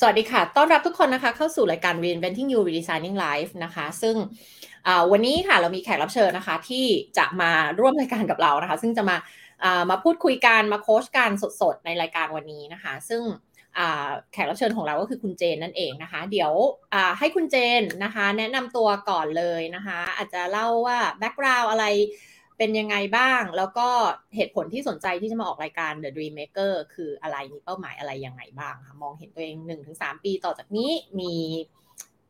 สวัสดีค่ะ ต้อนรับทุกคนนะคะ เข้าสู่รายการ Reinventing You Redesigning Life นะคะ ซึ่งวันนี้ค่ะเรามีแขกรับเชิญนะคะ ที่จะมาร่วมรายการกับเรานะคะ ซึ่งจะมามาพูดคุยกันมาโค้ชกันสดๆ ในรายการวันนี้นะคะ ซึ่งแขกรับเชิญของเราก็คือคุณเจนนั่นเองนะคะ เดี๋ยวให้คุณเจนนะคะ แนะนำตัวก่อนเลยนะคะ อาจจะเล่าว่าแบ็กกราวอะไร เป็นยังไงบ้าง แล้วก็เหตุผลที่สนใจที่จะมาออกรายการ The Dream Maker คืออะไรมีเป้าหมายอะไรยังไงบ้างคะมองเห็นตัวเองหนึ่งถึงสามปีต่อจากนี้มี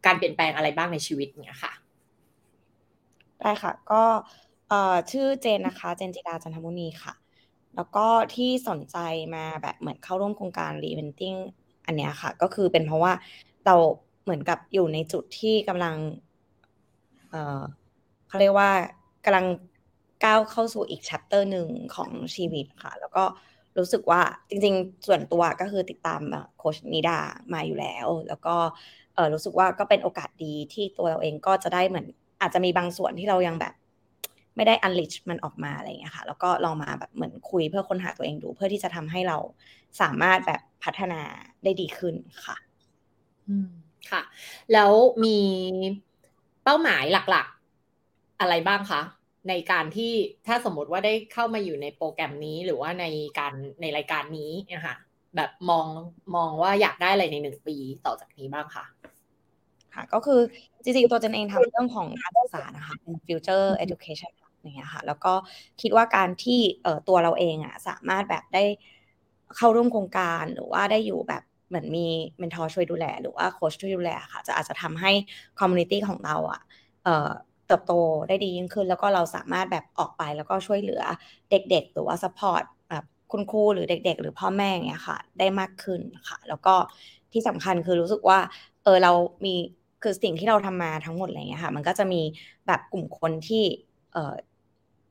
การเปลี่ยนแปลงอะไรบ้างในชีวิตเนี่ยค่ะ ได้ค่ะก็ชื่อเจนนะคะ เจนจิดาจันทมุนีค่ะ แล้วก็ที่สนใจมาแบบเหมือนเข้าร่วมโครงการ Reinventing อันเนี้ยค่ะ ก็คือเป็นเพราะว่าเราเหมือนกับอยู่ในจุดที่กำลัง เออเขาเรียกว่ากำลัง ก้าวเข้าสู่อีกชัปเตอร์หนึ่งของชีวิตค่ะ แล้วก็รู้สึกว่าจริงๆ ส่วนตัวก็คือติดตามโคชนิดามาอยู่แล้ว แล้วก็รู้สึกว่าก็เป็นโอกาสดีที่ตัวเราเองก็จะได้เหมือน อาจจะมีบางส่วนที่เรายังแบบ ไม่ได้อันลิชมันออกมาอะไรอย่างเงี้ยค่ะ แล้วก็ลองมาแบบเหมือนคุยเพื่อค้นหาตัวเองดู เพื่อที่จะทำให้เราสามารถแบบพัฒนาได้ดีขึ้นค่ะ อืมค่ะ แล้วมีเป้าหมายหลัก ๆ อะไรบ้างคะ ในการที่ถ้าสมมติว่าได้เข้ามาอยู่ในโปรแกรมนี้หรือว่าในการในรายการนี้นะคะแบบมองมองว่าอยากได้อะไรในหนึ่งปีต่อจากนี้บ้างค่ะ ค่ะก็คือจริงๆตัวเจนเองทำเรื่องของการศึกษานะคะเป็น future education อย่างเงี้ยค่ะแล้วก็คิดว่าการที่เอ่อตัวเราเองอะสามารถแบบได้เข้าร่วมโครงการหรือว่าได้อยู่แบบเหมือนมีเมนทอร์ช่วยดูแล หรือว่าโค้ชช่วยดูแลค่ะ จะอาจจะทำให้community ของเราอะเอ่อ เติบโตได้ดียิ่งขึ้น แล้วก็เราสามารถแบบออกไปแล้วก็ช่วยเหลือเด็กๆ หรือว่า support แบบคุณครูหรือเด็ก ๆ หรือพ่อแม่เนี่ยค่ะ ได้มากขึ้นค่ะ แล้วก็ที่สำคัญคือรู้สึกว่าเออเรามีคือสิ่งที่เราทำมาทั้งหมดอะไรเงี้ยค่ะ มันก็จะมีแบบกลุ่มคนที่เอ่อ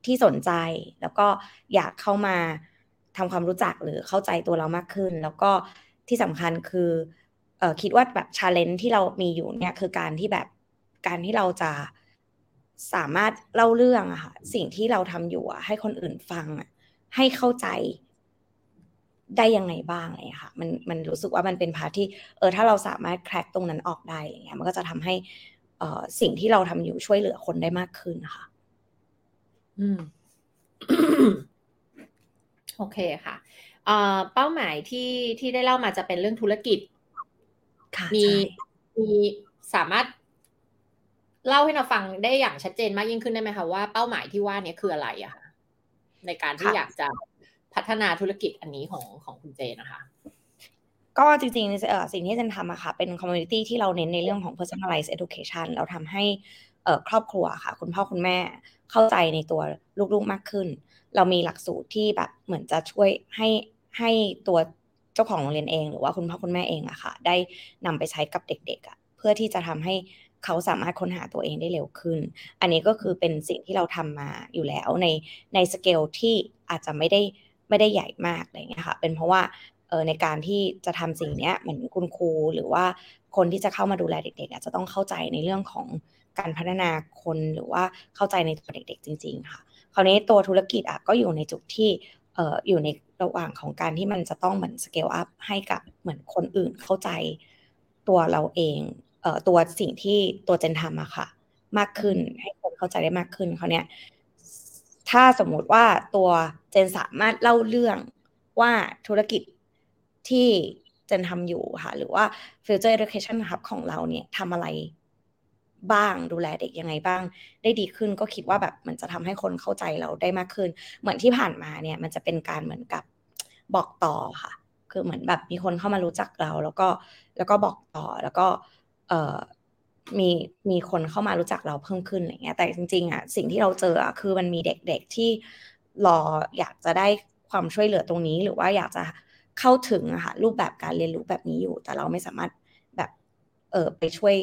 ที่สนใจ แล้วก็อยากเข้ามาทำความรู้จักหรือเข้าใจตัวเรามากขึ้น แล้วก็ที่สำคัญคือเออคิดว่าแบบ challenge ที่เรามีอยู่เนี่ยคือการที่แบบการที่เราจะ สามารถเล่าเรื่องอะค่ะสิ่งที่เราทำอยู่อะให้คนอื่นฟังอะให้เข้าใจได้ยังไงบ้างอะไรค่ะมันมันรู้สึกว่ามันเป็น part ที่เออถ้าเราสามารถ crack ตรงนั้นออกได้อะไรเงี้ยมันก็จะทำให้เอ่อสิ่งที่เราทำอยู่ช่วยเหลือคนได้มากขึ้นค่ะ อืมโอเคค่ะเป้าหมายที่ที่ได้เล่ามาจะเป็นเรื่องธุรกิจ มีมีสามารถ เล่าให้เราฟังได้อย่างชัดเจนมากยิ่งขึ้นได้ไหมคะว่าเป้าหมายที่ว่านี้คืออะไรอะคะในการที่อยากจะพัฒนาธุรกิจอันนี้ของของคุณเจนะคะก็จริงๆเออสิ่งที่เจนทำอะค่ะเป็นคอมมูนิตี้ที่เราเน้นในเรื่องของ personalized education เราทำให้เอ่อครอบครัวค่ะ คุณพ่อคุณแม่เข้าใจในตัวลูกๆมากขึ้น เรามีหลักสูตรที่แบบเหมือนจะช่วยให้ให้ตัวเจ้าของโรงเรียนเอง หรือว่าคุณพ่อคุณแม่เองอะค่ะ ได้นำไปใช้กับเด็กๆอะเพื่อที่จะทำให้ เขาสามารถค้นหาตัวเองได้เร็วขึ้น อันนี้ก็คือเป็นสิ่งที่เราทำมาอยู่แล้วในในสเกลที่อาจจะไม่ได้ไม่ได้ใหญ่มากอะไรเงี้ยค่ะ เป็นเพราะว่าเออในการที่จะทำสิ่งนี้เหมือนคุณครูหรือว่าคนที่จะเข้ามาดูแลเด็กๆอาจจะต้องเข้าใจในเรื่องของการพัฒนาคนหรือว่าเข้าใจในตัวเด็กๆจริง ๆ ค่ะ คราวนี้ตัวธุรกิจอะก็อยู่ในจุดที่เอออยู่ในระหว่างของการที่มันจะต้องเหมือนสเกลอัพให้กับเหมือนคนอื่นเข้าใจตัวเราเอง ตัวสิ่งที่ตัวเจนทำอะค่ะ มากขึ้นให้คนเข้าใจได้มากขึ้นเขาเนี้ยถ้าสมมุติว่าตัวเจนสามารถเล่าเรื่องว่าธุรกิจที่เจนทำอยู่ค่ะ หรือว่า Future Education Hub ของเราเนี่ยทำอะไรบ้างดูแลเด็กยังไงบ้าง ได้ดีขึ้นก็คิดว่าแบบมันจะทำให้คนเข้าใจเราได้มากขึ้น เหมือนที่ผ่านมาเนี่ย มันจะเป็นการเหมือนกับบอกต่อค่ะ คือเหมือนแบบมีคนเข้ามารู้จักเรา แล้วก็แล้วก็บอกต่อแล้วก็เอ่อ มีมีคนเข้ามารู้จักเราเพิ่มขึ้นอะไรเงี้ยแต่จริงๆอะสิ่งที่เราเจออะคือมันมีเด็กๆที่รออยากจะได้ความช่วยเหลือตรงนี้ หรือว่าอยากจะเข้าถึงอะค่ะรูปแบบการเรียนรู้แบบนี้อยู่ แต่เราไม่สามารถแบบเออไปช่วย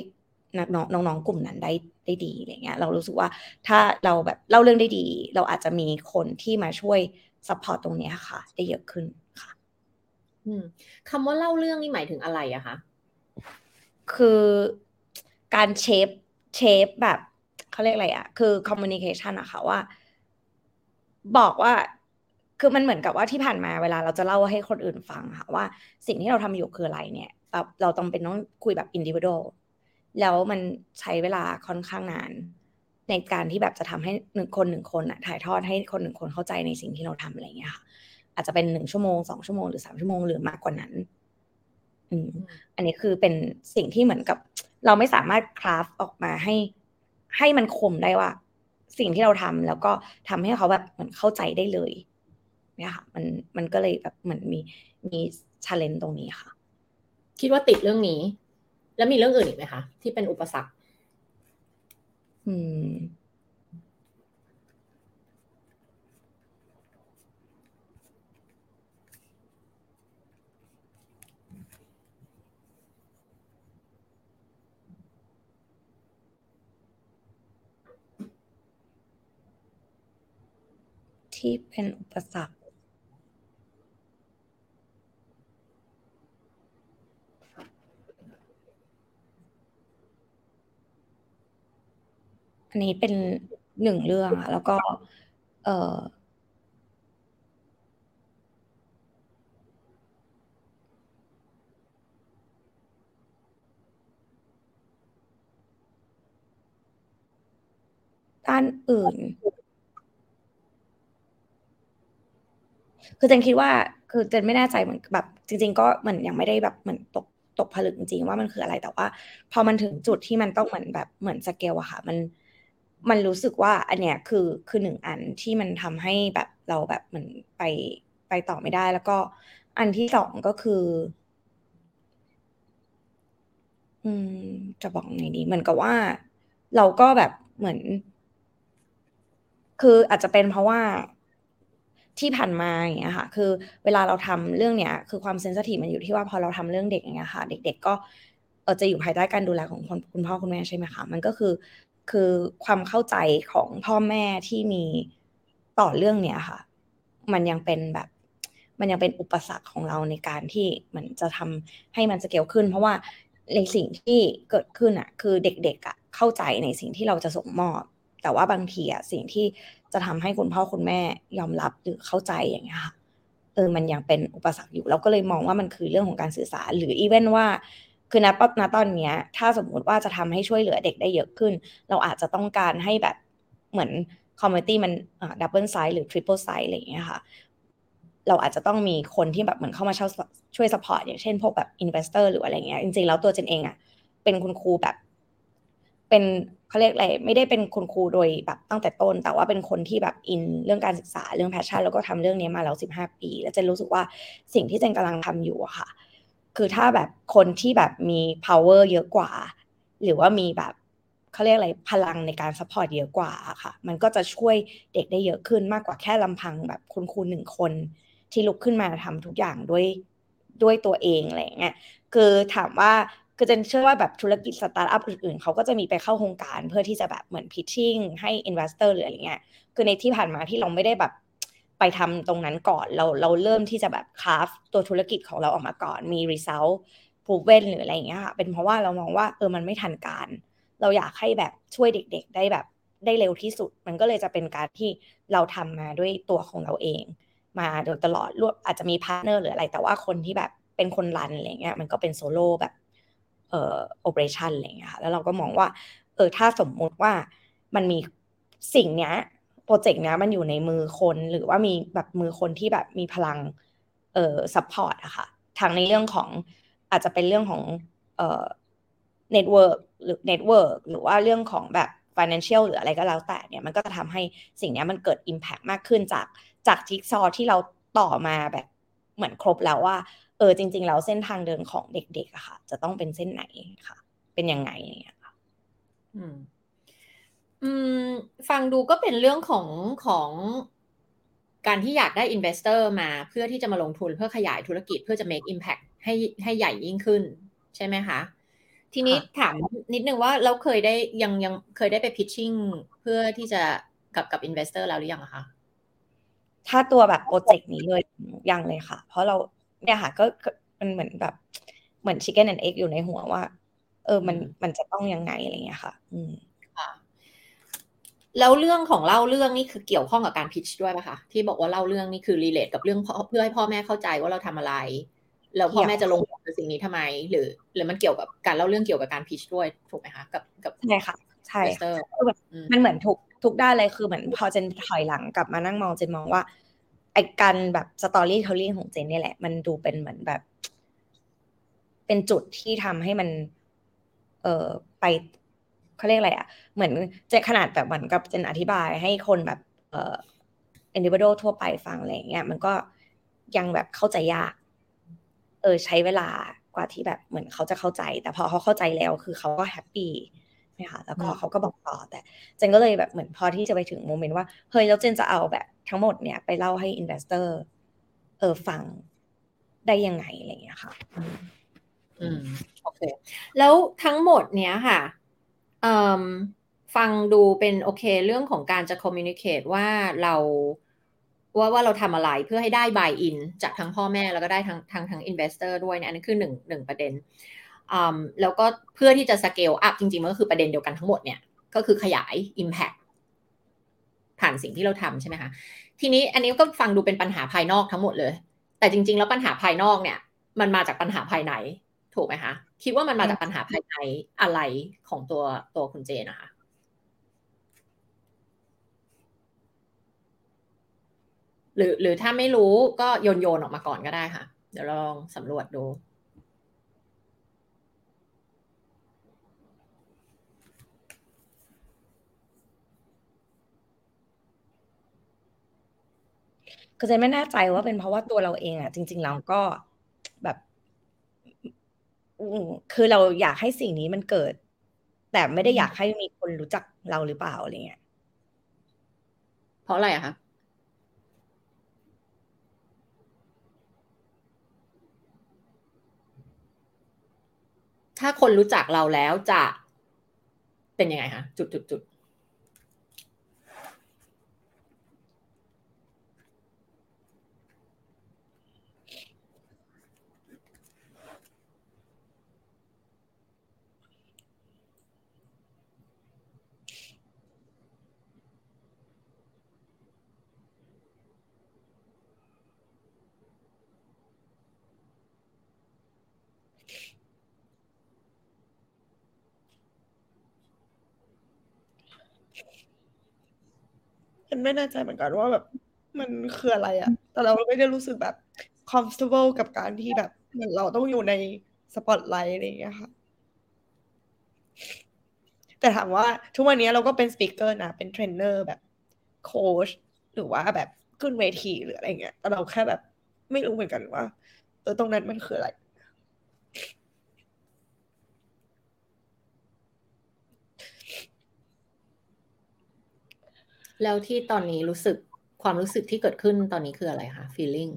น้องน้องกลุ่มนั้นได้ได้ดีอะไรเงี้ยเรารู้สึกว่าถ้าเราแบบเล่าเรื่องได้ดี เราอาจจะมีคนที่มาช่วย support ตรงนี้ค่ะ ได้เยอะขึ้นค่ะคำว่าเล่าเรื่องนี่หมายถึงอะไรอะคะ คือการ shape shape แบบเขาเรียกอะไรอะคือ communication อะค่ะว่า บอกว่าคือมันเหมือนกับว่าที่ผ่านมาเวลาเราจะเล่าให้คนอื่นฟังค่ะว่าสิ่งที่เราทำอยู่คืออะไรเนี่ย เราเราต้องเป็นต้องคุยแบบอินดิวิโดแล้วมันใช้เวลาค่อนข้างนาน ในการที่แบบจะทำให้หนึ่งคนหนึ่งคนอะถ่ายทอดให้คนหนึ่งคนเข้าใจในสิ่งที่เราทำอะไรเงี้ยค่ะ อาจจะเป็นหนึ่งชั่วโมงสองชั่วโมงหรือสามชั่วโมงหรือมากกว่านั้น อืมอันนี้คือเป็นสิ่งที่เหมือนกับ เราไม่สามารถคราฟออกมาให้ ให้มันคมได้ว่า สิ่งที่เราทำแล้วก็ทำให้เขาแบบเหมือนเข้าใจได้เลยเนี่ยค่ะ มันมันก็เลยแบบเหมือนมีมีชาเลนจ์ตรงนี้ค่ะ คิดว่าติดเรื่องนี้ แล้วมีเรื่องอื่นอีกไหมคะที่เป็นอุปสรรค อืม ที่เป็นอุปสรรค อันนี้เป็นหนึ่งเรื่องอะแล้วก็ เออด้านอื่น คือเจนคิดว่าคือเจนไม่แน่ใจเหมือนแบบ จริง ๆ ก็เหมือนยังไม่ได้แบบเหมือนตกตกผลึกจริงๆว่ามันคืออะไรแต่ว่า พอมันถึงจุดที่มันต้องเหมือนแบบเหมือนสเกลอะค่ะ มันมันรู้สึกว่า อันเนี้ยคือคือหนึ่งอันที่มันทำให้แบบเราแบบเหมือนไปไปต่อไม่ได้ แล้วก็อันที่สองก็คือ อืม จะบอกไงดีเหมือนกับว่า เราก็แบบเหมือน คืออาจจะเป็นเพราะว่า ที่ผ่านมาอย่างเงี้ยค่ะ คือเวลาเราทำเรื่องเนี้ย คือความเซนซิทีฟมันอยู่ที่ว่าพอเราทำเรื่องเด็กอย่างเงี้ยค่ะ เด็ก ๆ ก็เออจะอยู่ภายใต้การดูแลของคนคุณพ่อคุณแม่ใช่ไหมคะ มันก็คือคือความเข้าใจของพ่อแม่ที่มีต่อเรื่องเนี้ยค่ะ มันยังเป็นแบบมันยังเป็นอุปสรรคของเราในการที่มันจะทำให้มันสเกลขึ้น เพราะว่าในสิ่งที่เกิดขึ้นอะ คือเด็กๆอะเข้าใจในสิ่งที่เราจะส่งมอบ แต่ว่าบางทีอะสิ่งที่ จะทำให้คุณพ่อคุณแม่ยอมรับหรือเข้าใจอย่างเงี้ยค่ะเออมันยังเป็นอุปสรรคอยู่ เราก็เลยมองว่ามันคือเรื่องของการสื่อสาร หรือ even ว่า คือณณตอนเนี้ย ถ้าสมมุติว่าจะทำให้ช่วยเหลือเด็กได้เยอะขึ้น เราอาจจะต้องการให้แบบเหมือน community มัน double size หรือ triple size อะไรอย่างเงี้ยค่ะเราอาจจะต้องมีคนที่แบบเหมือนเข้ามาช่วยช่วย support อย่างเช่นพวกแบบ investor หรืออะไรเงี้ยจริงๆแล้วตัวเจนเองอะเป็นคุณครูแบบ เป็นเขาเรียกอะไรไม่ได้เป็นคุณครูโดยแบบตั้งแต่ต้น แต่ว่าเป็นคนที่แบบ in เรื่องการศึกษาเรื่อง passion แล้วก็ทำเรื่องนี้มาแล้วสิบห้าปี แล้วเจนรู้สึกว่าสิ่งที่เจนกำลังทำอยู่อะค่ะ คือถ้าแบบคนที่แบบมี power เยอะกว่า หรือว่ามีแบบเขาเรียกอะไรพลังในการ support เยอะกว่าค่ะ มันก็จะช่วยเด็กได้เยอะขึ้นมากกว่าแค่ลำพังแบบคุณครูหนึ่งคน ที่ลุกขึ้นมาทำทุกอย่างด้วยด้วยตัวเองอะไรเงี้ยคือถามว่า คือเจนเชื่อว่าแบบธุรกิจสตาร์ทอัพอื่นๆ เขาก็จะมีไปเข้าโครงการเพื่อที่จะแบบเหมือน pitching ให้ investor หรืออะไรเงี้ย คือในที่ผ่านมาที่เราไม่ได้แบบไปทำตรงนั้นก่อน เราเราเริ่มที่จะแบบ craft ตัวธุรกิจของเราออกมาก่อน มี result proven หรืออะไรอย่างเงี้ยค่ะ เป็นเพราะว่าเรามองว่าเออ มันไม่ทันการ เราอยากให้แบบช่วยเด็กๆ ได้แบบได้เร็วที่สุด มันก็เลยจะเป็นการที่เราทำมาด้วยตัวของเราเอง มาโดยตลอดรวมอาจจะมี partner หรืออะไร แต่ว่าคนที่แบบเป็นคน run อะไรเงี้ย มันก็เป็นโซโล่แบบ เอ่อ operation อะไรเงี้ยค่ะแล้วเราก็มองว่าเออถ้าสมมุติว่ามันมีสิ่งเนี้ย project เนี้ยมันอยู่ในมือคนหรือว่ามีแบบมือคนที่แบบมีพลังเอ่อ support อะค่ะทางในเรื่องของอาจจะเป็นเรื่องของเอ่อ network หรือ network หรือว่าเรื่องของแบบ financial หรืออะไรก็แล้วแต่เนี่ยมันก็จะทำให้สิ่งนี้มันเกิด impact มากขึ้นจากจากจิ๊กซอว์ที่เราต่อมาแบบเหมือนครบแล้วว่า เออจริง ๆ แล้วเส้นทางเดินของเด็กๆอะค่ะ จะต้องเป็นเส้นไหนค่ะ เป็นยังไงอย่างเงี้ยค่ะอืมอืมฟังดูก็เป็นเรื่องของของการที่อยากได้ investor มาเพื่อที่จะมาลงทุนเพื่อขยายธุรกิจเพื่อจะ make impact ให้ให้ใหญ่ยิ่งขึ้น ใช่ไหมคะ ทีนี้ถามนิดนึงว่าเราเคยได้ยังยังเคยได้ไป pitching เพื่อที่จะกับกับ investor แล้วหรือยังคะถ้าตัวแบบ project นี้เลยยังเลยค่ะ เพราะเรา เนี่ยค่ะก็มันเหมือนแบบเหมือน chicken and egg อยู่ในหัวว่า เออมันมันจะต้องยังไงอะไรเงี้ยค่ะ อืมค่ะแล้วเรื่องของเล่าเรื่องนี่คือเกี่ยวข้องกับการ pitch ด้วยป่ะคะที่บอกว่าเล่าเรื่องนี่คือ relate กับเรื่องเพื่อให้พ่อแม่เข้าใจว่าเราทำอะไร แล้วพ่อแม่จะลงกับสิ่งนี้ทำไม หรือ หรือมันเกี่ยวกับการเล่าเรื่องเกี่ยวกับการ pitch ด้วยถูกไหมคะกับกับใช่ค่ะใช่มันเหมือนทุกทุกด้านเลยคือเหมือนพอเจนถอยหลังกลับมานั่งมองเจนมองว่า ไอการแบบ storytelling ของเจนนี่แหละ มันดูเป็นเหมือนแบบ เป็นจุดที่ทำให้มัน เอ่อไปเขาเรียกอะไรอะ เหมือนเจขนาดแบบเหมือนกับเจนอธิบายให้คนแบบ เอ่อ individual ทั่วไปฟังอะไรเงี้ยมันก็ยังแบบเข้าใจยาก เออใช้เวลากว่าที่แบบเหมือนเขาจะเข้าใจ แต่พอเขาเข้าใจแล้ว คือเขาก็ happy นะคะแล้วก็เขาก็บอกต่อแต่เจนก็เลยแบบเหมือนพอที่จะไปถึง moment ว่าเฮ้ยแล้วเจนจะเอาแบบทั้งหมดเนี่ยไปเล่าให้ investor เออฟังได้ยังไงอะไรเงี้ยค่ะอืมโอเค แล้วทั้งหมดเนี้ยค่ะฟังดูเป็นโอเค เรื่องของการจะ communicate ว่าเราว่าว่าเราทำอะไรเพื่อให้ได้ buy-in จากทั้งพ่อแม่แล้วก็ได้ทั้งทั้งทั้ง investor ด้วยเนี่ยอันนี้คือหนึ่งหนึ่งประเด็น แล้วก็เพื่อที่จะ scale up จริงๆมันก็คือประเด็นเดียวกันทั้งหมดเนี่ยก็คือขยาย impact ผ่านสิ่งที่เราทำใช่ไหมคะทีนี้อันนี้ก็ฟังดูเป็นปัญหาภายนอกทั้งหมดเลย แต่จริง ๆ แล้วปัญหาภายนอกเนี่ย มันมาจากปัญหาภายในถูกไหมคะคิดว่ามันมาจากปัญหาภายในอะไรของตัวตัวคุณเจนะคะหรือหรือถ้าไม่รู้ก็โยนโยนออกมาก่อนก็ได้ค่ะ เดี๋ยวลองสำรวจดู ก็จะไม่แน่ใจว่าเป็นเพราะว่าตัวเราเองอะ จริง ๆ เราก็แบบคือเราอยากให้สิ่งนี้มันเกิด แต่ไม่ได้อยากให้มีคนรู้จักเราหรือเปล่าอะไรเงี้ยเพราะอะไรอะคะถ้าคนรู้จักเราแล้วจะเป็นยังไงคะจุดจุดจุดมั นไม่แน่ใจเหมือนกันว่าแบบมันคืออะไรอะแต่เราไม่ได้รู้สึกแบบ comfortable กับการที่แบบเหมือนเราต้องอยู่ในสปอตไลท์อะไรอย่างเงี้ยค่ะ แต่ถามว่าทุกวันนี้เราก็เป็น speaker นะเป็นเทรนเนอร์แบบโค้ชหรือว่าแบบขึ้นเวทีหรืออะไรเงี้ยแต่เราแค่แบบ ไม่รู้เหมือนกันว่าเออตรงนั้นมันคืออะไร แล้วที่ตอนนี้รู้สึกความรู้สึกที่เกิดขึ้นตอนนี้คืออะไรคะ feeling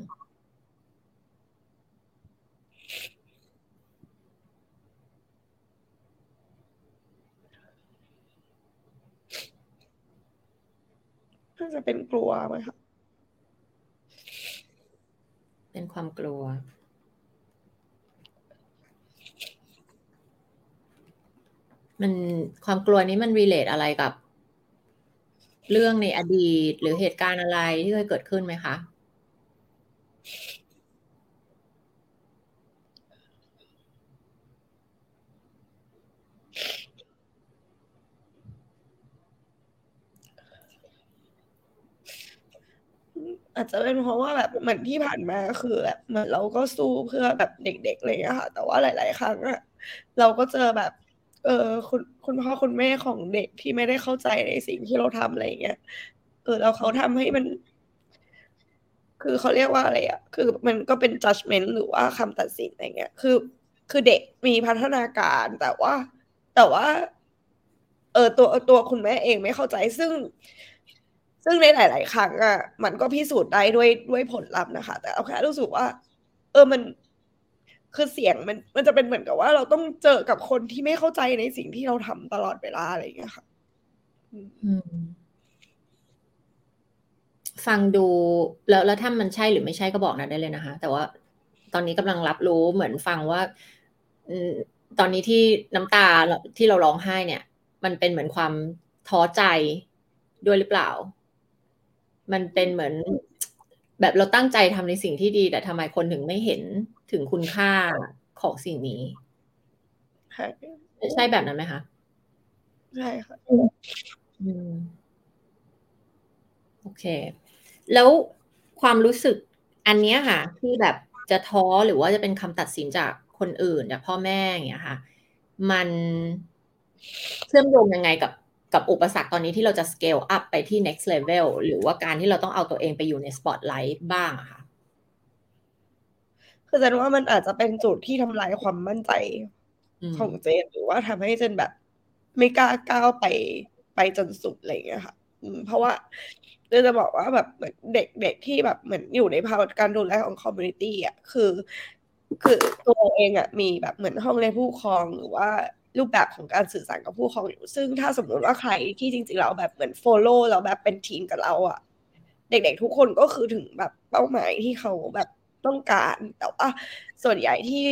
น่าจะเป็นกลัวไหมคะเป็นความกลัว มันความกลัวนี้มันรีเลทอะไรกับ เรื่องในอดีตหรือเหตุการณ์อะไรที่เคยเกิดขึ้นไหมคะ อาจจะเป็นเพราะว่าแบบเหมือนที่ผ่านมาคือแบบเหมือนเราก็สู้เพื่อแบบเด็กๆอะไรอย่างเงี้ยค่ะ แต่ว่าหลาย ๆ ครั้งอะเราก็เจอแบบ เออคุณคุณพ่อคุณแม่ของเด็กที่ไม่ได้เข้าใจในสิ่งที่เราทำอะไรเงี้ยเออแล้วเขาทำให้มัน คือเขาเรียกว่าอะไรอะคือมันก็เป็น judgment หรือว่าคำตัดสินอะไรเงี้ย คือ คือเด็กมีพัฒนาการแต่ว่า แต่ว่า เออตัวตัวคุณแม่เองไม่เข้าใจซึ่ง ซึ่งในหลาย ๆ ครั้งอะมันก็พิสูจน์ได้ด้วยด้วยผลลัพธ์นะคะ แต่เอาแค่รู้สึกว่า เออมัน คือเสียงมันมันจะเป็นเหมือนกับว่าเราต้องเจอกับคนที่ไม่เข้าใจในสิ่งที่เราทำตลอดเวลาอะไรอย่างเงี้ยค่ะฟังดูแล้วแล้วถ้ามันใช่หรือไม่ใช่ก็บอกนะได้เลยนะคะ แต่ว่าตอนนี้กำลังรับรู้เหมือนฟังว่าตอนนี้ที่น้ำตาที่เราร้องไห้เนี่ย มันเป็นเหมือนความท้อใจด้วยหรือเปล่า มันเป็นเหมือน แบบเราตั้งใจทำในสิ่งที่ดี แต่ทำไมคนถึงไม่เห็นถึงคุณค่าของสิ่งนี้ใช่ใช่แบบนั้นไหมคะใช่ค่ะอืมโอเค แล้วความรู้สึกอันเนี้ยค่ะ ที่แบบจะท้อหรือว่าจะเป็นคำตัดสินจากคนอื่นจากพ่อแม่อย่างเงี้ยค่ะ มันเชื่อมโยงยังไงกับ กับอุปสรรคตอนนี้ที่เราจะ scale up ไปที่ next level หรือว่าการที่เราต้องเอาตัวเองไปอยู่ใน spotlight บ้างอะค่ะ คือเจนว่ามันอาจจะเป็นจุดที่ทำลายความมั่นใจอืมของเจน หรือว่าทำให้เจนแบบ ไม่กล้าก้าวไปไปจนสุดอะไรอย่างเงี้ยค่ะอืมเพราะว่าเจนจะบอกว่าแบบเหมือนเด็กเด็กที่แบบเหมือนอยู่ในภาวะการดูแลของ community อะคือ คือตัวเองอะมีแบบเหมือนห้องเรียนผู้ปกครองหรือว่า รูปแบบของการสื่อสารกับผู้ปกครองอยู่ ซึ่งถ้าสมมติว่าใครที่จริงๆเราแบบเหมือน follow เราแบบเป็นทีมกับเราอะเด็กๆทุกคนก็คือถึงแบบเป้าหมายที่เขาแบบต้องการ แต่ว่าส่วนใหญ่ที่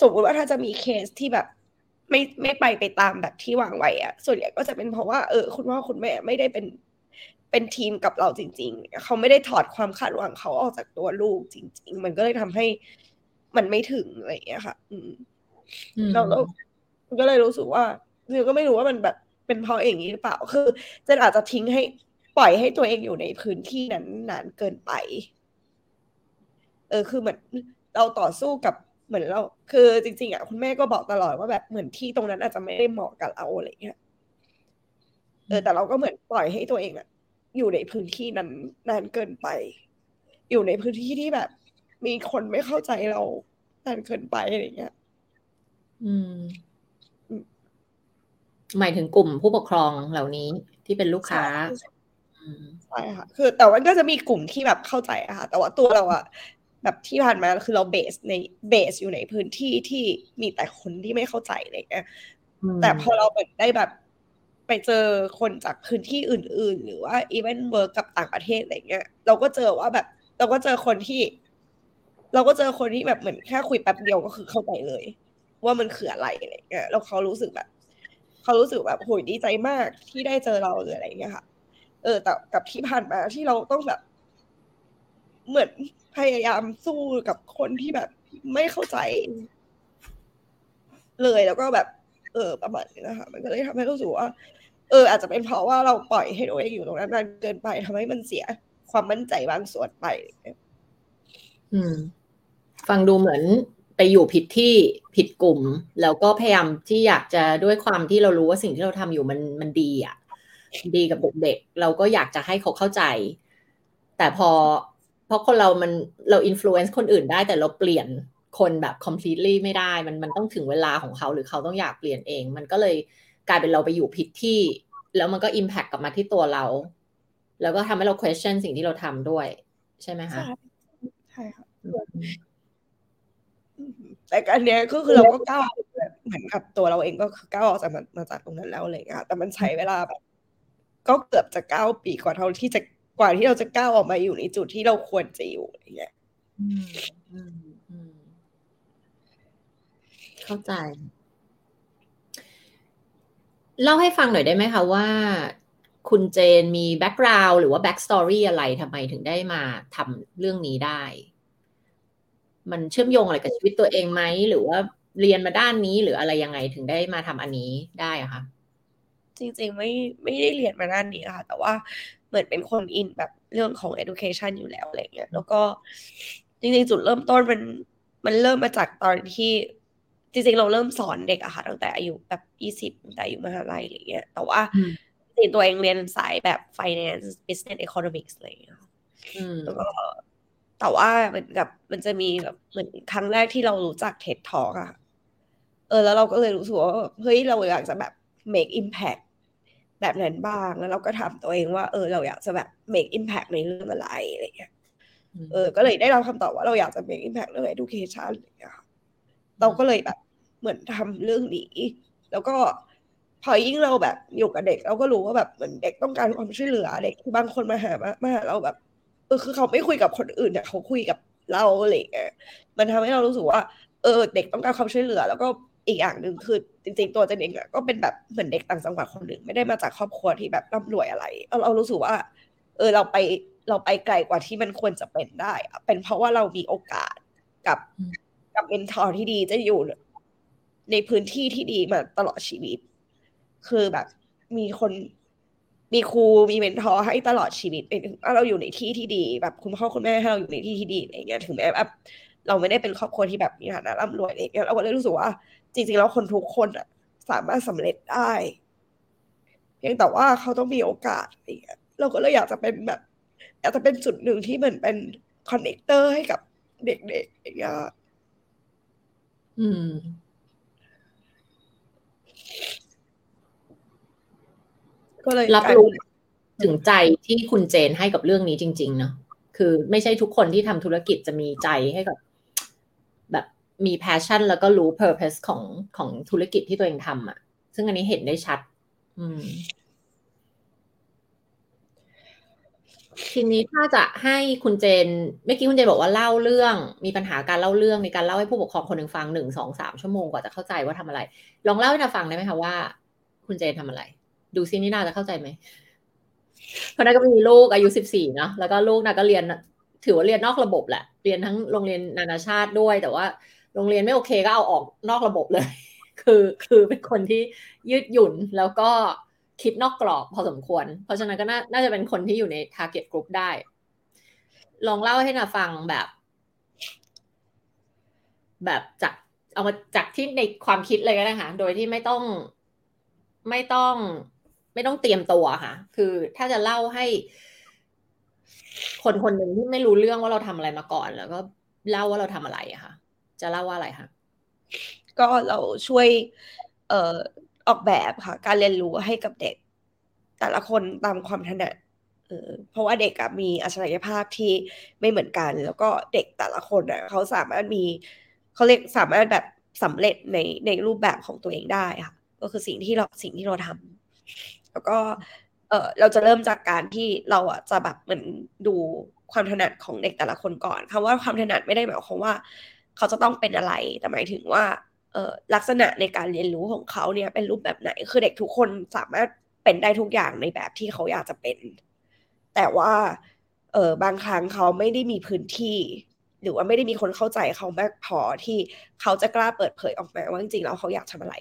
สมมติว่าถ้าจะมีเคสที่แบบไม่ไม่ไปไปตามแบบที่วางไว้อะส่วนใหญ่ก็จะเป็นเพราะว่าเออคุณพ่อคุณแม่ไม่ได้เป็นเป็นทีมกับเราจริง ๆ เขาไม่ได้ถอดความคาดหวังเขาออกจากตัวลูกจริง ๆ มันก็เลยทำให้มันไม่ถึงอะไรอย่างเงี้ยค่ะ อืม แล้วแล้วก็เลยรู้สึกว่าเนก็ไม่รู้ว่ามันแบบเป็นเพราะอย่างนี้หรือเปล่า คือเจนอาจจะทิ้งให้ปล่อยให้ตัวเองอยู่ในพื้นที่นั้นนานเกินไป เออ คือเหมือนเราต่อสู้กับเหมือนเรา คือจริง ๆอะคุณแม่ก็บอกตลอดว่าแบบเหมือนที่ตรงนั้นอาจจะไม่ได้เหมาะกับเราอะไรเงี้ย เออ แต่เราก็เหมือนปล่อยให้ตัวเองอะ อยู่ในพื้นที่นั้นนานเกินไป อยู่ในพื้นที่ที่แบบ มีคนไม่เข้าใจเรานานเกินไปอะไรเงี้ย อืม หมายถึงกลุ่มผู้ปกครองเหล่านี้ที่เป็นลูกค้าใช่ค่ะ คือ แต่ว่าก็จะมีกลุ่มที่แบบเข้าใจอะค่ะ แต่ว่าตัวเราอะแบบที่ผ่านมาคือเราเบสในเบสอยู่ในพื้นที่ที่มีแต่คนที่ไม่เข้าใจอะไรเงี้ยแต่พอเราแบบได้แบบไปเจอคนจากพื้นที่อื่น ๆ หรือว่า even work กับต่างประเทศอะไรเงี้ย เราก็เจอว่าแบบ เราก็เจอคนที่ เราก็เจอคนที่แบบเหมือนแค่คุยแป๊บเดียวก็คือเข้าใจเลย ว่ามันคืออะไรอะไรเงี้ยแล้วเขารู้สึกแบบเขารู้สึกแบบโหยดีใจมากที่ได้เจอเราหรืออะไรเงี้ยค่ะ เออ แต่กับที่ผ่านมาที่เราต้องแบบ เหมือนพยายามสู้กับคนที่แบบไม่เข้าใจ เลยแล้วก็แบบ เออ ประมาณนี้นะคะ มันก็เลยทำให้รู้สึกว่า เออ อาจจะเป็นเพราะว่าเราปล่อยให้ตัวเองอยู่ตรงนั้นนานเกินไปทำให้มันเสียความมั่นใจบางส่วนไป อืม ฟังดูเหมือน ไปอยู่ผิดที่ผิดกลุ่ม แล้วก็พยายามที่อยากจะด้วยความที่เรารู้ว่าสิ่งที่เราทำอยู่มันมันดีอะดีกับเด็กๆเราก็อยากจะให้เขาเข้าใจ แต่พอเพราะคนเรามันเราอิ f l u e n c e คนอื่นได้แต่เราเปลี่ยนคนแบบ completely ไม่ได้ มันมันต้องถึงเวลาของเขาหรือเขาต้องอยากเปลี่ยนเอง มันก็เลยกลายเป็นเราไปอยู่ผิดที่ แล้วมันก็ impact กลับมาที่ตัวเรา แล้วก็ทำให้เรา question สิ่งที่เราทำด้วย ใช่ไหมคะใช่ใช่ค่ะอืม แต่อันเนี้ยก็คือเราก็ก้าวเหมือนกับตัวเราเองก็คือก้าวออกจากมันมาจากตรงนั้นแล้วอะไรอย่างเลยค่ะแต่มันใช้เวลาแบบ ก็เกือบจะเก้าปีกว่าเท่าที่จะกว่าที่เราจะก้าวออกมาอยู่ในจุดที่เราควรจะอยู่อะไรเงี้ยเข้าใจ เล่าให้ฟังหน่อยได้ไหมคะว่า คุณเจนมีแบ็กกราว n ์หรือว่า backstory อะไรทำไมถึงได้มาทำเรื่องนี้ได้ มันเชื่อมโยงอะไรกับชีวิตตัวเองไหมหรือว่าเรียนมาด้านนี้หรืออะไรยังไงถึงได้มาทำอันนี้ได้อะคะจริงๆไม่ไม่ได้เรียนมาด้านนี้ค่ะ แต่ว่าเหมือนเป็นคนอินแบบเรื่องของ education อยู่แล้วอะไรเงี้ยแล้วก็จริงๆ จุดเริ่มต้นมันมันเริ่มมาจากตอนที่จริงๆ เราเริ่มสอนเด็กอะค่ะตั้งแต่อายุแบบยี่สิบตั้งแต่อายุมหาลัยอะไรเงี้ย แต่ว่าอืมจริงๆตัวเองเรียนสายแบบ finance business economics อะไรเงี้ยอืมแล้วก็ แต่ว่าเหมือนกับมันจะมีแบบเหมือนครั้งแรกที่เรารู้จัก TED Talk อะเออแล้วเราก็เลยรู้สึกว่าเฮ้ยเราอยากจะแบบ make impact แบบนั้นบ้างแล้วเราก็ถามตัวเองว่าเออเราอยากจะแบบ make impact ในเรื่องอะไรอะไรเงี้ยเออ ก็เลยได้รับคำตอบว่าเราอยากจะ make impact เรื่อง education อะไรอย่างเงี้ยค่ะเราก็เลยแบบเหมือนทำเรื่องนี้แล้วก็พอยิ่งเราแบบอยู่กับเด็ก เราก็รู้ว่าแบบเหมือนเด็กต้องการความช่วยเหลือเด็กบางคนมาหามามาหาเราแบบ เออคือเขาไม่คุยกับคนอื่นแต่เขาคุยกับเราอะไรเงี้ยมันทำให้เรารู้สึกว่า เออ เด็กต้องการความช่วยเหลือ แล้วก็อีกอย่างหนึ่งคือจริงๆตัวเจนเองก็เป็นแบบเหมือนเด็กต่างจังหวัดคนหนึ่งไม่ได้มาจากครอบครัวที่แบบร่ำรวยอะไรเราเรารู้สึกว่า เออเราไปเราไปไกลกว่าที่มันควรจะเป็นได้เป็นเพราะว่าเรามีโอกาสกับกับเมนทอร์ที่ดีจะอยู่ ในพื้นที่ที่ดีมาตลอดชีวิต คือแบบมีคน มีครูมีเมนทอร์ให้ตลอดชีวิตเราอยู่ในที่ที่ดีแบบคุณพ่อคุณแม่ให้เราอยู่ในที่ที่ดีอะไรเงี้ยถึงแม้แบบเราไม่ได้เป็นครอบครัวที่แบบมีฐานะร่ำรวยอะไรเงี้ยเราก็เลยรู้สึกว่า จริง ๆ แล้วคนทุกคนอะสามารถสำเร็จได้เพียงแต่ว่าเขาต้องมีโอกาสอะไรเงี้ยเราก็เลยอยากจะเป็นแบบอยากจะเป็นจุดหนึ่งที่เหมือนเป็นคอนเนคเตอร์ให้กับเด็กๆอย่างเงี้ยอืม ก็เลยรับรู้ถึงใจที่คุณเจนให้กับเรื่องนี้จริง ๆ เนาะคือไม่ใช่ทุกคนที่ทำธุรกิจจะมีใจให้กับ แบบมี passion แล้วก็รู้ purpose ของของธุรกิจที่ตัวเองทำอะ่ะ ซึ่งอันนี้เห็นได้ชัด อืม ทีนี้ถ้าจะให้คุณเจนเมื่อกี้คุณเจนบอกว่าเล่าเรื่อง มีปัญหาการเล่าเรื่องในการเล่าให้ผู้ปกครองคนหนึ่งฟังหนึ่งสองสามชั่วโมงกว่าจะเข้าใจว่าทำอะไร ลองเล่าให้เราฟังได้ไหมคะว่า คุณเจนทำอะไร ดูซินี่นาจะเข้าใจไหมเพราะนั่นก็มีลูกอายุสิบสี่เนาะแล้วก็ลูกน่ะก็เรียน ถือว่าเรียนนอกระบบแหละ เรียนทั้งโรงเรียนนานาชาติด้วย แต่ว่าโรงเรียนไม่โอเคก็เอาออกนอกระบบเลย คือคือเป็นคนที่ยืดหยุ่นแล้วก็คิดนอกกรอบพอสมควร เพราะฉะนั้นก็น่าจะเป็นคนที่อยู่ใน target group ได้ ลองเล่าให้นาฟังแบบ แบบจากเอามาจากที่ในความคิดเลยก็ได้ค่ะโดยที่ไม่ต้องไม่ต้อง ไม่ต้องเตรียมตัวค่ะ คือถ้าจะเล่าให้ คนคนหนึ่งที่ไม่รู้เรื่องว่าเราทำอะไรมาก่อน แล้วก็เล่าว่าเราทำอะไรอะค่ะ จะเล่าว่าอะไรคะก็เราช่วย เอ่อออกแบบค่ะ การเรียนรู้ให้กับเด็ก แต่ละคนตามความถนัดเพราะว่าเด็กมีอัจฉริยภาพที่ไม่เหมือนกัน แล้วก็เด็กแต่ละคนเขาสามารถมีเขาเรียกสามารถแบบสำเร็จในในรูปแบบของตัวเองได้ค่ะ ก็คือสิ่งที่เราสิ่งที่เราทำ แล้วก็เออเราจะเริ่มจากการที่เราอะจะแบบเหมือนดูความถนัดของเด็กแต่ละคนก่อนคำว่าความถนัดไม่ได้หมายความว่า เขาจะต้องเป็นอะไรแต่หมายถึงว่าเออลักษณะในการเรียนรู้ของเขาเนี่ยเป็นรูปแบบไหน คือเด็กทุกคนสามารถเป็นได้ทุกอย่างในแบบที่เขาอยากจะเป็น แต่ว่าเออบางครั้งเขาไม่ได้มีพื้นที่ หรือว่าไม่ได้มีคนเข้าใจเขามากพอที่เขาจะกล้าเปิดเผยออกมาว่าจริงๆแล้วเขาอยากทำอะไร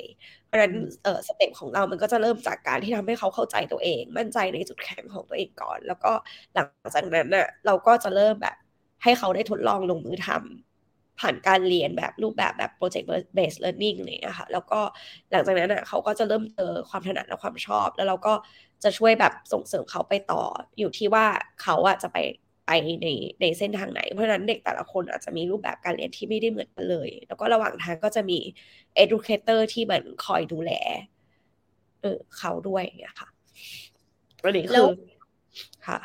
เพราะฉะนั้นเออสเต็ปของเรามันก็จะเริ่มจากการที่ทำให้เขาเข้าใจตัวเอง มั่นใจในจุดแข็งของตัวเองก่อน แล้วก็หลังจากนั้นน่ะเราก็จะเริ่มแบบให้เขาได้ทดลองลงมือทำผ่านการเรียนแบบรูปแบบแบบ project based learning เลยนะคะแล้วก็หลังจากนั้นอะเขาก็จะเริ่มเจอความถนัดและความชอบ แล้วเราก็จะช่วยแบบส่งเสริมเขาไปต่ออยู่ที่ว่าเขาอะจะไป ไปในในเส้นทางไหน เพราะฉะนั้นเด็กแต่ละคนอาจจะมีรูปแบบการเรียนที่ไม่ได้เหมือนกันเลย แล้วก็ระหว่างทางก็จะมี educator ที่เหมือนคอยดูแลเออเขาด้วยเนี่ยค่ะอันนี้คือค่ะ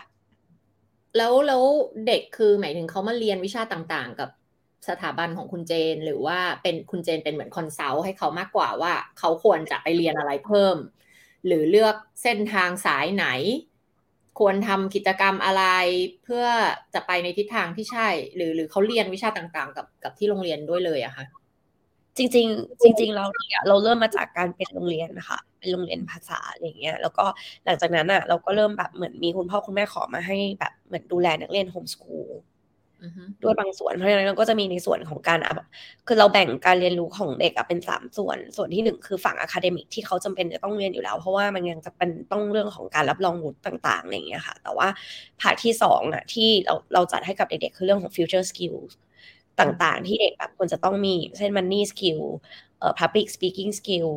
แล้วแล้วเด็กคือหมายถึงเขามาเรียนวิชาต่างๆ กับสถาบันของคุณเจน หรือว่าเป็นคุณเจนเป็นเหมือน consult ให้เขามากกว่าว่าเขาควรจะไปเรียนอะไรเพิ่ม หรือเลือกเส้นทางสายไหน ควรทำกิจกรรมอะไรเพื่อจะไปในทิศทางที่ใช่ หรือหรือเขาเรียนวิชาต่างๆ กับกับที่โรงเรียนด้วยเลยอะคะจริง ๆ จริง ๆ เราเนี่ยเราเริ่มมาจากการเป็นโรงเรียนนะคะเป็นโรงเรียนภาษาอะไรเงี้ยแล้วก็หลังจากนั้นอะเราก็เริ่มแบบเหมือนมีคุณพ่อคุณแม่ขอมาให้แบบเหมือนดูแลนักเรียนโฮมสกูล ด้วยบางส่วนเพราะฉะนั้นเราก็จะมีในส่วนของการคือเราแบ่งการเรียนรู้ของเด็กเป็นสามส่วน ส่วนที่หนึ่งคือฝั่ง academic ที่เขาจำเป็นจะต้องเรียนอยู่แล้ว เพราะว่ามันยังจำเป็นต้องเรื่องของการรับรองวุฒิต่างๆอย่างเงี้ยค่ะ แต่ว่า part ที่สองอะที่เราเราจัดให้กับเด็กๆคือเรื่องของ future skills ต่างๆ ที่เด็กแบบควรจะต้องมี เช่น money skill เอ่อ public speaking skill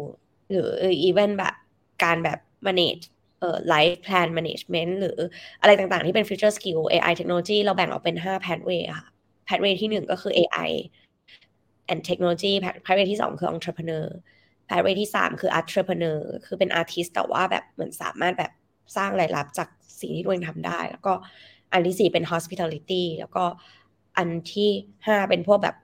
หรือ even แบบการแบบ manage เอ่อ life plan management หรืออะไรต่างๆ ที่เป็น future skill AI technology เราแบ่งออกเป็น 5 pathway ค่ะ pathway ที่ 1 ก็คือ AI and technology pathway ที่ 2 คือ entrepreneur pathway ที่ 3 คือ entrepreneur คือเป็น artist แต่ว่าแบบเหมือนสามารถแบบสร้างรายรับจากสิ่งที่ตัวเองทำได้ แล้วก็อันที่ 4 เป็น hospitality แล้วก็อันที่ 5 เป็นพวกแบบ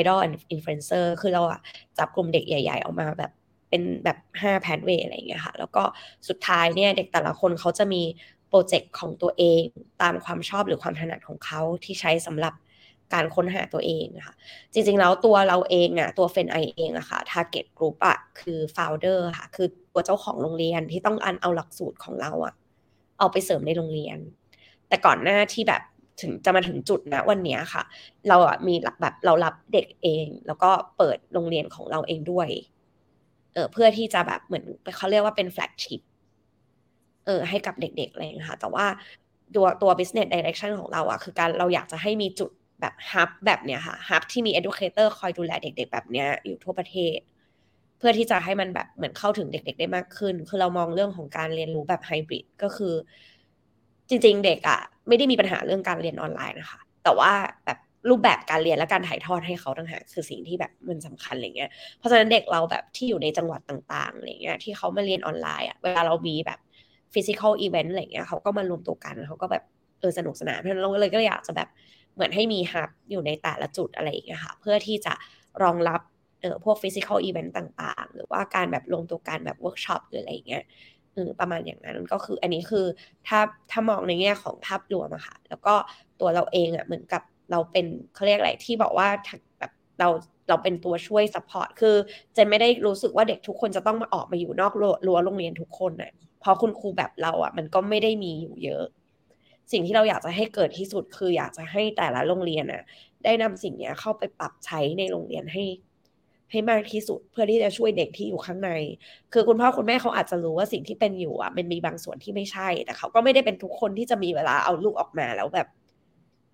idol and influencer คือเราอะจับกลุ่มเด็กใหญ่ ๆ ออกมาแบบ เป็นแบบ5แพนเวย์อะไรอย่างเงี้ยค่ะ แล้วก็สุดท้ายเนี่ยเด็กแต่ละคนเขาจะมีโปรเจกต์ของตัวเองตามความชอบหรือความถนัดของเขาที่ใช้สำหรับการค้นหาตัวเองนะคะจริงๆแล้วตัวเราเองอะตัวเฟนไอเองอะค่ะ target group อะคือ founder ค่ะ คือตัวเจ้าของโรงเรียนที่ต้องอันเอาหลักสูตรของเราอะเอาไปเสริมในโรงเรียน แต่ก่อนหน้าที่แบบถึงจะมาถึงจุดนะวันนี้ค่ะ เราอะมีแบบเรารับเด็กเอง แล้วก็เปิดโรงเรียนของเราเองด้วย เออเพื่อที่จะแบบเหมือนเขาเรียกว่าเป็นแฟลกชิพเออให้กับเด็กๆอะไรอย่างเงี้ยค่ะ แต่ว่าตัวตัว business direction ของเราอะคือการเราอยากจะให้มีจุดแบบฮับแบบเนี้ยค่ะฮับที่มี educator คอยดูแลเด็ก ๆ แบบเนี้ยอยู่ทั่วประเทศ เพื่อที่จะให้มันแบบเหมือนเข้าถึงเด็ก ๆ ได้มากขึ้น คือเรามองเรื่องของการเรียนรู้แบบไฮบริดก็คือ จริง ๆ เด็กอะไม่ได้มีปัญหาเรื่องการเรียนออนไลน์นะคะ แต่ว่าแบบ รูปแบบการเรียนและการถ่ายทอดให้เขาต่างหากคือสิ่งที่แบบมันสำคัญอะไรเงี้ยเพราะฉะนั้นเด็กเราแบบที่อยู่ในจังหวัดต่างๆอะไรเงี้ยที่เขามาเรียนออนไลน์อะเวลาเรามีแบบ physical event อะไรเงี้ยเขาก็มารวมตัวกันเขาก็แบบเออสนุกสนานเพราะฉะนั้นเราเลยก็อยากจะแบบเหมือนให้มี hub อยู่ในแต่ละจุดอะไรอย่างเงี้ยค่ะเพื่อที่จะรองรับเออพวก physical event ต่าง ๆ หรือว่าการแบบรวมตัวกันแบบเวิร์กช็อปหรืออะไรอย่างเงี้ยเออประมาณอย่างนั้นก็คืออันนี้คือถ้าถ้ามองในแง่ของภาพรวมอะค่ะแล้วก็ตัวเราเองอะเหมือนกับ เราเป็นเขาเรียกอะไรที่บอกว่าแบบเราเราเป็นตัวช่วย support คือเจนไม่ได้รู้สึกว่าเด็กทุกคนจะต้องมาออกมาอยู่นอกรั้วโรงเรียนทุกคนน่ะเพราะคุณครูแบบเราอะ มันก็ไม่ได้มีอยู่เยอะ สิ่งที่เราอยากจะให้เกิดที่สุดคืออยากจะให้แต่ละโรงเรียนอะ ได้นำสิ่งนี้เข้าไปปรับใช้ในโรงเรียนให้ ให้มากที่สุดเพื่อที่จะช่วยเด็กที่อยู่ข้างใน คือคุณพ่อคุณแม่เขาอาจจะรู้ว่าสิ่งที่เป็นอยู่อะมันมีบางส่วนที่ไม่ใช่แต่เขาก็ไม่ได้เป็นทุกคนที่จะมีเวลาเอาลูกออกมาแล้วแบบ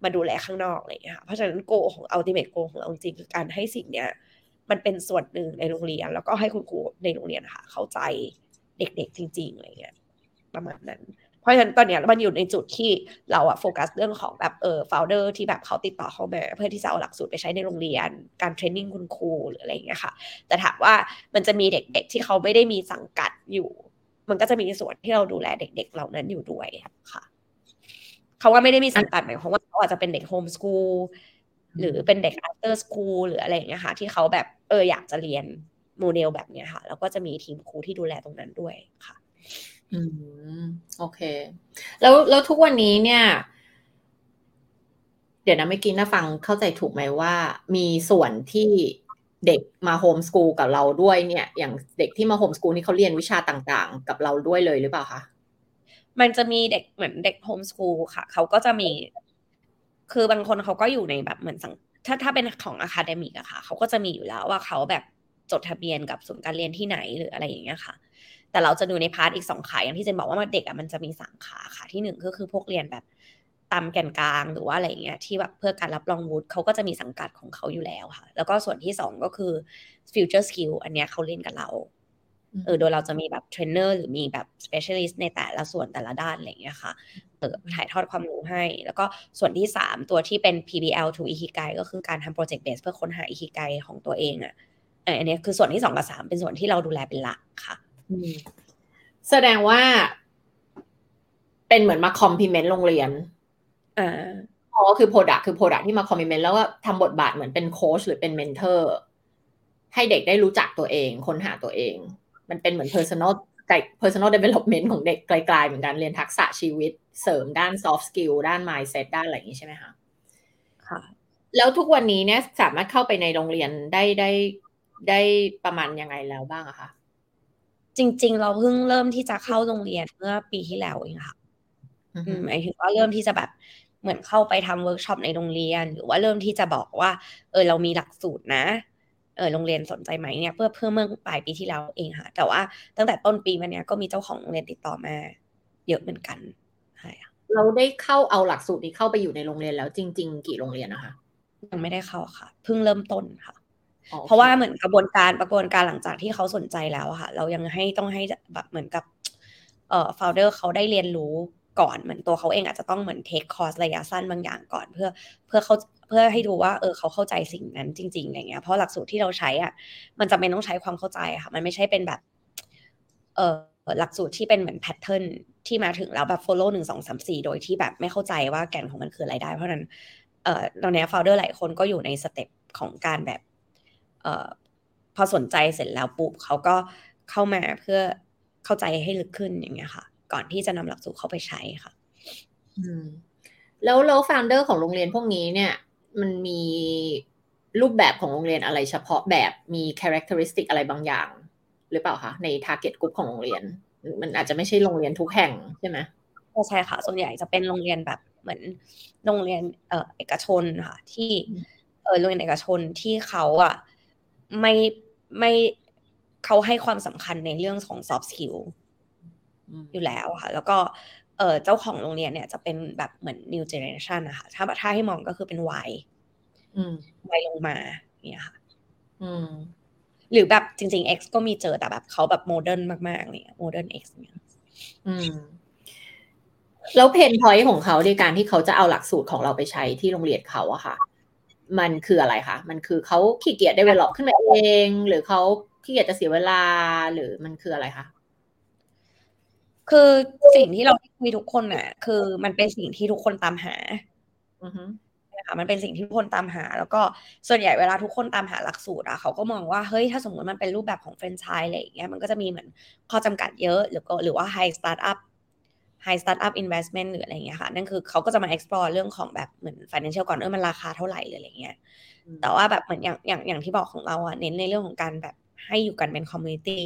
มาดูแลข้างนอกอะไรอย่างเงี้ยค่ะเพราะฉะนั้น goal ของ ultimate goal ของเราจริงคือการให้สิ่งเนี้ยมันเป็นส่วนหนึ่งในโรงเรียน แล้วก็ให้คุณครูในโรงเรียนค่ะ เข้าใจเด็กๆจริงๆอะไรเงี้ยประมาณนั้น เพราะฉะนั้นตอนเนี้ยมันอยู่ในจุดที่เราอะโฟกัสเรื่องของแบบเออโฟลเดอร์ที่แบบเขาติดต่อเข้ามาเพื่อที่จะเอาหลักสูตรไปใช้ในโรงเรียน การ training คุณครูหรืออะไรเงี้ยค่ะ แต่ถามว่ามันจะมีเด็กๆที่เขาไม่ได้มีสังกัดอยู่ มันก็จะมีส่วนที่เราดูแลเด็ก ๆ เหล่านั้นอยู่ด้วยค่ะ คำว่าไม่ได้มีสังกัดหมายความว่าเขาอาจจะเป็นเด็กโฮมสกูลหรือเป็นเด็ก after school หรืออะไรอย่างเงี้ยค่ะ ที่เขาแบบเอออยากจะเรียนโมเดลแบบเนี้ยค่ะ แล้วก็จะมีทีมครูที่ดูแลตรงนั้นด้วยค่ะ อืม โอเค แล้วแล้วทุกวันนี้เนี่ย เดี๋ยวนะเมื่อกี้นะฟังเข้าใจถูกไหมว่า มีส่วนที่เด็กมาโฮมสกูลกับเราด้วยเนี่ย อย่างเด็กที่มาโฮมสกูลนี่เขาเรียนวิชาต่างๆ กับเราด้วยเลยหรือเปล่าคะ มันจะมีเด็กเหมือนเด็ก homeschool ค่ะ เขาก็จะมี คือบางคนเขาก็อยู่ในแบบเหมือนสังกัด ถ้าถ้าเป็นของ academic อะค่ะ เขาก็จะมีอยู่แล้วว่าเขาแบบจดทะเบียนกับศูนย์การเรียนที่ไหนหรืออะไรอย่างเงี้ยค่ะ แต่เราจะดูใน part อีกสองขาอย่างที่เจนบอกว่าเด็กอะมันจะมีสามขาค่ะที่หนึ่งก็คือพวกเรียนแบบตามแกนกลางหรือว่าอะไรเงี้ยที่แบบเพื่อการรับรองวุฒิเขาก็จะมีสังกัดของเขาอยู่แล้วค่ะ แล้วก็ส่วนที่สองก็คือ future skill อันเนี้ยเขาเรียนกับเรา เออโดยเราจะมีแบบเทรนเนอร์หรือมีแบบ specialist ในแต่ละส่วนแต่ละด้านอะไรเงี้ยค่ะเออถ่ายทอดความรู้ให้ แล้วก็ส่วนที่สามตัวที่เป็น PBL to Ikigai ก็คือการทำ project based เพื่อค้นหา Ikigai ของตัวเองอะอันนี้คือส่วนที่สองกับสามเป็นส่วนที่เราดูแลเป็นหลักค่ะแสดงว่า เป็นเหมือนมา complement โรงเรียนอ่าอ๋อคือ product คือ product ที่มา complement แล้วก็ทำบทบาทเหมือนเป็นโค้ชหรือเป็น mentorให้เด็กได้รู้จักตัวเอง ค้นหาตัวเอง มันเป็นเหมือน personal ไก่ personal development ของเด็กกลายๆเหมือนกันเรียนทักษะชีวิต เสริมด้าน soft skill ด้าน mindset ด้านอะไรอย่างนี้ใช่ไหมคะค่ะ แล้วทุกวันนี้เนี่ยสามารถเข้าไปในโรงเรียนได้ได้ได้ประมาณยังไงแล้วบ้างอะคะจริง ๆ เราเพิ่งเริ่มที่จะเข้าโรงเรียนเมื่อปีที่แล้วเองค่ะหมายถึงว่าเริ่มที่จะแบบเหมือนเข้าไปทำเวิร์กช็อปในโรงเรียน หรือว่าเริ่มที่จะบอกว่า เออเรามีหลักสูตรนะ เออโรงเรียนสนใจไหมเนี่ยเพื่อเพื่อเมื่อปลายปีที่แล้วเองค่ะ แต่ว่าตั้งแต่ต้นปีมาเนี้ยก็มีเจ้าของโรงเรียนติดต่อมา เยอะเหมือนกันใช่เราได้เข้าเอาหลักสูตรนี้เข้าไปอยู่ในโรงเรียนแล้วจริง ๆ กี่โรงเรียนนะคะยังไม่ได้เข้าค่ะเพิ่งเริ่มต้นค่ะ เพราะว่าเหมือนกระบวนการประกวนการหลังจากที่เขาสนใจแล้วค่ะ เรายังให้ต้องให้แบบเหมือนกับเอ่อโฟลเดอร์เขาได้เรียนรู้ ก่อนเหมือนตัวเขาเองอาจจะต้องเหมือนเทคคอร์สระยะสั้นบางอย่างก่อน เพื่อเพื่อเขาเพื่อให้ดูว่าเออเขาเข้าใจสิ่งนั้นจริงๆอะไรเงี้ยเพราะหลักสูตรที่เราใช้อะมันจะเป็นต้องใช้ความเข้าใจค่ะ มันไม่ใช่เป็นแบบ เออหลักสูตรที่เป็นเหมือน pattern ที่มาถึงแล้วแบบ follow หนึ่งสองสามสี่โดยที่แบบไม่เข้าใจว่าแก่นของมันคืออะไรได้เพราะนั้นเออตอนนี้ founder หลายคนก็อยู่ใน step ของการแบบเออพอสนใจเสร็จแล้วปุ๊บเขาก็เข้ามาเพื่อเข้าใจให้ลึกขึ้นอย่างเงี้ยค่ะ ก่อนที่จะนำหลักสูตรเข้าไปใช้ค่ะอืมแล้วแล้วฟาวเดอร์ของโรงเรียนพวกนี้เนี่ย มันมีรูปแบบของโรงเรียนอะไรเฉพาะแบบมีคุณลักษณะอะไรบางอย่าง หรือเปล่าคะ ใน target group ของโรงเรียน มันอาจจะไม่ใช่โรงเรียนทุกแห่งใช่ไหมใช่ค่ะ ส่วนใหญ่จะเป็นโรงเรียนแบบเหมือนโรงเรียนเอ่อเอกชนค่ะที่เออโรงเรียนเอกชนที่เขาอะไม่ไม่เขาให้ความสำคัญในเรื่องของ soft skill อยู่แล้วค่ะ แล้วก็เออเจ้าของโรงเรียนเนี่ยจะเป็นแบบเหมือน new generation นะคะถ้าถ้าให้มองก็คือเป็นวัยวัยลงมาเนี่ยค่ะหรือแบบจริง ๆ X ก็มีเจอแต่แบบเขาแบบ modern มากๆเนี่ย modern X เนี่ยอืมแล้ว pain point ของเขาในการที่เขาจะเอาหลักสูตรของเราไปใช้ที่โรงเรียนเขาอะค่ะ มันคืออะไรคะมันคือเขาขี้เกียจ develop ขึ้นมาเอง หรือเขาขี้เกียจจะเสียเวลาหรือมันคืออะไรคะ คือสิ่งที่เราคุยทุกคนน่ะ คือมันเป็นสิ่งที่ทุกคนตามหานะคะมันเป็นสิ่งที่ทุกคนตามหา แล้วก็ส่วนใหญ่เวลาทุกคนตามหาหลักสูตรอะเขาก็มองว่าเฮ้ยถ้าสมมติมันเป็นรูปแบบของแฟรนไชส์อะไรอย่างเงี้ยมันก็จะมีเหมือนข้อจำกัดเยอะหรือก็หรือว่า high startup high startup investment หรืออะไรเงี้ยค่ะ นั่นคือเขาก็จะมา explore เรื่องของแบบเหมือน financial ก่อนเออมันราคาเท่าไหร่หรืออะไรเงี้ย แต่ว่าแบบเหมือนอย่างอย่างอย่างที่บอกของเราอะเน้นในเรื่องของการแบบให้อยู่กันเป็น community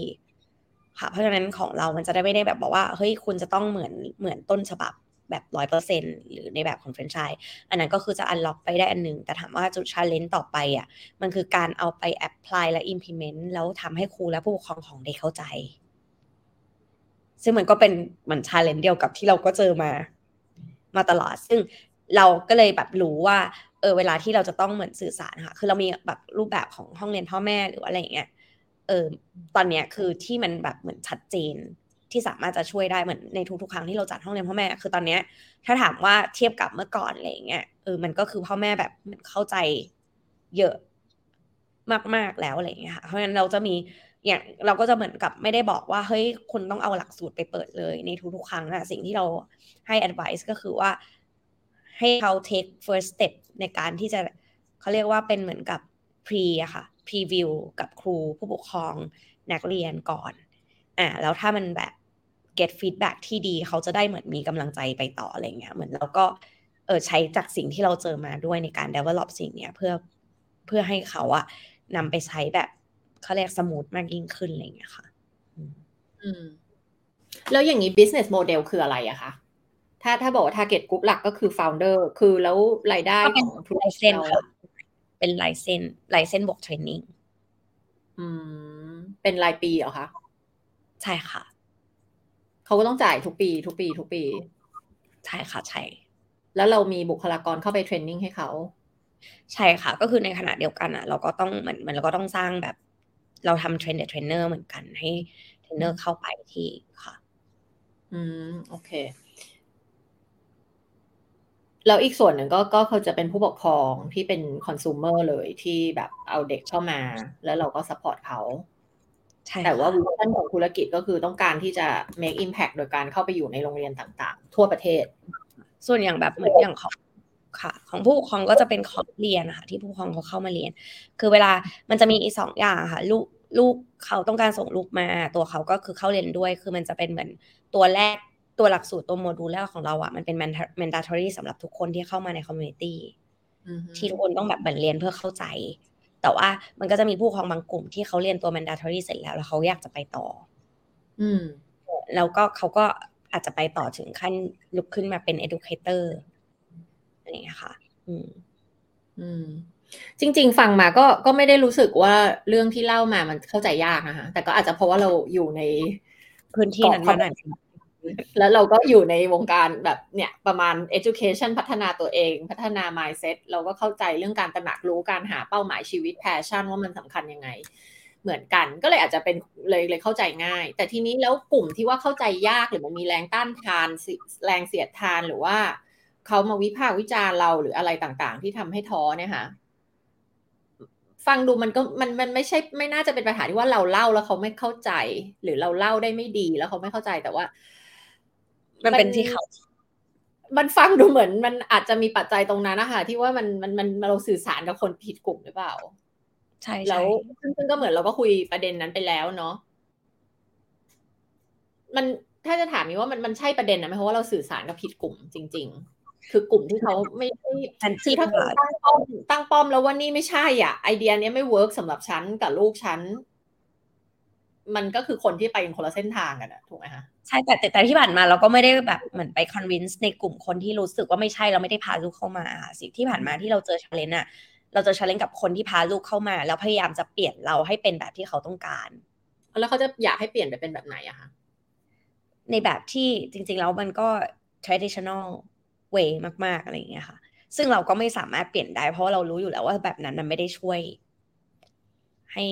ค่ะ เพราะฉะนั้นของเรามันจะได้ไม่ได้แบบบอกว่า เฮ้ย คุณจะต้องเหมือนเหมือนต้นฉบับแบบร้อยเปอร์เซ็นต์หรือในแบบของแฟรนไชส์อันนั้นก็คือจะ unlock ไปได้อันหนึ่ง แต่ถามว่าจุด challenge ต่อไปอะ มันคือการเอาไป apply และ implement แล้วทำให้ครูและผู้ปกครองของเด็กเข้าใจ ซึ่งมันก็เป็นเหมือน challenge เดียวกับที่เราก็เจอมามาตลอด ซึ่งเราก็เลยแบบรู้ว่า เออ เวลาที่เราจะต้องเหมือนสื่อสารค่ะ คือเรามีแบบรูปแบบของห้องเรียนพ่อแม่หรืออะไรอย่างเงี้ย เออตอนเนี้ยคือที่มันแบบเหมือนชัดเจนที่สามารถจะช่วยได้เหมือนในทุกๆครั้งที่เราจัดห้องเรียนพ่อแม่ คือตอนเนี้ยถ้าถามว่าเทียบกับเมื่อก่อนอะไรเงี้ยเออมันก็คือพ่อแม่แบบเข้าใจเยอะมากๆแล้วอะไรเงี้ยค่ะเพราะฉะนั้นเราจะมีอย่างเราก็จะเหมือนกับไม่ได้บอกว่าเฮ้ยคุณต้องเอาหลักสูตรไปเปิดเลยในทุกๆครั้งนะสิ่งที่เราให้ advice ก็คือว่าให้เขา take first step ในการที่จะเขาเรียกว่าเป็นเหมือนกับ pre อะค่ะ พรีวิวกับครูผู้ปกครองนักเรียนก่อนอ่าแล้วถ้ามันแบบ get feedback ที่ดีเขาจะได้เหมือนมีกำลังใจไปต่ออะไรเงี้ยเหมือนเราก็เออใช้จากสิ่งที่เราเจอมาด้วยในการ develop สิ่งเนี้ยเพื่อเพื่อให้เขาอะนำไปใช้แบบเขาเรียก smooth มากยิ่งขึ้นอะไรเงี้ยค่ะ อืม แล้วอย่างนี้ business model คืออะไรอะคะถ้าถ้าบอกว่า target group หลักก็คือ founder คือแล้วรายได้ของทุนเซนค่ะ เป็น license license บวก training อืมเป็นรายปีเหรอคะใช่ค่ะ เขาก็ต้องจ่ายทุกปี ทุกปี ทุกปี ใช่ค่ะใช่แล้วเรามีบุคลากรเข้าไป training ให้เขา ใช่ค่ะ ก็คือในขณะเดียวกันอะ เราก็ต้องเหมือนเหมือนเราก็ต้องสร้างแบบ เราทำ train the trainer เหมือนกันให้เทรนเนอร์เข้าไปที่ค่ะ อืม โอเค แล้วอีกส่วนหนึ่งก็ก็เขาจะเป็นผู้ปกครองที่เป็นคอน sumer เลยที่แบบเอาเด็กเข้ามา แล้วเราก็ support เขาแต่ว่า vision ของธุรกิจก็คือต้องการที่จะ make impact โดยการเข้าไปอยู่ในโรงเรียนต่างๆ ทั่วประเทศ ส่วนอย่างแบบเหมือนอย่างของค่ะ ของผู้ปกครองก็จะเป็นของเรียนนะคะที่ผู้ปกครองเขาเข้ามาเรียน คือเวลามันจะมีอีกสองอย่างค่ะลูกลูกเขาต้องการส่งลูกมา ตัวเขาก็คือเข้าเรียนด้วย คือมันจะเป็นเหมือนตัวแรก ตัวหลักสูตรตัวโมดูลแรกของเราอะมันเป็น mandatory สำหรับทุกคนที่เข้ามาในคอมมูนิตี้ที่ทุกคนต้องแบบเหมือนเรียนเพื่อเข้าใจ แต่ว่ามันก็จะมีผู้ครองบางกลุ่มที่เขาเรียนตัว mandatory เสร็จแล้ว แล้วเขาอยากจะไปต่อ อืมแล้วก็เขาก็อาจจะไปต่อถึงขั้นลุกขึ้นมาเป็น educator อะไรอย่างนี้ค่ะ อืม อืม จริง ๆ ฟังมาก็ก็ไม่ได้รู้สึกว่าเรื่องที่เล่ามามันเข้าใจยากนะคะแต่ก็อาจจะเพราะว่าเราอยู่ในพื้นที่นั้นมานาน แล้วเราก็อยู่ในวงการแบบเนี่ยประมาณ education พัฒนาตัวเอง พัฒนา mindset เราก็เข้าใจเรื่องการตระหนักรู้การหาเป้าหมายชีวิต passion ว่ามันสำคัญยังไง เหมือนกัน ก็เลยอาจจะเป็นเลยเลยเข้าใจง่าย แต่ทีนี้แล้วกลุ่มที่ว่าเข้าใจยากหรือมันมีแรงต้านทานแรงเสียดทานหรือว่าเขามาวิพากษ์วิจารณ์เราหรืออะไรต่างๆ ที่ทำให้ท้อเนี่ยค่ะฟังดูมันก็มันมันไม่ใช่ไม่น่าจะเป็นปัญหาที่ว่าเราเล่าแล้วเขาไม่เข้าใจ หรือเราเล่าได้ไม่ดีแล้วเขาไม่เข้าใจแต่ว่า มันเป็นที่เขา มันฟังดูเหมือนมันอาจจะมีปัจจัยตรงนั้นนะคะที่ว่ามันมันมันเราสื่อสารกับคนผิดกลุ่มหรือเปล่า ใช่แล้วซึ่งก็เหมือนเราก็คุยประเด็นนั้นไปแล้วเนาะมันถ้าจะถามมีว่ามันมันใช่ประเด็นนะไหมเพราะว่าเราสื่อสารกับผิดกลุ่มจริง ๆ คือกลุ่มที่เขาไม่ไม่คือถ้าตั้งป้อมตั้งป้อมแล้วว่านี่ไม่ใช่อะไอเดียนี้ไม่ work สำหรับฉันกับลูกฉัน มันก็คือคนที่ไปคนละเส้นทางกันอะถูกไหมคะใช่แต่แต่ที่ผ่านมาเราก็ไม่ได้แบบเหมือนไป convince ในกลุ่มคนที่รู้สึกว่าไม่ใช่เราไม่ได้พาลูกเข้ามาสิที่ผ่านมาที่เราเจอ challenge อะเราเจอ challenge กับคนที่พาลูกเข้ามา แล้วพยายามจะเปลี่ยนเราให้เป็นแบบที่เขาต้องการ แล้วเขาจะอยากให้เปลี่ยนไปเป็นแบบไหนอะคะในแบบที่จริงๆแล้วมันก็ traditional way มากๆอะไรอย่างเงี้ยค่ะ ซึ่งเราก็ไม่สามารถเปลี่ยนได้เพราะเรารู้อยู่แล้วว่าแบบนั้นมันไม่ได้ช่วย ให้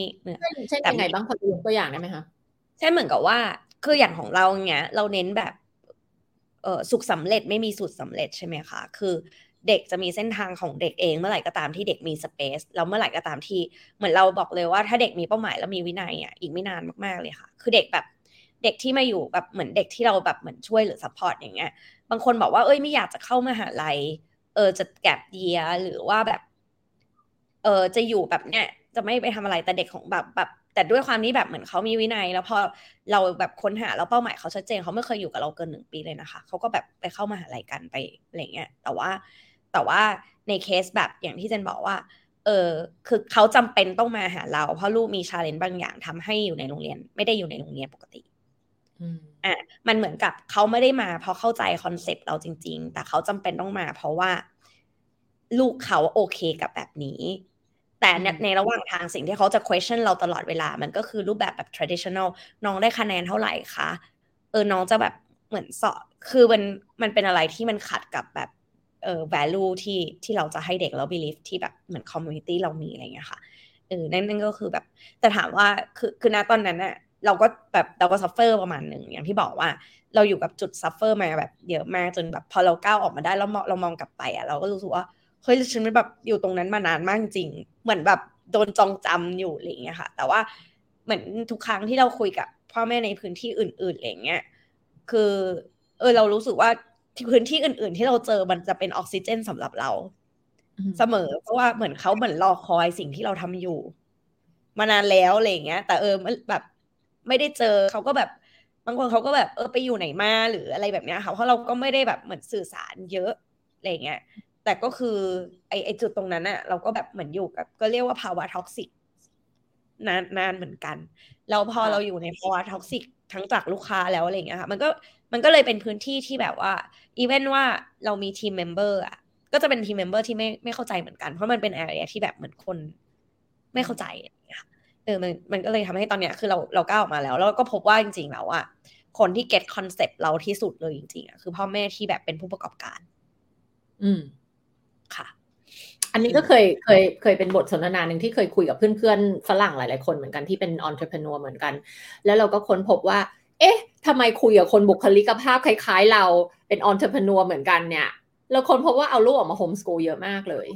เช่นยังไงบ้างพอยกตัวอย่างได้ไหมคะใช่เหมือนกับว่า คืออย่างของเราเนี้ย เราเน้นแบบเออสุขสำเร็จไม่มีสูตรสำเร็จใช่ไหมคะ คือเด็กจะมีเส้นทางของเด็กเองเมื่อไหร่ก็ตามที่เด็กมี space แล้วเมื่อไหร่ก็ตามที่เหมือนเราบอกเลยว่าถ้าเด็กมีเป้าหมายแล้วมีวินัยอะอีกไม่นานมากๆเลยค่ะ คือเด็กแบบเด็กที่มาอยู่แบบเหมือนเด็กที่เราแบบเหมือนช่วยหรือ support อย่างเงี้ยบางคนบอกว่าเอ้ยไม่อยากจะเข้ามหาลัยเออจะ gap year หรือว่าแบบ เออจะอยู่แบบเนี้ย จะไม่ไปทำอะไรแต่เด็กของแบบแบบแต่ด้วยความนี้แบบเหมือนเขามีวินัย แล้วพอเราแบบค้นหาแล้วเป้าหมายเขาชัดเจนเขาไม่เคยอยู่กับเราเกินหนึ่งปีเลยนะคะเขาก็แบบไปเข้ามหาลัยกันไปอะไรเงี้ยแต่ว่าแต่ว่าในเคสแบบอย่างที่เจนบอกว่าเออคือเขาจำเป็นต้องมาหาเราเพราะลูกมี challenge บางอย่างทำให้อยู่ในโรงเรียน ไม่ได้อยู่ในโรงเรียนปกติอะมันเหมือนกับเขาไม่ได้มา เพราะเข้าใจ concept เราจริง ๆ แต่เขาจำเป็นต้องมา เพราะว่า ลูกเขาโอเคกับแบบนี้ แต่ในระหว่างทางสิ่งที่เขาจะ question เราตลอดเวลา มันก็คือรูปแบบแบบ traditional น้องได้คะแนนเท่าไหร่คะ เออ น้องจะแบบเหมือนสอบ คือมัน มันเป็นอะไรที่มันขัดกับแบบ เอ่อ value ที่ ที่เราจะให้เด็กแล้ว belief ที่แบบเหมือน community เรามีอะไรเงี้ยค่ะ เออ นั่นนั่นก็คือแบบ แต่ถามว่า คือ คือณตอนนั้นน่ะ เราก็แบบเราก็ suffer ประมาณหนึ่ง อย่างที่บอกว่า เราอยู่กับจุด suffer มาแบบเยอะมากจนแบบ พอเราก้าวออกมาได้แล้วเรามองกลับไปอะ เราก็รู้สึกว่า เฮ้ยฉันแบบอยู่ตรงนั้นมานานมากจริง เหมือนแบบโดนจองจำอยู่อะไรเงี้ยค่ะ แต่ว่าเหมือนทุกครั้งที่เราคุยกับพ่อแม่ในพื้นที่อื่นๆอะไรเงี้ยคือ เออเรารู้สึกว่าพื้นที่อื่น ๆ ที่เราเจอมันจะเป็นออกซิเจนสำหรับเราเสมอเพราะว่าเหมือนเขาเหมือนรอคอยสิ่งที่เราทำอยู่ มานานแล้วอะไรเงี้ย แต่เออแบบไม่ได้เจอเขาก็แบบบางคนเขาก็แบบเออไปอยู่ไหนมาหรืออะไรแบบเนี้ยค่ะเพราะเราก็ไม่ได้แบบเหมือนสื่อสารเยอะอะไรเงี้ย แต่ก็คือไอไอจุดตรงนั้นอะเราก็แบบเหมือนอยู่กับ ก็เรียกว่าภาวะ toxic นานนานเหมือนกัน แล้วพอเราอยู่ในภาวะ toxic ทั้งจากลูกค้าแล้วอะไรเงี้ยค่ะมันก็มันก็เลยเป็นพื้นที่ที่แบบว่า even ว่าเรามี team member อะก็จะเป็น team member ที่ไม่ไม่เข้าใจเหมือนกัน เพราะมันเป็น area ที่แบบเหมือนคนไม่เข้าใจเออมันมันก็เลยทำให้ตอนเนี้ยคือเราเราก้าวออกมาแล้ว แล้วก็พบว่าจริงๆแล้วอะคนที่ get concept เราที่สุดเลยจริงๆอะคือพ่อแม่ที่แบบเป็นผู้ประกอบการ อืม ค่ะ อันนี้ก็เคยเคยเคยเป็นบทสนทนาหนึ่งที่เคยคุยกับเพื่อนๆฝรั่งหลายๆคนเหมือนกันที่เป็น entrepreneur เหมือนกัน แล้วเราก็ค้นพบว่า เอ๊ะทำไมคุยกับคนบุคลิกภาพคล้ายๆ เราเป็น entrepreneur เหมือนกันเนี่ยเราค้นพบว่าเอาลูกออกมา homeschool เยอะมากเลย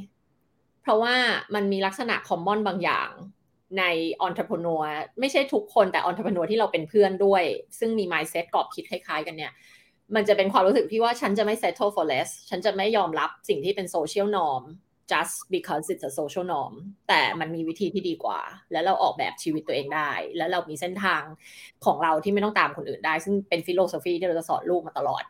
เพราะว่ามันมีลักษณะ common บางอย่างใน entrepreneur ไม่ใช่ทุกคนแต่ entrepreneur ที่เราเป็นเพื่อนด้วย ซึ่งมี mindset กรอบคิดคล้ายๆกันเนี่ย มันจะเป็นความรู้สึกที่ว่าฉันจะไม่ settle for less ฉันจะไม่ยอมรับสิ่งที่เป็น social norm just because it's a social norm แต่มันมีวิธีที่ดีกว่า แล้วเราออกแบบชีวิตตัวเองได้ แล้วเรามีเส้นทางของเราที่ไม่ต้องตามคนอื่นได้ ซึ่งเป็น philosophy ที่เราจะสอนลูกมาตลอด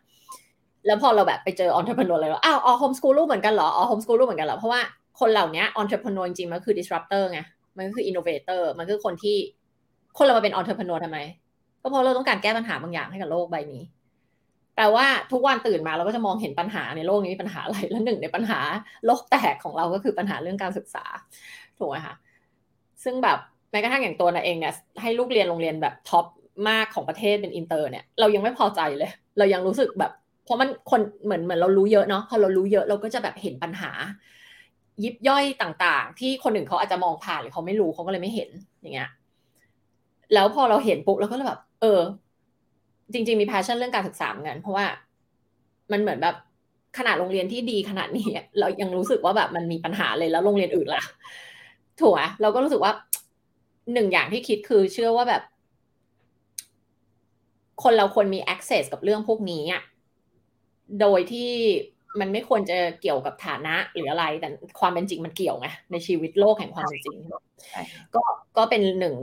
แล้วพอเราแบบไปเจอ entrepreneur เลยว่าอ้าวอ๋อ homeschool ลูกเหมือนกันเหรออ๋อ homeschool ลูกเหมือนกันเหรอ เพราะว่าคนเหล่านี้ entrepreneur จริงๆมันคือ disruptor ไง มันก็คือ innovator มันคือคนที่คนเรามาเป็น entrepreneur ทำไม ก็เพราะเราต้องการแก้ปัญหาบางอย่างให้กับโลกใบนี้ แต่ว่าทุกวันตื่นมาเราก็จะมองเห็นปัญหาในโลกนี้มีปัญหาอะไร แล้วหนึ่งในปัญหาโลกแตกของเราก็คือปัญหาเรื่องการศึกษา ถูกไหมคะซึ่งแบบแม้กระทั่งอย่างตัวนาเองเนี่ยให้ลูกเรียนโรงเรียนแบบ top มากของประเทศเป็นอินเตอร์เนี่ยเรายังไม่พอใจเลย เรายังรู้สึกแบบ เพราะมันคนเหมือนเหมือนเรารู้เยอะเนาะพอเรารู้เยอะเราก็จะแบบเห็นปัญหา ยิบย่อยต่างๆ ที่คนอื่นเขาอาจจะมองผ่านหรือเขาไม่รู้เขาก็เลยไม่เห็นอย่างเงี้ยแล้วพอเราเห็นปุ๊บเราก็เลยแบบ เออ จริง ๆ มี passion เรื่องการศึกษาเหมือนกันเพราะว่ามันเหมือนแบบขนาดโรงเรียนที่ดีขนาดนี้เรายังรู้สึกว่าแบบมันมีปัญหาเลยแล้วโรงเรียนอื่นล่ะถูกไหมเราก็รู้สึกว่าหนึ่งอย่างที่คิดคือเชื่อว่าแบบ คนเราควรมี access กับเรื่องพวกนี้อะโดยที่มันไม่ควรจะเกี่ยวกับฐานะหรืออะไร แต่ความเป็นจริงมันเกี่ยวไงในชีวิตโลกแห่งความเป็นจริงก็ก็เป็นหนึ่ง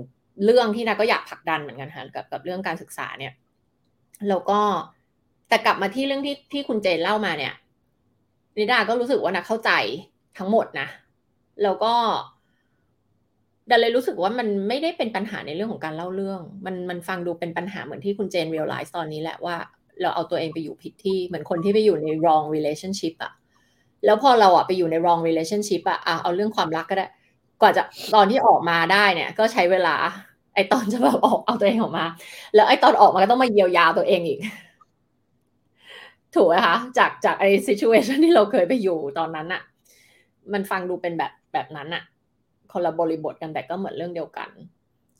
เรื่องที่นาก็อยากผลักดันเหมือนกันค่ะกับกับเรื่องการศึกษาเนี่ย แล้วก็แต่กลับมาที่เรื่องที่ที่คุณเจนเล่ามาเนี่ยนิดาก็รู้สึกว่านะเข้าใจทั้งหมดนะ แล้วก็แต่เลยรู้สึกว่ามันไม่ได้เป็นปัญหาในเรื่องของการเล่าเรื่อง มันมันฟังดูเป็นปัญหาเหมือนที่คุณเจน realize ตอนนี้แหละว่าเราเอาตัวเองไปอยู่ผิดที่เหมือนคนที่ไปอยู่ใน wrong relationship อะแล้วพอเราอะไปอยู่ใน wrong relationship อะอะเอาเรื่องความรักก็ได้ กว่าจะตอนที่ออกมาได้เนี่ย ก็ใช้เวลา ไอตอนจะแบบออกเอาตัวเองออกมา แล้วไอตอนออกมาก็ต้องมาเยียวยาตัวเองอีก ถูกไหมคะจากจากไอ situation ที่เราเคยไปอยู่ตอนนั้นอะมันฟังดูเป็นแบบแบบนั้นอะคนละบริบทกันแต่ก็เหมือนเรื่องเดียวกัน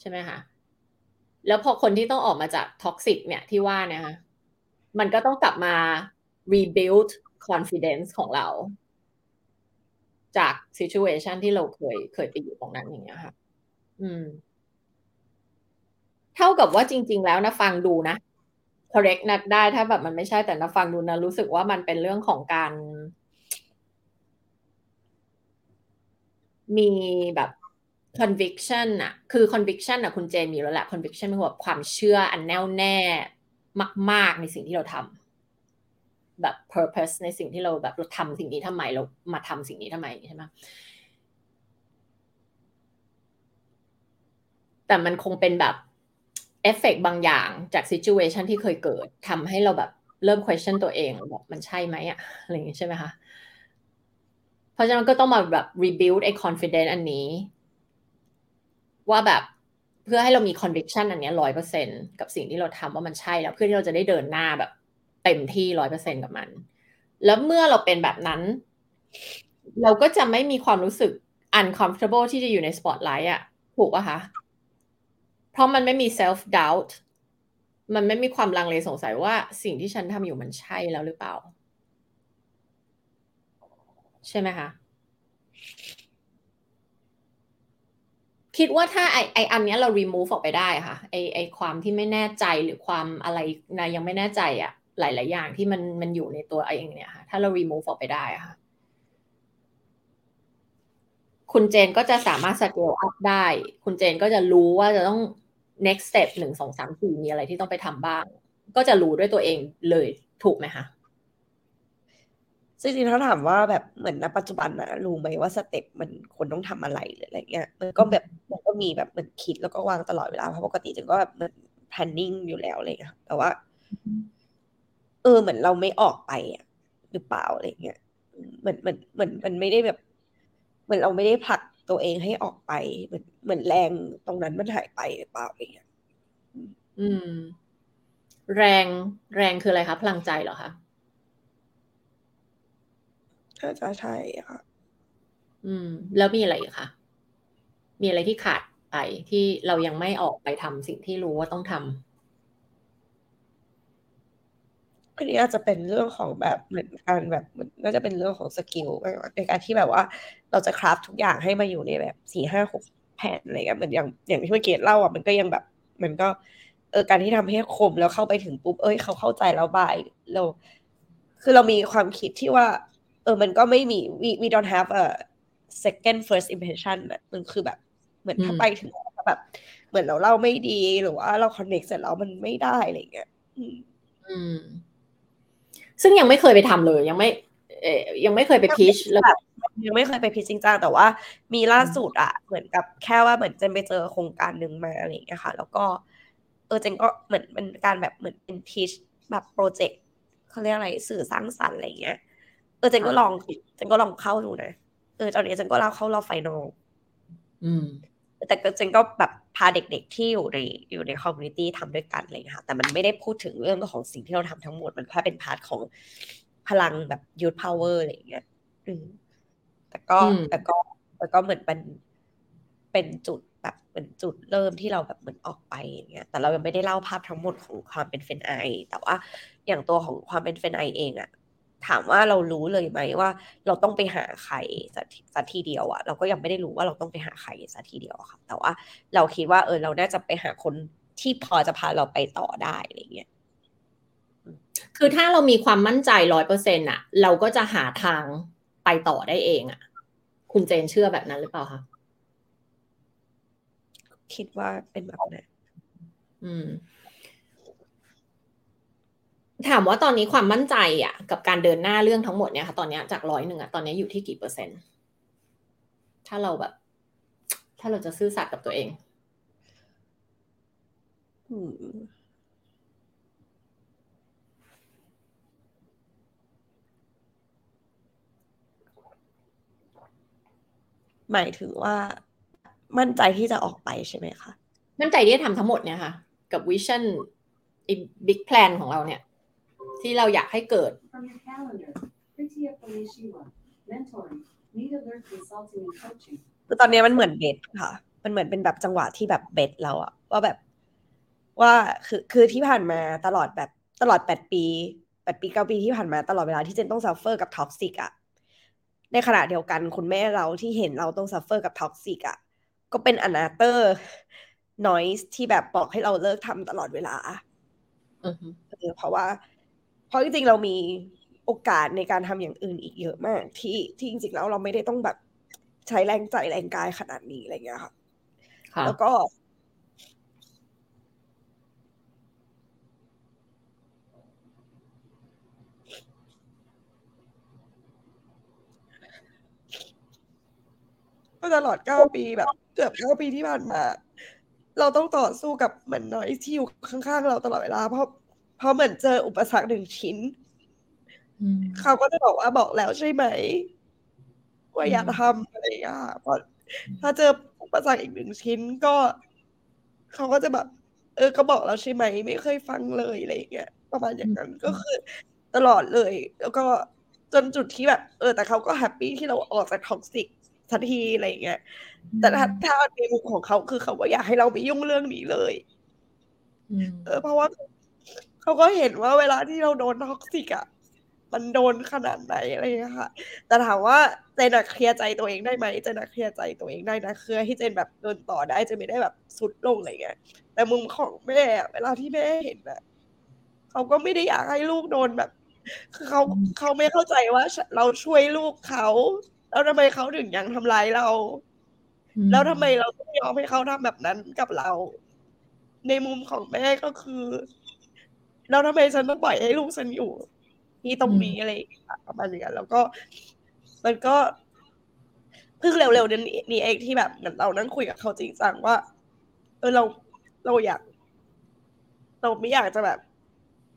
ใช่ไหมคะแล้วพอคนที่ต้องออกมาจากท็อกซิกเนี่ยที่ว่าเนี่ยคะมันก็ต้องกลับมา rebuild confidence ของเรา จาก situation ที่เราเคยเคยไปอยู่ตรงนั้นอย่างเงี้ยค่ะ อืม เท่ากับว่าจริง ๆ แล้วนะฟังดูนะ correct นักได้ถ้าแบบมันไม่ใช่แต่นะฟังดูนะรู้สึกว่ามันเป็นเรื่องของการ มีแบบ conviction อะคือ conviction อะคุณเจนมีแล้วแหละ conviction เป็นแบบความเชื่ออันแน่วแน่มาก ๆ ในสิ่งที่เราทำแบบ purpose ในสิ่งที่เราแบบเราทำสิ่งนี้ทำไมเรามาทำสิ่งนี้ทำไมใช่ไหมแต่มันคงเป็นแบบ เอฟเฟกบางอย่างจาก situation ที่เคยเกิดทำให้เราแบบเริ่ม question ตัวเองบอกมันใช่ไหมอะอะไรอย่างนี้ใช่ไหมคะ เพราะฉะนั้นก็ต้องมาแบบ rebuild ไอ้ confidence อันนี้ ว่าแบบเพื่อให้เรามี conviction อันนี้ร้อยเปอร์เซ็นกับสิ่งที่เราทำว่ามันใช่แล้ว เพื่อที่เราจะได้เดินหน้าแบบ เต็มที่ร้อยเปอร์เซ็นกับมัน แล้วเมื่อเราเป็นแบบนั้น เราก็จะไม่มีความรู้สึก uncomfortable ที่จะอยู่ใน spotlight อะถูกปะคะ เพราะมันไม่มี self doubt มันไม่มีความลังเลสงสัยว่าสิ่งที่ฉันทำอยู่มันใช่แล้วหรือเปล่า ใช่ไหมคะ คิดว่าถ้าไอไออันนี้เรา remove ออกไปได้ค่ะ ไอไอความที่ไม่แน่ใจหรือความอะไรนะยังไม่แน่ใจอะหลาย ๆ อย่างที่มันมันอยู่ในตัวไอเองเนี่ยค่ะ ถ้าเรา remove ออกไปได้ค่ะคุณเจนก็จะสามารถ scale up ได้ คุณเจนก็จะรู้ว่าจะต้อง next step หนึ่งสองสามสี่มีอะไรที่ต้องไปทำบ้าง ก็จะรู้ด้วยตัวเองเลยถูกไหมคะจริงๆถ้าถามว่าแบบเหมือนณปัจจุบันนะรู้ไหมว่าสเต็ปมันคนต้องทำอะไรหรืออะไรเงี้ยมันก็แบบมันก็มีแบบเหมือนคิดแล้วก็วางตลอดเวลาเพราะปกติจึงก็แบบเหมือน planning อยู่แล้วอะไรเงี้ยแต่ว่า เออเหมือนเราไม่ออกไปอะหรือเปล่าอะไรเงี้ยเหมือนเหมือนเหมือนมันไม่ได้แบบ เหมือนเราไม่ได้ผลัก ตัวเองให้ออกไปเหมือนเหมือนแรงตรงนั้นมันหายไปหรือเปล่าอะไรเงี้ยอืม แรงแรงคืออะไรคะพลังใจเหรอคะน่าจะใช่ค่ะ อืม แล้วมีอะไรอีกคะมีอะไรที่ขาดไปที่เรายังไม่ออกไปทำสิ่งที่รู้ว่าต้องทำ อันนี้อาจจะเป็นเรื่องของแบบเหมือนการแบบน่าจะเป็นเรื่องของสกิลในการที่แบบว่า เราจะคราฟทุกอย่างให้มาอยู่ในแบบสี่ห้าหกแผ่นอะไรเงี้ยเหมือนอย่างอย่างที่เมื่อกี้เล่าอะมันก็ยังแบบ มันก็ เออการที่ทำให้คมแล้วเข้าไปถึงปุ๊บเอ้ยเขาเข้าใจแล้วบายเราคือเรามีความคิดที่ว่า เออมันก็ไม่มี we we don't have a second first impression อะมันคือแบบเหมือนถ้าไปถึงแบบ เหมือนเราเล่าไม่ดีหรือว่าเรา connect เสร็จแล้วมันไม่ได้อะไรเงี้ยอืม ซึ่งยังไม่เคยไปทำเลย ยังไม่เออยังไม่เคยไปพิชแล้วยังไม่เคยไป pitch จริงจังแต่ว่า มีล่าสุดอะเหมือนกับแค่ว่าเหมือนเจนไปเจอโครงการหนึ่งมาอะไรอย่างเงี้ยค่ะ แล้วก็เออเจนก็เหมือนเป็นการแบบเหมือนเป็น pitch แบบ project เขาเรียกอะไรสื่อสร้างสรรค์อะไรเงี้ยเออเจนก็ลองเจนก็ลองเข้าดูนะเออตอนนี้เจนก็เล่าเข้ารอบ final อืม แต่เจนก็แบบพาเด็กๆที่อยู่ในอยู่ใน community ทำด้วยกันอะไรเลยค่ะแต่มันไม่ได้พูดถึงเรื่องของสิ่งที่เราทำทั้งหมด มันแค่เป็น part ของพลังแบบ youth power อะไรอย่างเงี้ยอืมแต่ก็อืมแต่ก็แต่ก็เหมือนเป็นเป็นจุดแบบเป็นจุดเริ่มที่เราแบบเหมือนออกไปอย่างเงี้ย แต่เรายังไม่ได้เล่าภาพทั้งหมดของความเป็นเฟนไอ แต่ว่าอย่างตัวของความเป็นเฟนไอเองอะ ถามว่าเรารู้เลยไหมว่า เราต้องไปหาใครสักสักทีเดียวอะเราก็ยังไม่ได้รู้ว่าเราต้องไปหาใครสักทีเดียวอะค่ะ แต่ว่าเราคิดว่าเออเราน่าจะไปหาคนที่พอจะพาเราไปต่อได้อะไรเงี้ยคือถ้าเรามีความมั่นใจร้อยเปอร์เซ็นต์อะเราก็จะหาทางไปต่อได้เองอะคุณเจนเชื่อแบบนั้นหรือเปล่าคะคิดว่าเป็นแบบนั้นอืม ถามว่าตอนนี้ความมั่นใจอะกับการเดินหน้าเรื่องทั้งหมดเนี่ยค่ะ ตอนนี้จากร้อยหนึ่งอะตอนนี้อยู่ที่กี่เปอร์เซ็นต์ ถ้าเราแบบ ถ้าเราจะซื่อสัตย์กับตัวเองอืมหมายถึงว่ามั่นใจที่จะออกไปใช่ไหมคะ มั่นใจที่จะทำทั้งหมดเนี่ยค่ะ กับวิชั่นอีบิ๊กแพลนของเราเนี่ย ที่เราอยากให้เกิด From your calendar, Pritia Feliciwa, mentoring, need alert consulting and coaching. คือตอนนี้มันเหมือน base ค่ะ มันเหมือนเป็นแบบจังหวะที่แบบ base เราอะว่าแบบว่าคือคือที่ผ่านมาตลอดแบบตลอดแปดปีแปดปีเก้าปีที่ผ่านมาตลอดเวลาที่เจนต้อง suffer กับ toxic อะในขณะเดียวกันคุณแม่เราที่เห็นเราต้อง suffer กับ toxic อะก็เป็น another noise ที่แบบบอกให้เราเลิกทำตลอดเวลาอือฮึเออเพราะว่า เพราะจริงๆเรามีโอกาสในการทำอย่างอื่นอีกเยอะมาก ที่ที่จริงๆแล้วเราไม่ได้ต้องแบบใช้แรงใจแรงกายขนาดนี้อะไรเงี้ยค่ะค่ะแล้วก็ ก็ตลอดเก้าปีแบบ เกือบเก้าปีที่ผ่านมา เราต้องต่อสู้กับเหมือนน้อยที่อยู่ข้างๆ เราตลอดเวลาเพราะเพราะเหมือนเจออุปสรรคหนึ่งชิ้นอืมเขาก็จะบอกว่าบอกแล้วใช่ไหมว่าอย่าอืมทำอะไรอย่างเงี้ยค่ะเพราะถ้าเจออุปสรรคอีกหนึ่งชิ้นก็เขาก็จะแบบ เออก็บอกแล้วใช่ไหมไม่เคยฟังเลยอะไรอย่างเงี้ยประมาณอย่างนั้นก็คือ ตลอดเลย แล้วก็จนจุดที่แบบ เออ แต่เขาก็ happy ที่เราออกจาก toxic สักทีอะไรอย่างเงี้ยแต่ถ้าถ้าในมุมของเขาคือเขาไม่อยากให้เราไปยุ่งเรื่องนี้เลยอืมเออเพราะว่า เขาก็เห็นว่าเวลาที่เราโดน toxic อะมันโดนขนาดไหนอะไรอย่างเงี้ยค่ะ แต่ถามว่าเจนอะ clear ใจตัวเองได้ไหมเจนอะ clear ใจตัวเองได้นะคือให้เจนแบบเดินต่อได้เจนไม่ได้แบบทรุดลงอะไรเงี้ย แต่มุมของแม่อะเวลาที่แม่เห็นอะเขาก็ไม่ได้อยากให้ลูกโดนแบบ คือเขาเขาไม่เข้าใจว่า เราช่วยลูกเขาแล้วทำไมเขาถึงยังทำร้ายเรา แล้วทำไมเราต้องยอมให้เขาทำแบบนั้นกับเรา ในมุมของแม่ก็คือ แล้วทำไมฉันต้องปล่อยให้ลูกฉันอยู่ที่ตรงนี้อะไรอย่างเงี้ยประมาณอย่างนั้นแล้วก็ มันก็เพิ่งเร็วๆนี้นี่เองที่แบบเหมือนเรานั่งคุยกับเขาจริงจังว่า เออเราเราอยาก เราไม่อยากจะแบบ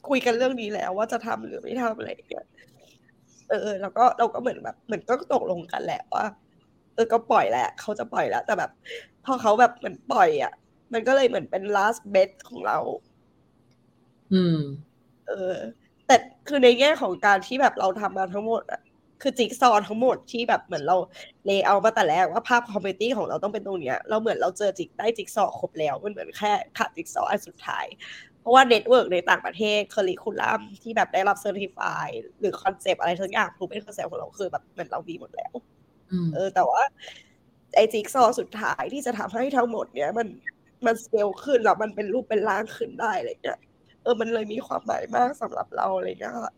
คุยกันเรื่องนี้แล้ว ว่าจะทำหรือไม่ทำอะไรอย่างเงี้ยเออเออแล้วก็เราก็เหมือนแบบเหมือนก็ตกลงกันแหละว่าเออก็ปล่อยแหละเขาจะปล่อยแล้ว แต่แบบ พอเขาแบบเหมือนปล่อยอะ มันก็เลยเหมือนเป็น last bet ของเรา อืม เออ แต่คือในแง่ของการที่แบบเราทำมาทั้งหมดอะคือจิ๊กซอว์ทั้งหมดที่แบบเหมือนเรา layer มาแต่แรกว่าภาพ community ของเราต้องเป็นตรงเนี้ย เราเหมือนเราเจอจิ๊กได้จิ๊กซอว์ครบแล้วมันเหมือนแค่ขาดจิ๊กซอว์อันสุดท้าย เพราะว่า network ในต่างประเทศค u ริคูลัมที่แบบได้รับ certifiedหรือคอนเซปต์อะไรทั้งอย่างรูเป็นคอนเซปต์ของเราคือแบบเหมือนเรามีหมดแล้วอืมเออ แต่ว่าไอจิ๊กซอว์สุดท้ายที่จะทำให้ทั้งหมดเนี้ยมันมันสเกลขึ้นแล้วมันเป็นรูปเป็นร่างขึ้นได้อะไรเงี้ย เออมันเลยมีความหมายมากสำหรับเราอะไรเงี้ยค่ะ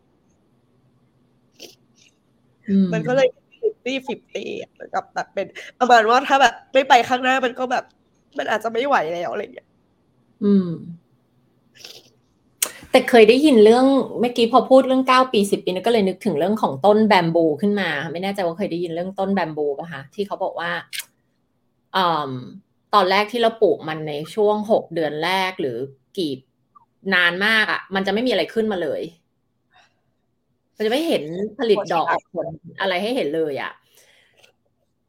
มันก็เลย fifty fifty กับแบบเป็นประมาณว่าถ้าแบบไม่ไปข้างหน้ามันก็แบบ มันอาจจะไม่ไหวแล้วอะไรเงี้ยอืม แต่เคยได้ยินเรื่องเมื่อกี้พอพูดเรื่องเก้าปีสิบปีนกก็เลยนึกถึงเรื่องของต้นแบมบูขึ้นมา ไม่แน่ใจว่าเคยได้ยินเรื่องต้นแบมบูป่ะคะที่เขาบอกว่าอ่าตอนแรกที่เราปลูกมันในช่วงหกเดือนแรกหรือกี่ นานมากอะ่ะ มันจะไม่มีอะไรขึ้นมาเลยมันจะไม่เห็นผลิตดอกออกผลอะไรให้เห็นเลยอะ่ะ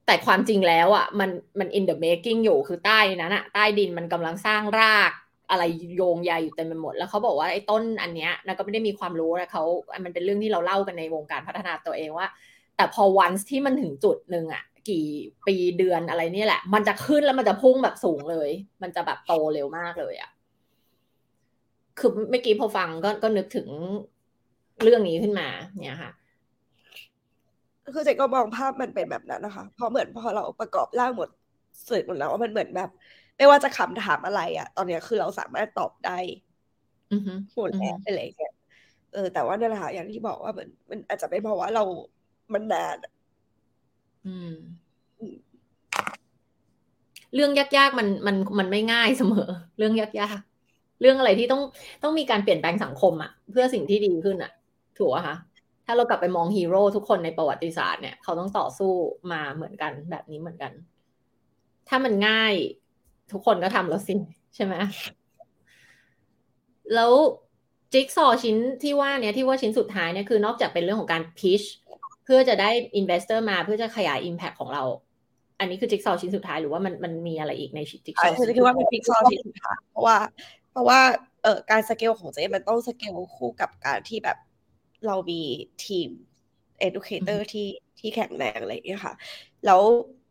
แต่ความจริงแล้วอะ่ะ มันมัน in the making อยู่คือใต้นั้นอะใต้ดินมันกำลังสร้างรากอะไรโยงใยอยู่เต็มไปหมด แล้วเขาบอกว่าไอ้ต้นอันเนี้ยนะก็ไม่ได้มีความรู้นะเขา มันเป็นเรื่องที่เราเล่ากันในวงการพัฒนาตัวเองว่า แต่พอวันที่มันถึงจุดหนึ่งอะกี่ปีเดือนอะไรเนี่ยแหละ มันจะขึ้นแล้วมันจะพุ่งแบบสูงเลย มันจะแบบโตเร็วมากเลยอะ คือเมื่อกี้พอฟังก็ก็นึกถึงเรื่องนี้ขึ้นมา เนี่ยค่ะ คือเจ๊ก็มองภาพมันเป็นแบบนั้นนะคะเพราะเหมือนพอเราประกอบร่างหมดเสร็จหมดแล้วว่ามันเหมือนแบบ ไม่ว่าจะคำถามอะไรอะตอนเนี้ยคือเราสามารถตอบได้อือฮึหมดแล้วอะไรอย่างเงี้ยเออแต่ว่านั่นแหละค่ะอย่างที่บอกว่ามันมันอาจจะเป็นเพราะว่าเรามันนานอะอืมอืมเรื่องยากๆมันมันมันไม่ง่ายเสมอ เรื่องยากๆ เรื่องอะไรที่ต้องต้องมีการเปลี่ยนแปลงสังคมอะเพื่อสิ่งที่ดีขึ้นอะถูกอะคะถ้าเรากลับไปมองฮีโร่ทุกคนในประวัติศาสตร์เนี่ยเขาต้องต่อสู้มาเหมือนกันแบบนี้เหมือนกัน ถ้ามันง่ายทุกคนก็ทำแล้วสิใช่ไหมแล้วจิ๊กซอว์ชิ้นที่ว่าเนี้ยที่ว่าชิ้นสุดท้ายเนี่ยคือนอกจากเป็นเรื่องของการ pitch เพื่อจะได้ investor มาเพื่อจะขยาย Impact ของเรา อันนี้คือจิ๊กซอว์ชิ้นสุดท้ายหรือว่ามันมันมีอะไรอีกในจิ๊กซอว์ใช่คือคิดว่าเป็นจิ๊กซอว์ที่สุดท้ายเพราะว่า เพราะว่าเอ่อการสเกลของเจมันต้องสเกลคู่กับการที่แบบเรามีทีม educator ที่ที่แข็งแรงอะไรอย่างเงี้ยค่ะ แล้ว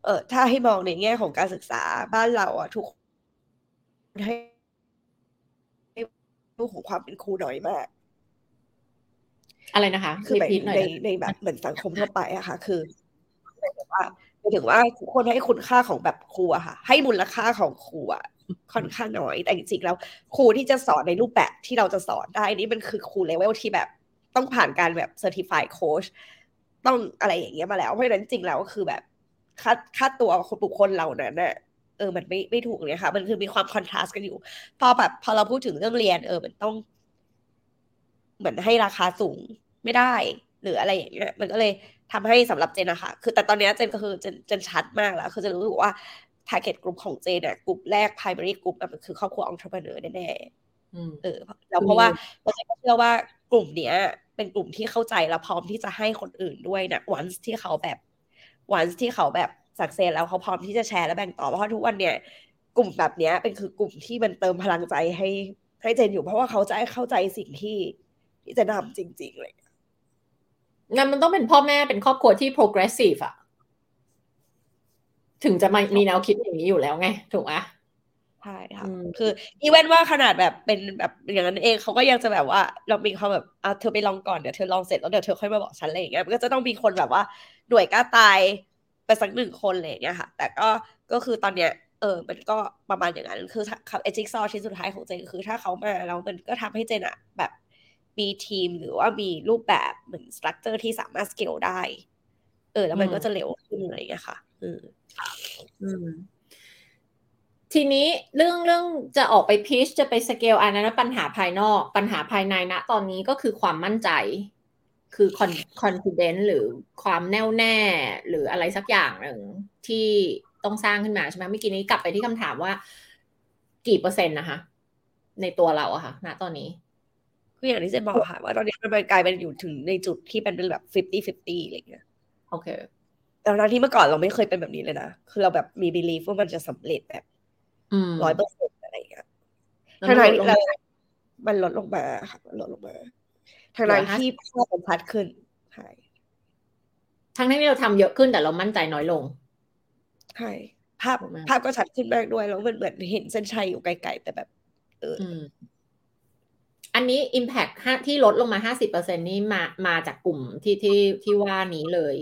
เอ่อถ้าให้มองในแง่ของการศึกษาบ้านเราอะทุกคนให้ให้รูปของความเป็นครูน้อยมาก อะไรนะคะ คือหมายรีพีทหน่อยในนะในแบบเหมือนสังคมทั่วไปอะค่ะ คือหมายถึงว่าหมายถึงว่าทุกคนให้คุณค่าของแบบครูอะค่ะ ให้มูลค่าของครูอะ ค่อนข้างน้อย แต่จริงๆแล้วครูที่จะสอนในรูปแบบที่เราจะสอนได้นี่มันคือครูเลเวลที่แบบต้องผ่านการแบบ certified โค้ชต้องอะไรอย่างเงี้ยมาแล้ว เพราะฉะนั้นจริงๆแล้วก็คือแบบค่าค่าตัวคนบุคคลเหล่านั้นน่ะเออมันไม่ไม่ถูกเลยค่ะมันคือมีความ contrast กันอยู่ พอแบบพอเราพูดถึงเรื่องเรียนเออมันต้อง เหมือนให้ราคาสูงไม่ได้ หรืออะไรอย่างเงี้ยมันก็เลยทำให้สำหรับเจนนะคะคือแต่ตอนเนี้ยเจนก็คือเจนเจนชัดมากแล้ว คือจะรู้สึกว่า target group ของเจนเนี่ยกลุ่มแรก primary group อะมันคือครอบครัว entrepreneur แน่อืมๆเออแล้วเพราะว่าเราจะเชื่อว่ากลุ่มเนี้ย เป็นกลุ่มที่เข้าใจและพร้อมที่จะให้คนอื่นด้วยนะ once ที่เขาแบบ once ที่เขาแบบ success แล้วเขาพร้อมที่จะแชร์และแบ่งต่อเพราะว่าทุกวันเนี่ย กลุ่มแบบเนี้ยเป็นคือกลุ่มที่มันเติมพลังใจให้ให้เจนอยู่เพราะว่าเขาจะเข้าใจสิ่งที่ที่เจะทำจริงๆเลยงั้นมันต้องเป็นพ่อแม่เป็นครอบครัวที่ progressive อะ ถึงจะมามีแนวคิดอย่างนี้อยู่แล้วไง ถูกไหมใช่ค่ะอืมคืออีเวนว่าขนาดแบบเป็นแบบอย่างนั้นเองเขาก็ยังจะแบบว่าเรามีเขาแบบอะเธอไปลองก่อนเดี๋ยวเธอลองเสร็จแล้วเดี๋ยวเธอค่อยมาบอกฉันอะไรอย่างเงี้ยมันก็จะต้องมีคนแบบว่าหน่วยกล้าตายไปสักหนึ่งคนอะไรอย่างเงี้ยค่ะ แต่ก็ก็คือตอนเนี้ยเออ มันก็ประมาณอย่างนั้น คือเอจิกซอชิ้นสุดท้ายของเจนคือถ้าเขามาแล้วมันก็ทำให้เจนอะแบบมีทีมหรือว่ามีรูปแบบเหมือนสตรัคเจอร์ที่สามารถสเกลได้ เออ แล้วมันอืมก็จะเร็วขึ้นอะไรอย่างเงี้ยค่ะ อืมอืมทีนี้เรื่องเรื่องจะออกไป pitch จะไปสเกลอันนั้นนะปัญหาภายนอก ปัญหาภายในณตอนนี้ก็คือความมั่นใจ คือคอน confidence หรือความแน่วแน่ หรืออะไรสักอย่างหนึ่งที่ต้องสร้างขึ้นมาใช่ไหมเมื่อกี้นี้กลับไปที่คำถามว่า กี่เปอร์เซ็นต์นะคะ ในตัวเราอะค่ะณตอนนี้คืออย่างที่เจนบอกค่ะว่าตอนนี้มันกลายเป็นอยู่ถึงในจุดที่เป็นแบบ50 50อะไรอย่างเงี้ยโอเคแต่ ทั้งที่เมื่อก่อนเราไม่เคยเป็นแบบนี้เลยนะ คือเราแบบมี belief ว่ามันจะสำเร็จแบบอืมร้อยเปอร์เซ็นต์อะไรอย่างเงี้ยแล้วทางมันทางลดลงเรามามันลดลงมาค่ะมันลดลงมาทางทางที่ภาพมันชัดขึ้นใช่ทั้งที่เราทำเยอะขึ้นแต่เรามั่นใจน้อยลงใช่ภาพถูกไหมภาพก็ชัดขึ้นมากด้วยแล้วมันเหมือนเห็นเส้นชัยอยู่ไกลๆแต่แบบ เออออืมอันนี้ Impact ห้าที่ลดลงมาห้าสิบเปอร์เซ็นนี่มามาจากกลุ่มที่ที่ที่ว่านี้เลย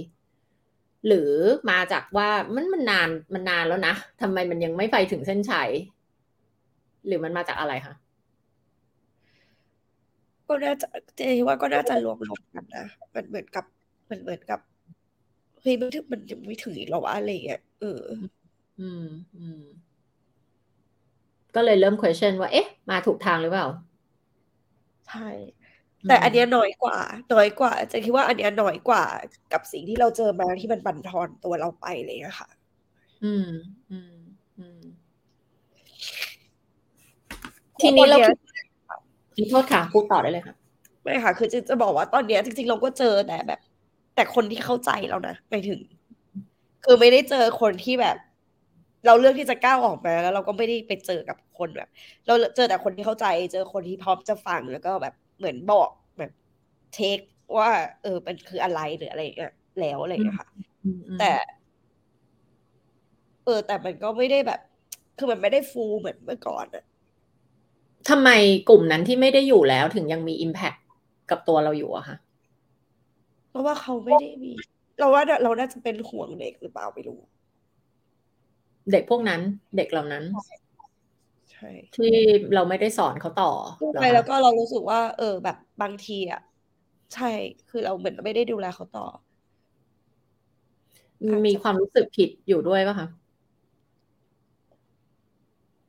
หรือมาจากว่ามันมันนานมันนานแล้วนะทำไมมันยังไม่ไปถึงเส้นชัยหรือมันมาจากอะไรคะก็น่าจะเจคิดว่าก็น่าจะรวมรวมกันนะมันเหมือนกับมันเหมือนกับเฮ้ยมันถึงมันยังไม่ถึงอีกหรอวะอะไรอย่างเงี้ยเออ อืมอืมก็เลยเริ่ม question ว่า เอ๊ะ มาถูกทางหรือเปล่า ใช่ แต่อันเนี้ยน้อยกว่า น้อยกว่าเจะคิดว่าอันเนี้ยน้อยกว่ากับสิ่งที่เราเจอมาที่มันบั่นทอนตัวเราไปอะไรเลยอะค่ะอืม อืม อืม ทีนี้เราตอนเนี้ยคิดโทษค่ะพูดต่อได้เลยค่ะ ไม่ค่ะ คือจะจะบอกว่าตอนเนี้ยจริงๆ เราก็เจอแต่แบบ แต่คนที่เข้าใจเรานะไปถึง คือไม่ได้เจอคนที่แบบ เราเลือกที่จะก้าวออกมาแล้ว เราก็ไม่ได้ไปเจอกับคนแบบ เราเจอแต่คนที่เข้าใจ เจอคนที่พร้อมจะฟังแล้วก็แบบ เหมือนบอกแบบเทคว่า เออมันคืออะไรหรืออะไรอย่างเงี้ยแล้วอะไรอย่างเงี้ยค่ะ แต่ เออ แต่มันก็ไม่ได้แบบ คือมันไม่ได้ฟูลเหมือนเมื่อก่อนอะทำไมกลุ่มนั้นที่ไม่ได้อยู่แล้วถึงยังมี Impact กับตัวเราอยู่อะคะเพราะว่าเขาไม่ได้มี เราว่าเราน่าจะเป็นห่วงเด็กหรือเปล่าไม่รู้ เด็กพวกนั้น เด็กเหล่านั้นใช่ ที่เราไม่ได้สอนเขาต่อเหรอใช่คะแล้วก็เรารู้สึกว่า เออ แบบบางทีอะใช่คือเราเหมือนไม่ได้ดูแลเขาต่อ มีความรู้สึกผิดอยู่ด้วยป่ะคะ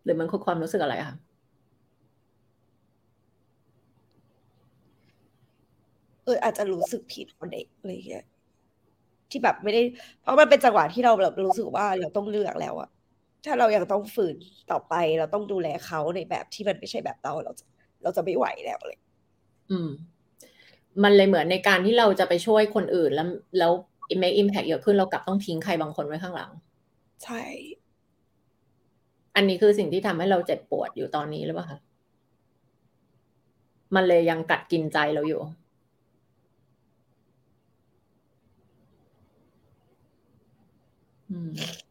หรือมันคือความรู้สึกอะไรอะคะเอออาจจะรู้สึกผิดกับเด็กอะไรอย่างเงี้ยที่แบบไม่ได้ เพราะมันเป็นจังหวะที่เราแบบรู้สึกว่าเราต้องเลือกแล้วอะ ถ้าเรายังต้องฝืนต่อไป เราต้องดูแลเขาในแบบที่มันไม่ใช่แบบเราเราจะเราจะไม่ไหวแล้วเลย อืม มันเลยเหมือนในการที่เราจะไปช่วยคนอื่นแล้วแล้ว make impact เยอะขึ้นเรากลับต้องทิ้งใครบางคนไว้ข้างหลัง ใช่ อันนี้คือสิ่งที่ทำให้เราเจ็บปวดอยู่ตอนนี้หรือเปล่าคะมันเลยยังกัดกินใจเราอยู่อืม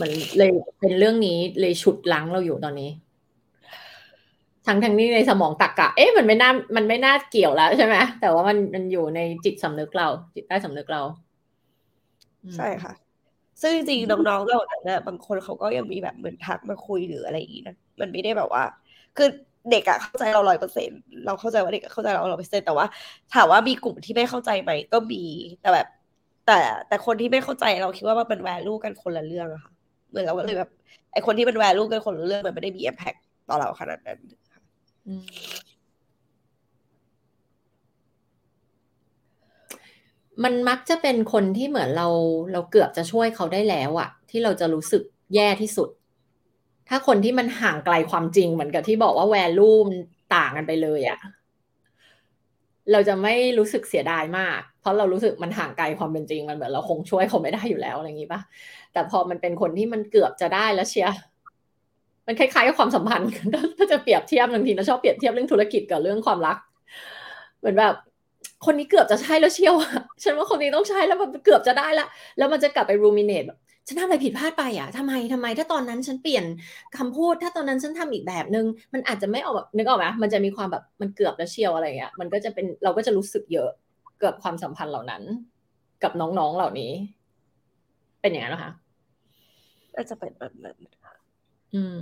มันเลยเป็นเรื่องนี้เลยฉุดลังเราอยู่ตอนนี้ ทั้งทั้งนี้ในสมองตักกะ เอ๊ะมันไม่น่ามันไม่น่าเกี่ยวแล้วใช่ไหมแต่ว่ามันมันอยู่ในจิตสำนึกเรา จิตใต้สำนึกเรา ใช่ค่ะ ซึ่งจริงๆน้องๆเราเนี่ยบางคนเขาก็ยังมีแบบเหมือนทักมาคุยหรืออะไรอย่างนี้นะมันไม่ได้แบบว่า คือเด็กอะเข้าใจเราร้อยเปอร์เซ็นเราเข้าใจว่าเด็กเข้าใจเราร้อยเปอร์เซ็นแต่ว่าถามว่ามีกลุ่มที่ไม่เข้าใจไหมก็มีแต่แบบ แต่แต่คนที่ไม่เข้าใจเราคิดว่ามันแวลูกันคนละเรื่องอะค่ะ เหมือนเราก็เลยแบบไอคนที่เป็นแวลูกันคนละเรื่องมันไม่ได้มีอิมแพคต่อเราขนาดนั้นมันมักจะเป็นคนที่เหมือนเราเราเกือบจะช่วยเขาได้แล้วอะที่เราจะรู้สึกแย่ที่สุด ถ้าคนที่มันห่างไกลความจริงเหมือนกับที่บอกว่าแวลูมันต่างกันไปเลยอะ เราจะไม่รู้สึกเสียดายมาก เพราะเรารู้สึกมันห่างไกลความเป็นจริงมันเหมือนเราคงช่วยเขาไม่ได้อยู่แล้วอะไรอย่างนี้ปะแต่พอมันเป็นคนที่มันเกือบจะได้แล้วเชียร์มันคล้ายๆกับความสัมพันธ์ถ้าจะเปรียบเทียบบางทีเราชอบเปรียบเทียบเรื่องธุรกิจกับเรื่องความรัก เหมือนแบบคนนี้เกือบจะใช่แล้วเชียวฉันว่าคนนี้ต้องใช่แล้วมันเกือบจะได้ละแล้วมันจะกลับไปรูมิเนตแบบ ฉันทำอะไรผิดพลาดไปอะทำไมทำไม ถ้าตอนนั้นฉันเปลี่ยนคำพูด ถ้าตอนนั้นฉันทำอีกแบบนึง มันอาจจะไม่ออกแบบนึกออกไหมมันจะมีความแบบมันเกือบแล้วเชียวอะไรเงี้ย มันก็จะเป็นเราก็จะรู้สึกเยอะเกือบความสัมพันธ์เหล่านั้น กับน้องๆเหล่านี้ เป็นอย่างนั้นเหรอคะน่าจะเป็นแบบนั้นอืม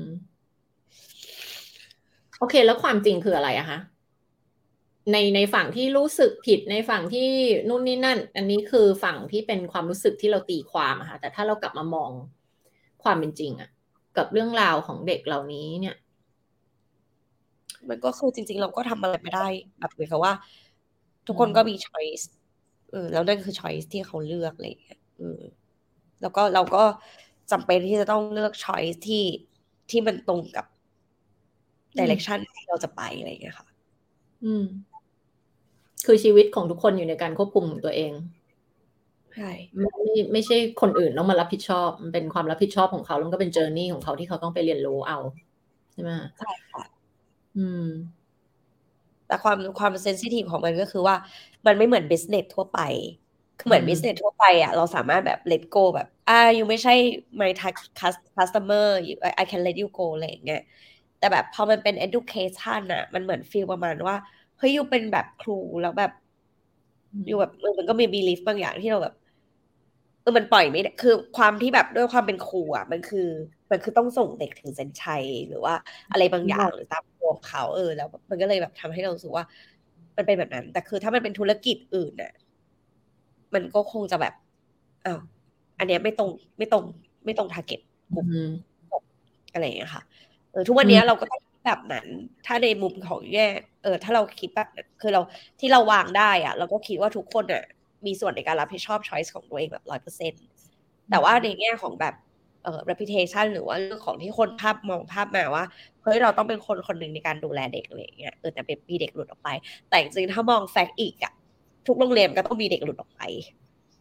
โอเค แล้วความจริงคืออะไรอะคะ ในในฝั่งที่รู้สึกผิดในฝั่งที่นู่นนี่นั่น อันนี้คือฝั่งที่เป็นความรู้สึกที่เราตีความอะค่ะแต่ถ้าเรากลับมามองความเป็นจริงอะกับเรื่องราวของเด็กเหล่านี้เนี่ย มันก็คือจริง ๆ เราก็ทำอะไรไม่ได้แบบเหมือนกับว่า ทุกคนก็มี choice เออแล้วนั่นคือ choice ที่เขาเลือกอะไรอย่างเงี้ยเออแล้วก็เราก็จำเป็นที่จะต้องเลือก choice ที่ที่มันตรงกับ direction ที่เราจะไปอะไรอย่างเงี้ยค่ะ อืม คือชีวิตของทุกคนอยู่ในการควบคุมของตัวเองใช่ไม่ไม่ไม่ใช่คนอื่นต้องมารับผิดชอบ มันเป็นความรับผิดชอบของเขาแล้วมันก็เป็น journey ของเขาที่เขาต้องไปเรียนรู้เอาใช่ไหมใช่ค่ะอืม แต่ความความ sensitive ของมันก็คือว่า มันไม่เหมือน business ทั่วไปคือเหมือนอืม business ทั่วไปอะเราสามารถแบบ let go แบบ อ่า you ไม่ใช่ my customer I can let you go อะไรอย่างเงี้ยแต่แบบพอมันเป็น education อะ มันเหมือนฟีลประมาณว่า เฮ้ยอยู่เป็นแบบครูแล้วแบบอยู่แบบเออมันก็มี belief บางอย่างที่เราแบบเออมันปล่อยไม่ได้คือความที่แบบด้วยความเป็นครูอะ มันคือ มันคือต้องส่งเด็กถึงเส้นชัยหรือว่าอะไรบางอย่างหรือตามตัวของเขาเออ แล้ว มันก็เลยแบบทำให้เรารู้สึกว่า มันเป็นแบบนั้น แต่คือถ้ามันเป็นธุรกิจอื่นน่ะ มันก็คงจะแบบอ้าวอันเนี้ยไม่ตรงไม่ตรง ไม่ตรง target กลุ่มอืมอะไรอย่างเงี้ยค่ะเออทุกวันเนี้ยอืมเราก็ต้องคิดแบบนั้น ถ้าในมุมของแง่ เออถ้าเราคิดแบบนั้นคือเราที่เราวางได้อะเราก็คิดว่าทุกคนอะมีส่วนในการรับผิดชอบ choice ของตัวเองแบบร้อยเปอร์เซ็นแต่ว่าในแง่ของแบบเอ่อ reputation หรือว่าเรื่องของที่คนภาพมองภาพมาว่าเฮ้ยเราต้องเป็นคนคนหนึ่งในการดูแลเด็กอะไรอย่างเงี้ยเออแต่เป็นมีเด็กหลุดออกไป แต่จริงๆถ้ามอง fact อีกอะทุกโรงเรียนก็ต้องมีเด็กหลุดออกไป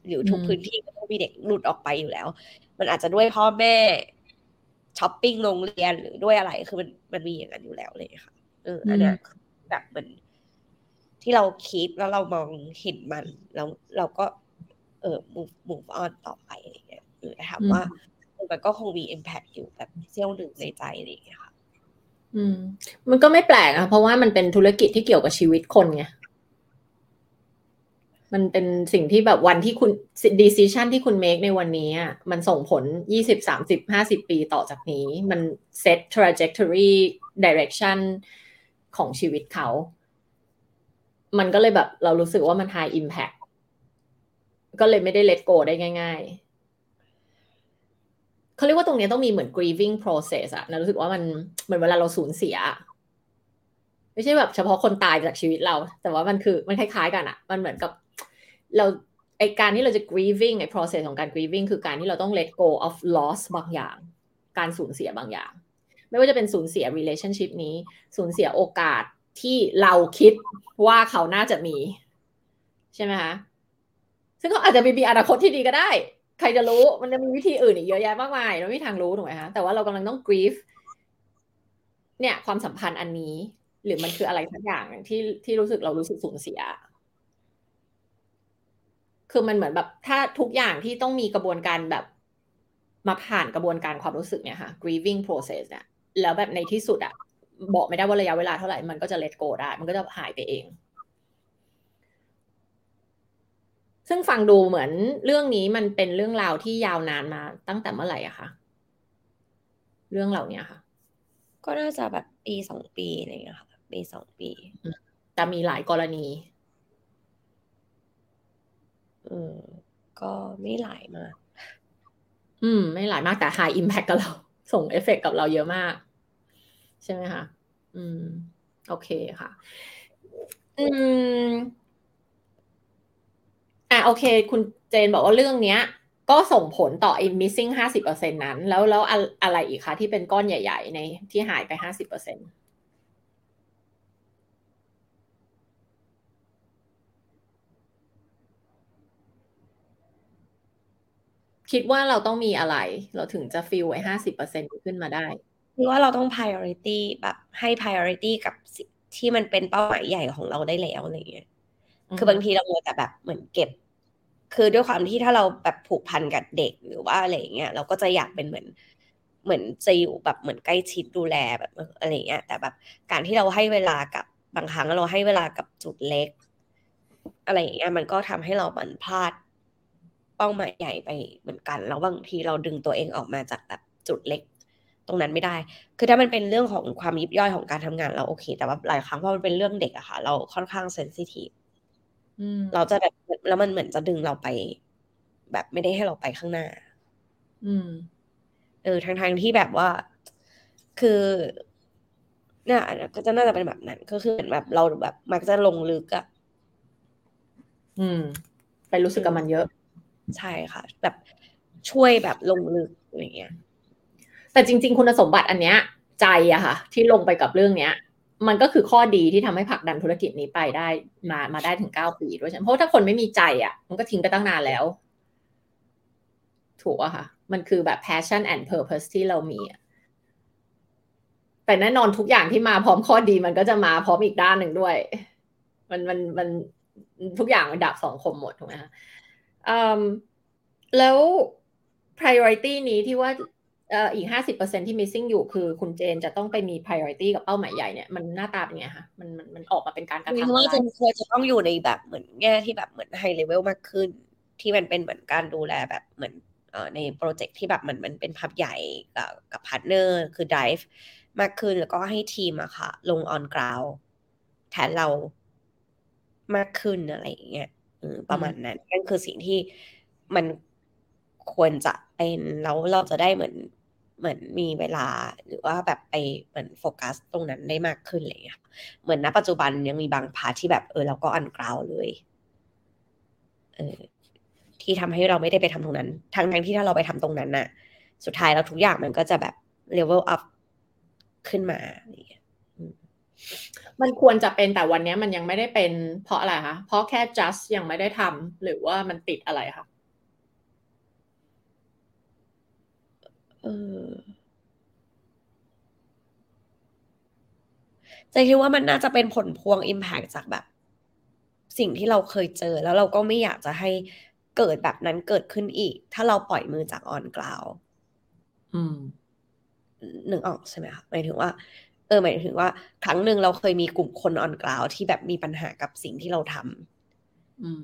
หรือทุกอืมพื้นที่ก็ต้องมีเด็กหลุดออกไปอยู่แล้ว มันอาจจะด้วยพ่อแม่ช้อปปิ้งโรงเรียนหรือด้วยอะไรคือมันมันมีอย่างนั้นอยู่แล้วเลยค่ะเอออันเนี้ย แบบเหมือนที่เราคิดแล้วเรามองเห็นมันแล้วเราก็ เออ move move on ต่อไปอะไรเงี้ยเออถามว่าเออมันก็คงมี impact อยู่แบบเซี่ยวหนึ่งในใจอะไรอย่างเงี้ยค่ะ อืม มันก็ไม่แปลกอะเพราะว่ามันเป็นธุรกิจที่เกี่ยวกับชีวิตคนไงมันเป็นสิ่งที่แบบวันที่คุณ decision ที่คุณ make ในวันนี้อะมันส่งผลยี่สิบสามสิบห้าสิบปีต่อจากนี้ มัน set trajectory direction ของชีวิตเขา มันก็เลยแบบ เรารู้สึกว่ามัน high impact ก็เลยไม่ได้ let go ได้ง่าย ๆ เขาเรียกว่าตรงนี้ต้องมีเหมือน grieving process อะนะรู้สึกว่ามันเหมือนเวลาเราสูญเสีย ไม่ใช่แบบ เฉพาะคนตายจากชีวิตเรา แต่ว่ามันคือมันคล้าย ๆ กันอะมันเหมือนกับเราไอไอการที่เราจะ grieving ไอ process ของการ grieving คือการที่เราต้อง let go of loss บางอย่าง การสูญเสียบางอย่าง ไม่ว่าจะเป็นสูญเสีย relationship นี้ สูญเสียโอกาสที่เราคิดว่าเขาน่าจะมี ใช่ไหมคะซึ่งเขาอาจจะมีอนาคตที่ดีก็ได้ ใครจะรู้มันจะมีวิธีอื่นอีกเยอะแยะมากมายเราไม่มีทางรู้ถูกไหมคะแต่ว่าเรากำลังต้อง grieve เนี่ย ความสัมพันธ์อันนี้ หรือมันคืออะไรสักอย่างที่ที่รู้สึกเรารู้สึกสูญเสียคือมันเหมือนแบบถ้าทุกอย่างที่ต้องมีกระบวนการแบบมาผ่านกระบวนการความรู้สึกเนี่ยค่ะ grieving process เนี่ย แล้วแบบในที่สุดอะบอกไม่ได้ว่าระยะเวลาเท่าไหร่มันก็จะ let go ได้ มันก็จะหายไปเอง ซึ่งฟังดูเหมือนเรื่องนี้มันเป็นเรื่องราวที่ยาวนานมาตั้งแต่เมื่อไหร่อะคะเรื่องเหล่านี้ค่ะ ก็น่าจะแบบปีสองปีอะไรอย่างเงี้ยค่ะปีสองปี แต่มีหลายกรณี อืมก็ไม่หลายมาก อืม ไม่หลายมากแต่ high impact กับเรา ส่งเอฟเฟกกับเราเยอะมาก ใช่ไหมคะอืม โอเคค่ะ อืม อะโอเค คุณเจนบอกว่าเรื่องเนี้ย ก็ส่งผลต่อไอ้ missing ห้าสิบเปอร์เซ็นนั้น แล้วแล้วอะไรอีกคะที่เป็นก้อนใหญ่ ๆ ในที่หายไปห้าสิบเปอร์เซ็นต์ คิดว่าเราต้องมีอะไร เราถึงจะฟิลไอ้ห้าสิบเปอร์เซ็นขึ้นมาได้คือว่าเราต้อง priority แบบให้ priority กับสิ่งที่มันเป็นเป้าหมายใหญ่ของเราได้แล้วอะไรเงี้ย คือบางทีเราโมแต่แบบเหมือนเก็บ คือด้วยความที่ถ้าเราแบบผูกพันกับเด็กหรือว่าอะไรเงี้ยเราก็จะอยากเป็นเหมือน เหมือนจะอยู่แบบเหมือนใกล้ชิดดูแลแบบอะไรเงี้ย แต่แบบการที่เราให้เวลากับบางครั้งเราให้เวลากับจุดเล็ก อะไรอย่างเงี้ยมันก็ทำให้เรามันพลาด เป้าหมายใหญ่ไปเหมือนกัน แล้วบางทีเราดึงตัวเองออกมาจากแบบจุดเล็ก ตรงนั้นไม่ได้ คือถ้ามันเป็นเรื่องของความยิบย่อยของการทำงานเราโอเค แต่ว่าหลายครั้งพอมันเป็นเรื่องเด็กอะค่ะ เราค่อนข้างเซนซิทีฟเราจะแบบแล้วมันเหมือนจะดึงเราไป แบบไม่ได้ให้เราไปข้างหน้า อืม เออทางทางที่แบบว่า คือน่าก็จะน่าจะเป็นแบบนั้น ก็คือเหมือนแบบเราแบบ มักจะลงลึกอะอืม ไปรู้สึกกับมันเยอะ ใช่ค่ะ แบบช่วยแบบลงลึกอะไรเงี้ย แต่จริง ๆ คุณสมบัติอันเนี้ย ใจอะค่ะ ที่ลงไปกับเรื่องเนี้ย มันก็คือข้อดีที่ทำให้ผลักดันธุรกิจนี้ไปได้มามาได้ถึงเก้าปีด้วยใช่ไหมเพราะถ้าคนไม่มีใจอะมันก็ทิ้งไปตั้งนานแล้ว ถูกอะค่ะ มันคือแบบ passion and purpose ที่เรามีแต่แน่นอนทุกอย่างที่มาพร้อมข้อดีมันก็จะมาพร้อมอีกด้านหนึ่งด้วย มันมันมันทุกอย่างมันดาบสองคมหมดถูกไหมคะ แล้ว priority นี้ที่ว่าอีกห้าสิบเปอร์เซ็นที่ missing อยู่คือคุณเจนจะต้องไปมี priority กับเป้าหมายใหญ่เนี่ยมันหน้าตาเป็นไงคะมันมันมันออกมาเป็นการกระทำว่าเจนควรจะต้องอยู่ในแบบเหมือนแง่ที่แบบเหมือนไฮเลเวลมากขึ้น ที่มันเป็นเหมือนการดูแลแบบเหมือนอในโปรเจกต์ที่แบบมันมันเป็นภาพใหญ่กับกับ partner คือ drive มากขึ้นแล้วก็ให้ทีมอะค่ะ ลง on ground แทนเรามากขึ้นอะไรอย่างเงี้ย ประมาณนั้นนั่นคือสิ่งที่มันควรจะเป็นแล้วเราจะได้เหมือนเหมือนมีเวลาหรือว่าแบบไปเหมือนโฟกัสตรงนั้นได้มากขึ้นเลยค่ะเหมือนณปัจจุบันยังมีบางพาที่แบบเออเราก็อันกราวเลยเออที่ทำให้เราไม่ได้ไปทำตรงนั้นทั้งทั้งที่ถ้าเราไปทำตรงนั้นน่ะ สุดท้ายแล้วทุกอย่างมันก็จะแบบเลเวลอัพขึ้นมาเนี่ย มันควรจะเป็นแต่วันนี้มันยังไม่ได้เป็นเพราะอะไรคะเพราะแค่ just ยังไม่ได้ทำหรือว่ามันติดอะไรคะเออใจคิดว่ามันน่าจะเป็นผลพวง Impact จากแบบ สิ่งที่เราเคยเจอ แล้วเราก็ไม่อยากจะให้เกิดแบบนั้นเกิดขึ้นอีก ถ้าเราปล่อยมือจาก on ground อืมนึกออกใช่ไหมคะหมายถึงว่า เออหมายถึงว่า ครั้งหนึ่งเราเคยมีกลุ่มคน on ground ที่แบบมีปัญหากับสิ่งที่เราทำอืม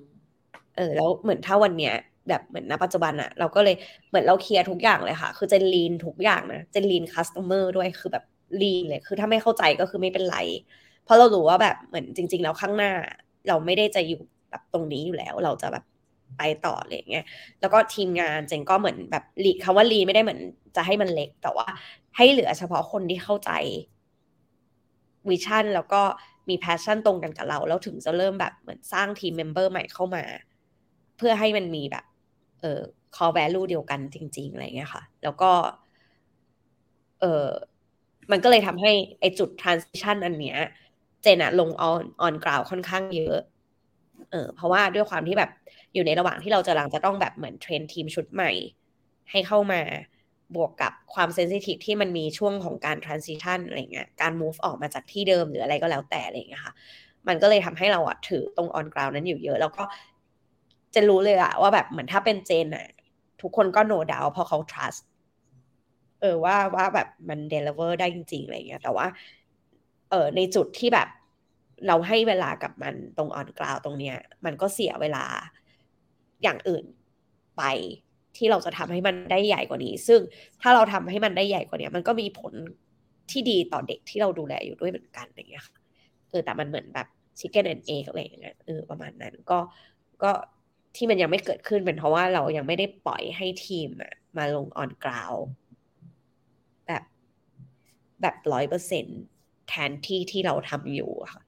เออ แล้วเหมือนถ้าวันเนี้ยแบบเหมือนณปัจจุบันอะเราก็เลยเหมือนเราเคลียร์ทุกอย่างเลยค่ะ คือเจน lean ทุกอย่างนะเจน lean customer ด้วยคือแบบ lean เลยคือถ้าไม่เข้าใจก็คือไม่เป็นไร เพราะเรารู้ว่าแบบเหมือนจริง ๆ แล้วข้างหน้า เราไม่ได้จะอยู่แบบตรงนี้อยู่แล้ว เราจะแบบไปต่ออะไรอย่างเงี้ยแล้วก็ทีมงานเจนก็เหมือนแบบลีคำว่าลีไม่ได้เหมือนจะให้มันเล็ก แต่ว่าให้เหลือเฉพาะคนที่เข้าใจ vision แล้วก็มี passion ตรงกันกับเรา แล้วถึงจะเริ่มแบบเหมือนสร้าง team member ใหม่เข้ามา เพื่อให้มันมีแบบ เอ่อ core value เดียวกันจริง ๆ อะไรเงี้ยค่ะ แล้วก็ เออมันก็เลยทำให้ไอจุด transition อันเนี้ย เจนอะลง on on ground ค่อนข้างเยอะ เออเพราะว่าด้วยความที่แบบอยู่ในระหว่างที่เราจะลังจะต้องแบบเหมือนเทรนทีมชุดใหม่ ให้เข้ามา บวกกับความเซนซิทีฟที่มันมีช่วงของการ transition อะไรเงี้ยการ move ออกมาจากที่เดิมหรืออะไรก็แล้วแต่อะไรเงี้ยค่ะ มันก็เลยทำให้เราอะถือตรง on ground นั้นอยู่เยอะ แล้วก็จะรู้เลยอะว่าแบบเหมือนถ้าเป็นเจนอะทุกคนก็ no doubt เพราะเขา trust เออว่าว่าแบบมัน deliver ได้จริงๆอะไรเงี้ยแต่ว่า เออในจุดที่แบบเราให้เวลากับมันตรง on ground ตรงเนี้ย มันก็เสียเวลาอย่างอื่นไป ที่เราจะทำให้มันได้ใหญ่กว่านี้ ซึ่งถ้าเราทำให้มันได้ใหญ่กว่านี้มันก็มีผลที่ดีต่อเด็กที่เราดูแลอยู่ด้วยเหมือนกันอย่างเงี้ยค่ะเออแต่มันเหมือนแบบ chicken and egg อะไรอย่างเงี้ยเออประมาณนั้นก็ก็ที่มันยังไม่เกิดขึ้นเป็นเพราะว่าเรายังไม่ได้ปล่อยให้ทีมมาลง on ground แบบแบบร้อยเปอร์เซ็นแทนที่ที่เราทำอยู่ค่ะ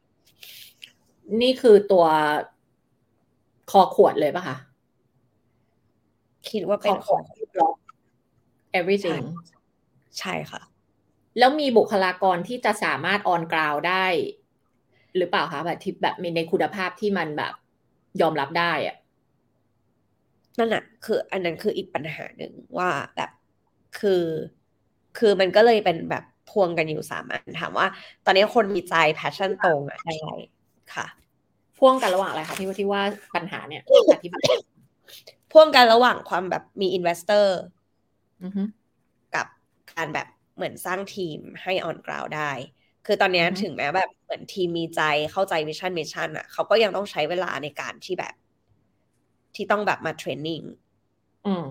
นี่คือตัวคอขวดเลยป่ะคะ คิดว่าเป็นขอขวด block everything ใช่ค่ะ แล้วมีบุคลากรที่จะสามารถ on ground ได้ หรือเปล่าคะแบบที่แบบมีในคุณภาพที่มันแบบยอมรับได้อะนั่นแหะคือ อันนั้นคืออีกปัญหาหนึ่งว่าแบบคือ คือมันก็เลยเป็นแบบพวงกันอยู่สามอันถามว่า ตอนนี้คนมีใจ passion ตรงอะได้ไรค่ะพ่วงกันระหว่างอะไรคะที่ว่าที่ว่าปัญหาเนี่ยอธิบาย พ่วงกันระหว่างความแบบมี investor อือฮึกับการแบบเหมือนสร้างทีมให้ on ground ได้ คือตอนเนี้ยอือฮึถึงแม้แบบเหมือนทีมมีใจเข้าใจ vision mission อะเขาก็ยังต้องใช้เวลาในการที่แบบ ที่ต้องแบบมา training อืม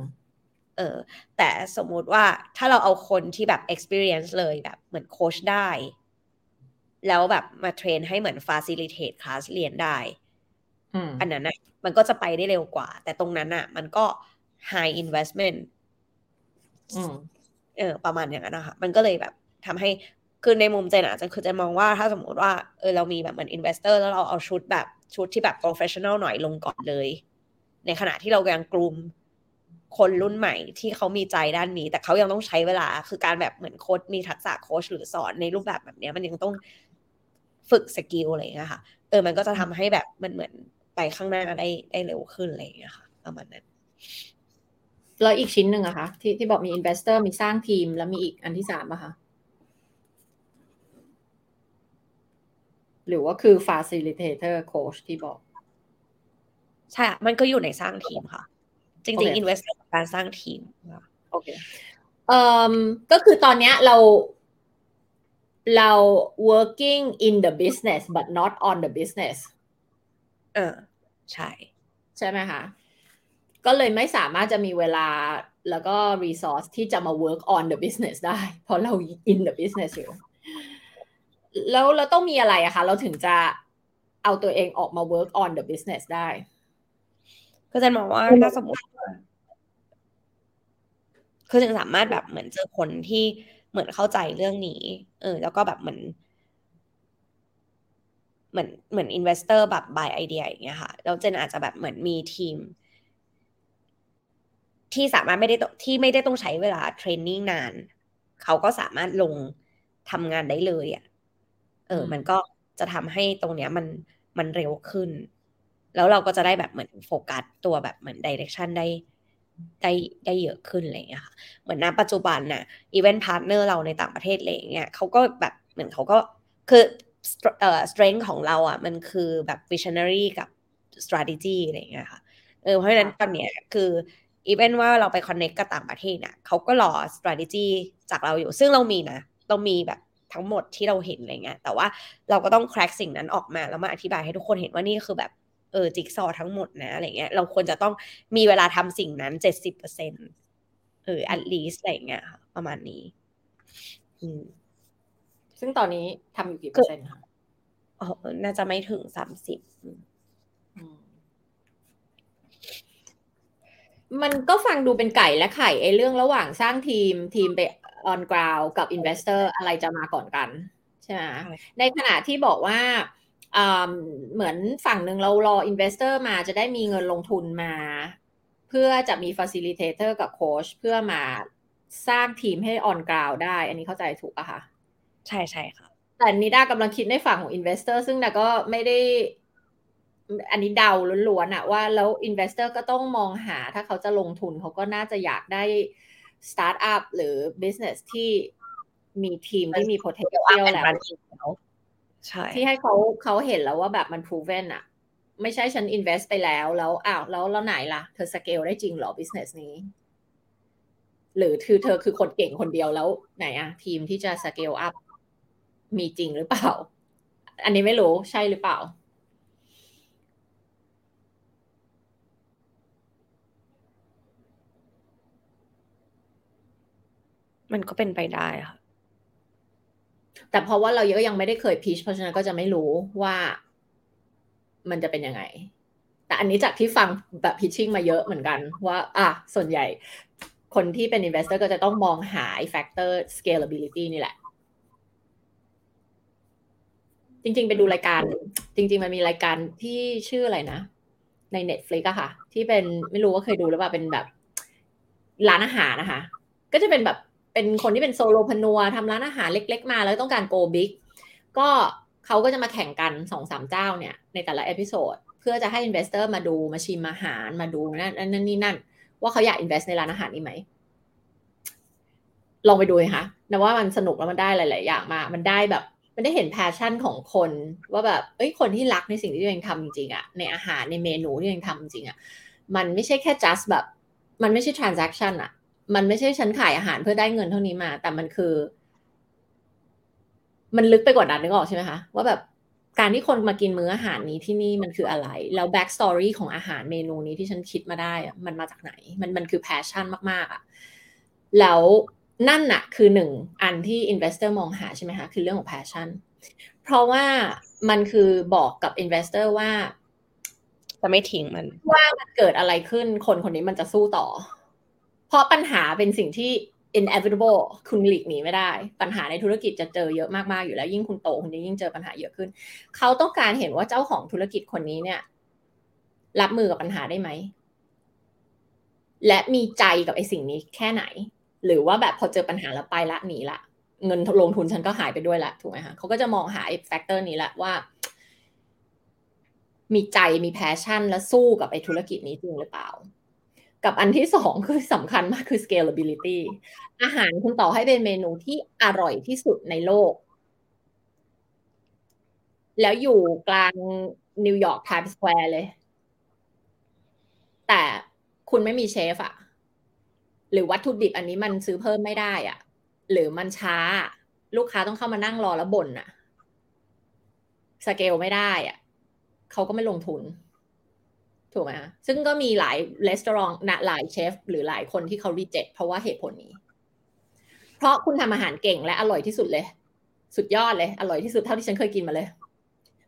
เออ แต่สมมุติว่าถ้าเราเอาคนที่แบบ experience เลยแบบเหมือนโค้ชได้ แล้วแบบมา train ให้เหมือน facilitate คลาสเรียนได้ อืมอันนั้นน่ะ มันก็จะไปได้เร็วกว่า แต่ตรงนั้นน่ะ มันก็ high investment อืมเออ ประมาณอย่างนั้นนะคะ มันก็เลยแบบทำให้คือในมุมเจนอะจะคือเจนมองว่าถ้าสมมติว่าเออเรามีแบบเหมือน investor แล้วเราเอาชุดแบบชุดที่แบบ professional หน่อยลงก่อนเลย ในขณะที่เรากำลังกลุ่มคนรุ่นใหม่ที่เขามีใจด้านนี้ แต่เขายังต้องใช้เวลาคือการแบบเหมือนโค้ชมีทักษะโค้ชหรือสอนในรูปแบบแบบเนี้ยมันยังต้องฝึก skill อะไรอย่างเงี้ยค่ะ เออมันก็จะทำให้แบบมันเหมือน ไปข้างหน้าได้ได้เร็วขึ้นอะไรอย่างเงี้ยค่ะประมาณนั้นแล้วอีกชิ้นหนึ่งอะคะที่ที่บอกมี investor มีสร้างทีม แล้วมีอีกอันที่สามอะคะหรือว่าคือ facilitator coach ที่บอก ใช่อะมันก็อยู่ในสร้างทีมค่ะ จริงโอเคๆ invest กับการสร้างทีมค่ะโอเคเอ่อก็คือตอนเนี้ยเราเรา working in the business but not on the business เออ ใช่ ใช่ไหมคะ ก็เลยไม่สามารถจะมีเวลาแล้วก็ resource ที่จะมา work on the business ได้ เพราะเรา in the business อยู่ แล้วเราต้องมีอะไรอะคะ เราถึงจะเอาตัวเองออกมา work on the business ได้ ก็จะมองว่าถ้าสมมติว่าคือจะสามารถแบบเหมือนเจอคนที่เหมือนเข้าใจเรื่องนี้ เออ แล้วก็แบบเหมือน เหมือนเหมือน investor แบบ buy ไอเดียอย่างเงี้ยค่ะแล้วเจนอาจจะแบบเหมือนมีทีม ที่สามารถไม่ได้ต้องที่ไม่ได้ต้องใช้เวลา training นาน เขาก็สามารถลงทำงานได้เลยอะเอออืมมันก็จะทำให้ตรงเนี้ยมันมันเร็วขึ้น แล้วเราก็จะได้แบบเหมือนโฟกัสตัวแบบเหมือน direction ได้ได้ได้เยอะขึ้นอะไรอย่างเงี้ยค่ะ เหมือนณปัจจุบันน่ะ event partner เราในต่างประเทศอะไรอย่างเงี้ยเขาก็แบบเหมือนเขาก็คือ เอ่อ strength ของเราอะ มันคือแบบ visionary กับ strategy อะไรอย่างเงี้ยค่ะเออเพราะฉะนั้นตอนเนี้ยคืออีเวนว่าเราไป connect กับต่างประเทศน่ะเขาก็รอ strategy จากเราอยู่ ซึ่งเรามีนะ เรามีแบบทั้งหมดที่เราเห็นอะไรเงี้ย แต่ว่าเราก็ต้อง crack สิ่งนั้นออกมา แล้วมาอธิบายให้ทุกคนเห็นว่านี่คือแบบเออจิ๊กซอว์ทั้งหมดนะอะไรเงี้ย เราควรจะต้องมีเวลาทำสิ่งนั้นเจ็ดสิบเปอร์เซ็นเออ at least อะไรเงี้ยค่ะประมาณนี้ อืม ซึ่งตอนนี้ทำอยู่กี่เปอร์เซ็นต์คะอ๋อน่าจะไม่ถึงสามสิบอืมมันก็ฟังดูเป็นไก่และไข่ไอ้เรื่องระหว่างสร้างทีมทีมไป on ground กับ investor อะไรจะมาก่อนกัน ใช่ไหมในขณะที่บอกว่าอ่าเหมือนฝั่งหนึ่งเรารอ investor มาจะได้มีเงินลงทุนมา เพื่อจะมี facilitator กับโค้ชเพื่อมาสร้างทีมให้ on ground ได้ อันนี้เข้าใจถูกปะคะ ใช่ใช่ค่ะ แต่นิด้ากำลังคิดในฝั่งของ investor ซึ่งดาก็ไม่ได้ อันนี้เดาล้วนๆอะว่าแล้ว investor ก็ต้องมองหาถ้าเขาจะลงทุนเขาก็น่าจะอยากได้ startup หรือ business ที่มีทีมที่มี potential แล้วใช่ที่ให้เขาเขาเห็นแล้วว่าแบบมัน proven อะไม่ใช่ฉัน invest ไปแล้วแล้วอ้าวแล้วแล้วไหนล่ะ เธอ scale ได้จริงเหรอ business นี้ หรือคือเธอคือคนเก่งคนเดียวแล้วไหนอะทีมที่จะ scale up มีจริงหรือเปล่า อันนี้ไม่รู้ใช่หรือเปล่า มันก็เป็นไปได้ค่ะ แต่เพราะว่าเราก็ยังไม่ได้เคยพิชเพราะฉะนั้นก็จะไม่รู้ว่ามันจะเป็นยังไง แต่อันนี้จากที่ฟังแบบ pitching มาเยอะเหมือนกันว่า อะ ส่วนใหญ่คนที่เป็น investor ก็จะต้องมองหา factor scalability นี่แหละ จริง ๆ ไปดูรายการ จริง ๆ มันมีรายการที่ชื่ออะไรนะ ใน Netflix อะค่ะ ที่เป็นไม่รู้ว่าเคยดูหรือเปล่าเป็นแบบร้านอาหารนะคะ ก็จะเป็นแบบเป็นคนที่เป็น solopreneur ทำร้านอาหารเล็ก ๆ มาแล้วต้องการ go big ก็เขาก็จะมาแข่งกันสองสามเจ้าเนี่ย ในแต่ละ episodeเพื่อจะให้ investor มาดูมาชิมอาหารมาดูนั่นนั่นนี่นั่น ว่าเขาอยาก invest ในร้านอาหารนี้ไหมลองไปดูนะคะนะว่ามันสนุกแล้วมันได้หลาย ๆ อย่างมากมันได้แบบ มันได้เห็น passion ของคนว่าแบบเอ้ยคนที่รักในสิ่งที่ตัวเองทำจริงๆอะในอาหารในเมนูที่ตัวเองทำจริงอะมันไม่ใช่แค่ just แบบ มันไม่ใช่ transaction อะมันไม่ใช่ฉันขายอาหารเพื่อได้เงินเท่านี้มา แต่มันคือ มันลึกไปกว่านั้นนึกออกใช่ไหมคะว่าแบบการที่คนมากินมื้ออาหารนี้ที่นี่มันคืออะไร แล้ว back story ของอาหารเมนูนี้ที่ฉันคิดมาได้อะมันมาจากไหน มันมันคือ passion มากๆอะแล้ว นั่นน่ะคือหนึ่งอันที่ investor มองหาใช่ไหมคะ คือเรื่องของ passion เพราะว่ามันคือบอกกับ investor ว่าจะไม่ทิ้งมัน ว่ามันเกิดอะไรขึ้นคนคนนี้มันจะสู้ต่อ เพราะปัญหาเป็นสิ่งที่ inevitable คุณหลีกหนีไม่ได้ ปัญหาในธุรกิจจะเจอเยอะมากๆอยู่แล้ว ยิ่งคุณโตคุณจะยิ่งเจอปัญหาเยอะขึ้น เขาต้องการเห็นว่าเจ้าของธุรกิจคนนี้เนี่ย รับมือกับปัญหาได้ไหม และมีใจกับไอ้สิ่งนี้แค่ไหน หรือว่าแบบพอเจอปัญหาแล้วไปละหนีละ เงินลงทุนฉันก็หายไปด้วยละถูกไหมคะเขาก็จะมองหาไอ้ factor นี้ละว่า มีใจมี passion และสู้กับไอ้ธุรกิจนี้จริงหรือเปล่า กับอันที่สองคือสำคัญมากคือ scalability อาหารคุณต่อให้เป็นเมนูที่อร่อยที่สุดในโลก แล้วอยู่กลางนิวยอร์กไทม์สแควร์เลย แต่คุณไม่มีเชฟอะ หรือวัตถุดิบอันนี้มันซื้อเพิ่มไม่ได้อะหรือมันช้า ลูกค้าต้องเข้ามานั่งรอแล้วบ่นอะสเกลไม่ได้อะเขาก็ไม่ลงทุน ถูกไหมคะซึ่งก็มีหลายรีสอร์ทหลายเชฟ หรือหลายคนที่เขารีเจ็คเพราะว่าเหตุผลนี้ เพราะคุณทำอาหารเก่งและอร่อยที่สุดเลย สุดยอดเลย อร่อยที่สุดเท่าที่ฉันเคยกินมาเลย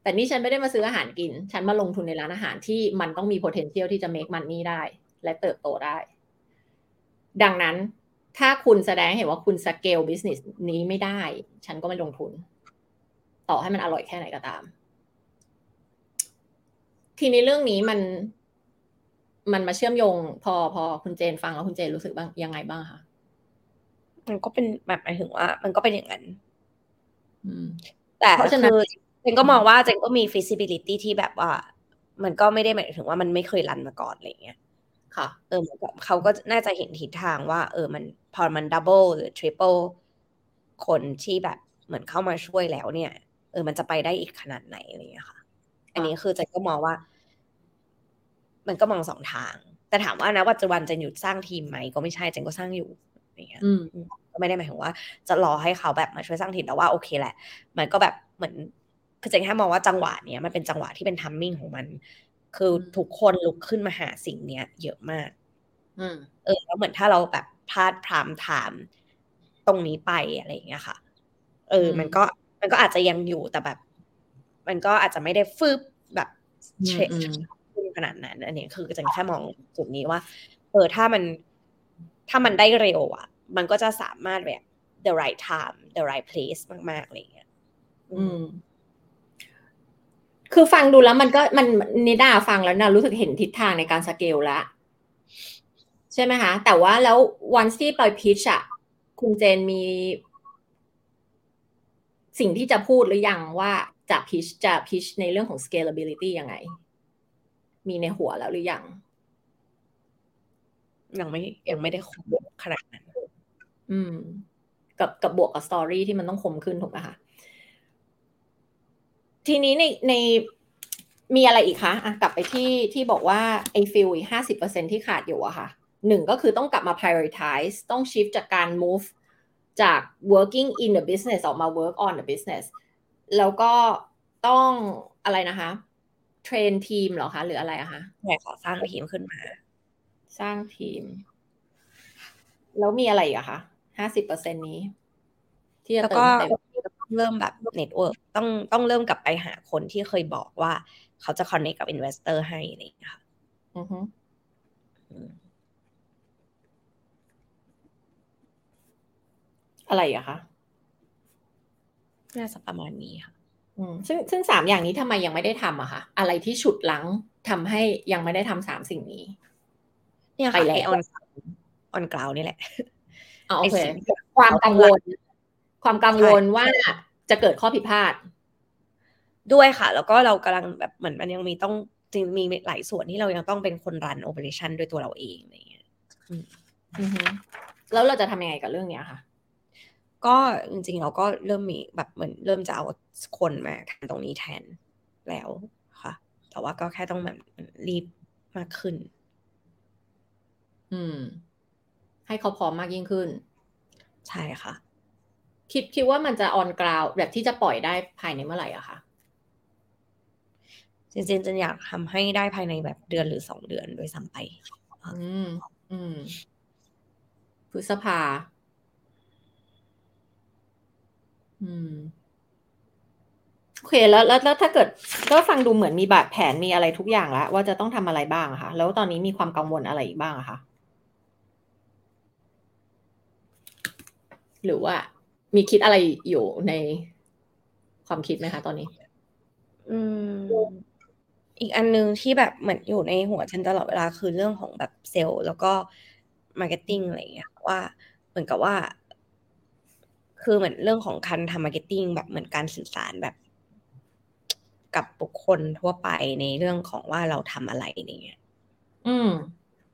แต่นี่ฉันไม่ได้มาซื้ออาหารกิน ฉันมาลงทุนในร้านอาหารที่มันต้องมี potential ที่จะ make money ได้ และเติบโตได้ ดังนั้นถ้าคุณแสดงให้เห็นว่าคุณ scale business นี้ไม่ได้ ฉันก็ไม่ลงทุน ต่อให้มันอร่อยแค่ไหนก็ตาม ทีนี้เรื่องนี้มัน มันมาเชื่อมโยง พอพอคุณเจนฟังแล้วคุณเจนรู้สึกบ้างยังไงบ้างคะมันก็เป็นแบบหมายถึงว่า มันก็เป็นอย่างนั้นอืมแต่เพราะฉะนั้นคือเจนก็มองว่าเจนก็มี feasibility ที่แบบว่า มันก็ไม่ได้หมายถึงว่ามันไม่เคยรันมาก่อนอะไรเงี้ย ค่ะ เออเหมือนกับเขาก็น่าจะเห็นทิศทางว่า เออมันพอมัน double หรือ triple คนที่แบบเหมือนเข้ามาช่วยแล้วเนี่ย เออมันจะไปได้อีกขนาดไหนอะไรเงี้ยค่ะ อันนี้คือเจนก็มองว่า มันก็มองสองทาง แต่ถามว่านะปัจจุบันเจนหยุดสร้างทีมไหมก็ไม่ใช่เจนก็สร้างอยู่อย่างเงี้ยอืมก็ไม่ได้หมายถึงว่า จะรอให้เขาแบบมาช่วยสร้างทีมแต่ว่าโอเคแหละ มันก็แบบเหมือนคือเจนแค่มองว่าจังหวะเนี้ยมันเป็นจังหวะที่เป็น timing ของมัน คือทุกคนลุกขึ้นมาหาสิ่งเนี้ย เยอะมากอืมเออ แล้วเหมือนถ้าเราแบบพลาดพรามถามตรงนี้ไปอะไรอย่างเงี้ยค่ะ เอออืมมันก็มันก็อาจจะยังอยู่แต่แบบ มันก็อาจจะไม่ได้ฟืบแบบเชอืมขึ้นขนาดนั้น อันนี้คือจะแค่มองจุดนี้ว่า เออถ้ามันถ้ามันได้เร็วอะ มันก็จะสามารถแบบ the right time the right place มากๆอะไรอย่างเงี้ย อืม คือฟังดูแล้วมันก็มันนิดาฟังแล้วนะรู้สึกเห็นทิศทางในการสเกลแล้วใช่ไหมคะ แต่ว่าแล้ววันที่ไปพิชอะคุณเจนมี สิ่งที่จะพูดหรือยังว่าจะพิชจะพิชในเรื่องของ scalability ยังไง มีในหัวแล้วหรือยัง ยังไม่ยังไม่ได้คมขนาดนั้น อืม กับกับบวกกับสตอรี่ที่มันต้องคมขึ้นถูกไหมคะ ทีนี้ในในมีอะไรอีกคะอะกลับไปที่ที่บอกว่าไอ้ fill อีกห้าสิบเปอร์เซ็นที่ขาดอยู่อะค่ะหนึ่งก็คือต้องกลับมา prioritize ต้อง shift จากการ move จาก working in the business ออกมา work on the business แล้วก็ต้องอะไรนะคะ train ทีมเหรอคะ หรืออะไรอะคะใช่ขอสร้างทีมขึ้นมา สร้างทีม แล้วมีอะไรอีกอะคะห้าสิบเปอร์เซ็นนี้ ที่จะแล้วเติก็มเต็มต้อง เริ่มแบบเน็ตเวิร์กต้องต้องเริ่มกลับไปหาคนที่เคยบอกว่าเขาจะคอนเนคกับอินเวสเตอร์ให้อะไรอย่างเงี้ยค่ะอือฮึอืมอะไรอะคะน่าจะประมาณนี้ค่ะอืมซึ่งซึ่งสามอย่างนี้ทำไมยังไม่ได้ทำอะคะอะไรที่ฉุดลังทำให้ยังไม่ได้ทำสามสิ่งนี้ เนี่ยไปค่ะแล้วไอออนออนกราวนี่แหละอ๋อโอไอ้เคสิ่งที่ความกังวล ความกังวลว่าจะเกิดข้อผิดพลาด ด้วยค่ะ แล้วก็เรากำลังแบบเหมือนมันยังมีต้องจริงมีหลายส่วนที่เรายังต้องเป็นคนรันโอเปอเรชันด้วยตัวเราเองอะไรอย่างเงี้ยอือฮึแล้วเราจะทำยังไงกับเรื่องเนี้ยค่ะ ก็จริงๆ เราก็เริ่มมีแบบเหมือนเริ่มจะเอาคนมาทำตรงนี้แทนแล้วค่ะ แต่ว่าก็แค่ต้องแบบรีบมากขึ้น อืม ให้เขาพร้อมมากยิ่งขึ้น ใช่ค่ะ คิดคิดว่ามันจะออนกราวแบบที่จะปล่อยได้ภายในเมื่อไหร่อะคะจริงๆจะอยากทำให้ได้ภายในแบบเดือนหรือสองเดือนโดยซ้ำไป อืม อืมพฤษภา อืมโอเคแล้วแล้วแล้วถ้าเกิดก็ฟังดูเหมือนมีแบบแผนมีอะไรทุกอย่างแล้วว่าจะต้องทำอะไรบ้างอะคะแล้วตอนนี้มีความกังวลอะไรอีกบ้างอะคะหรือว่า มีคิดอะไรอยู่ในความคิดไหมคะตอนนี้ อืม อีกอันนึงที่แบบเหมือนอยู่ในหัวเจนตลอดเวลาคือเรื่องของแบบเซลแล้วก็ marketing อะไรอย่างเงี้ยว่าเหมือนกับว่า คือเหมือนเรื่องของการทำ marketing แบบเหมือนการสื่อสารแบบกับบุคคลทั่วไปในเรื่องของว่าเราทำอะไรอย่างเงี้ย อืม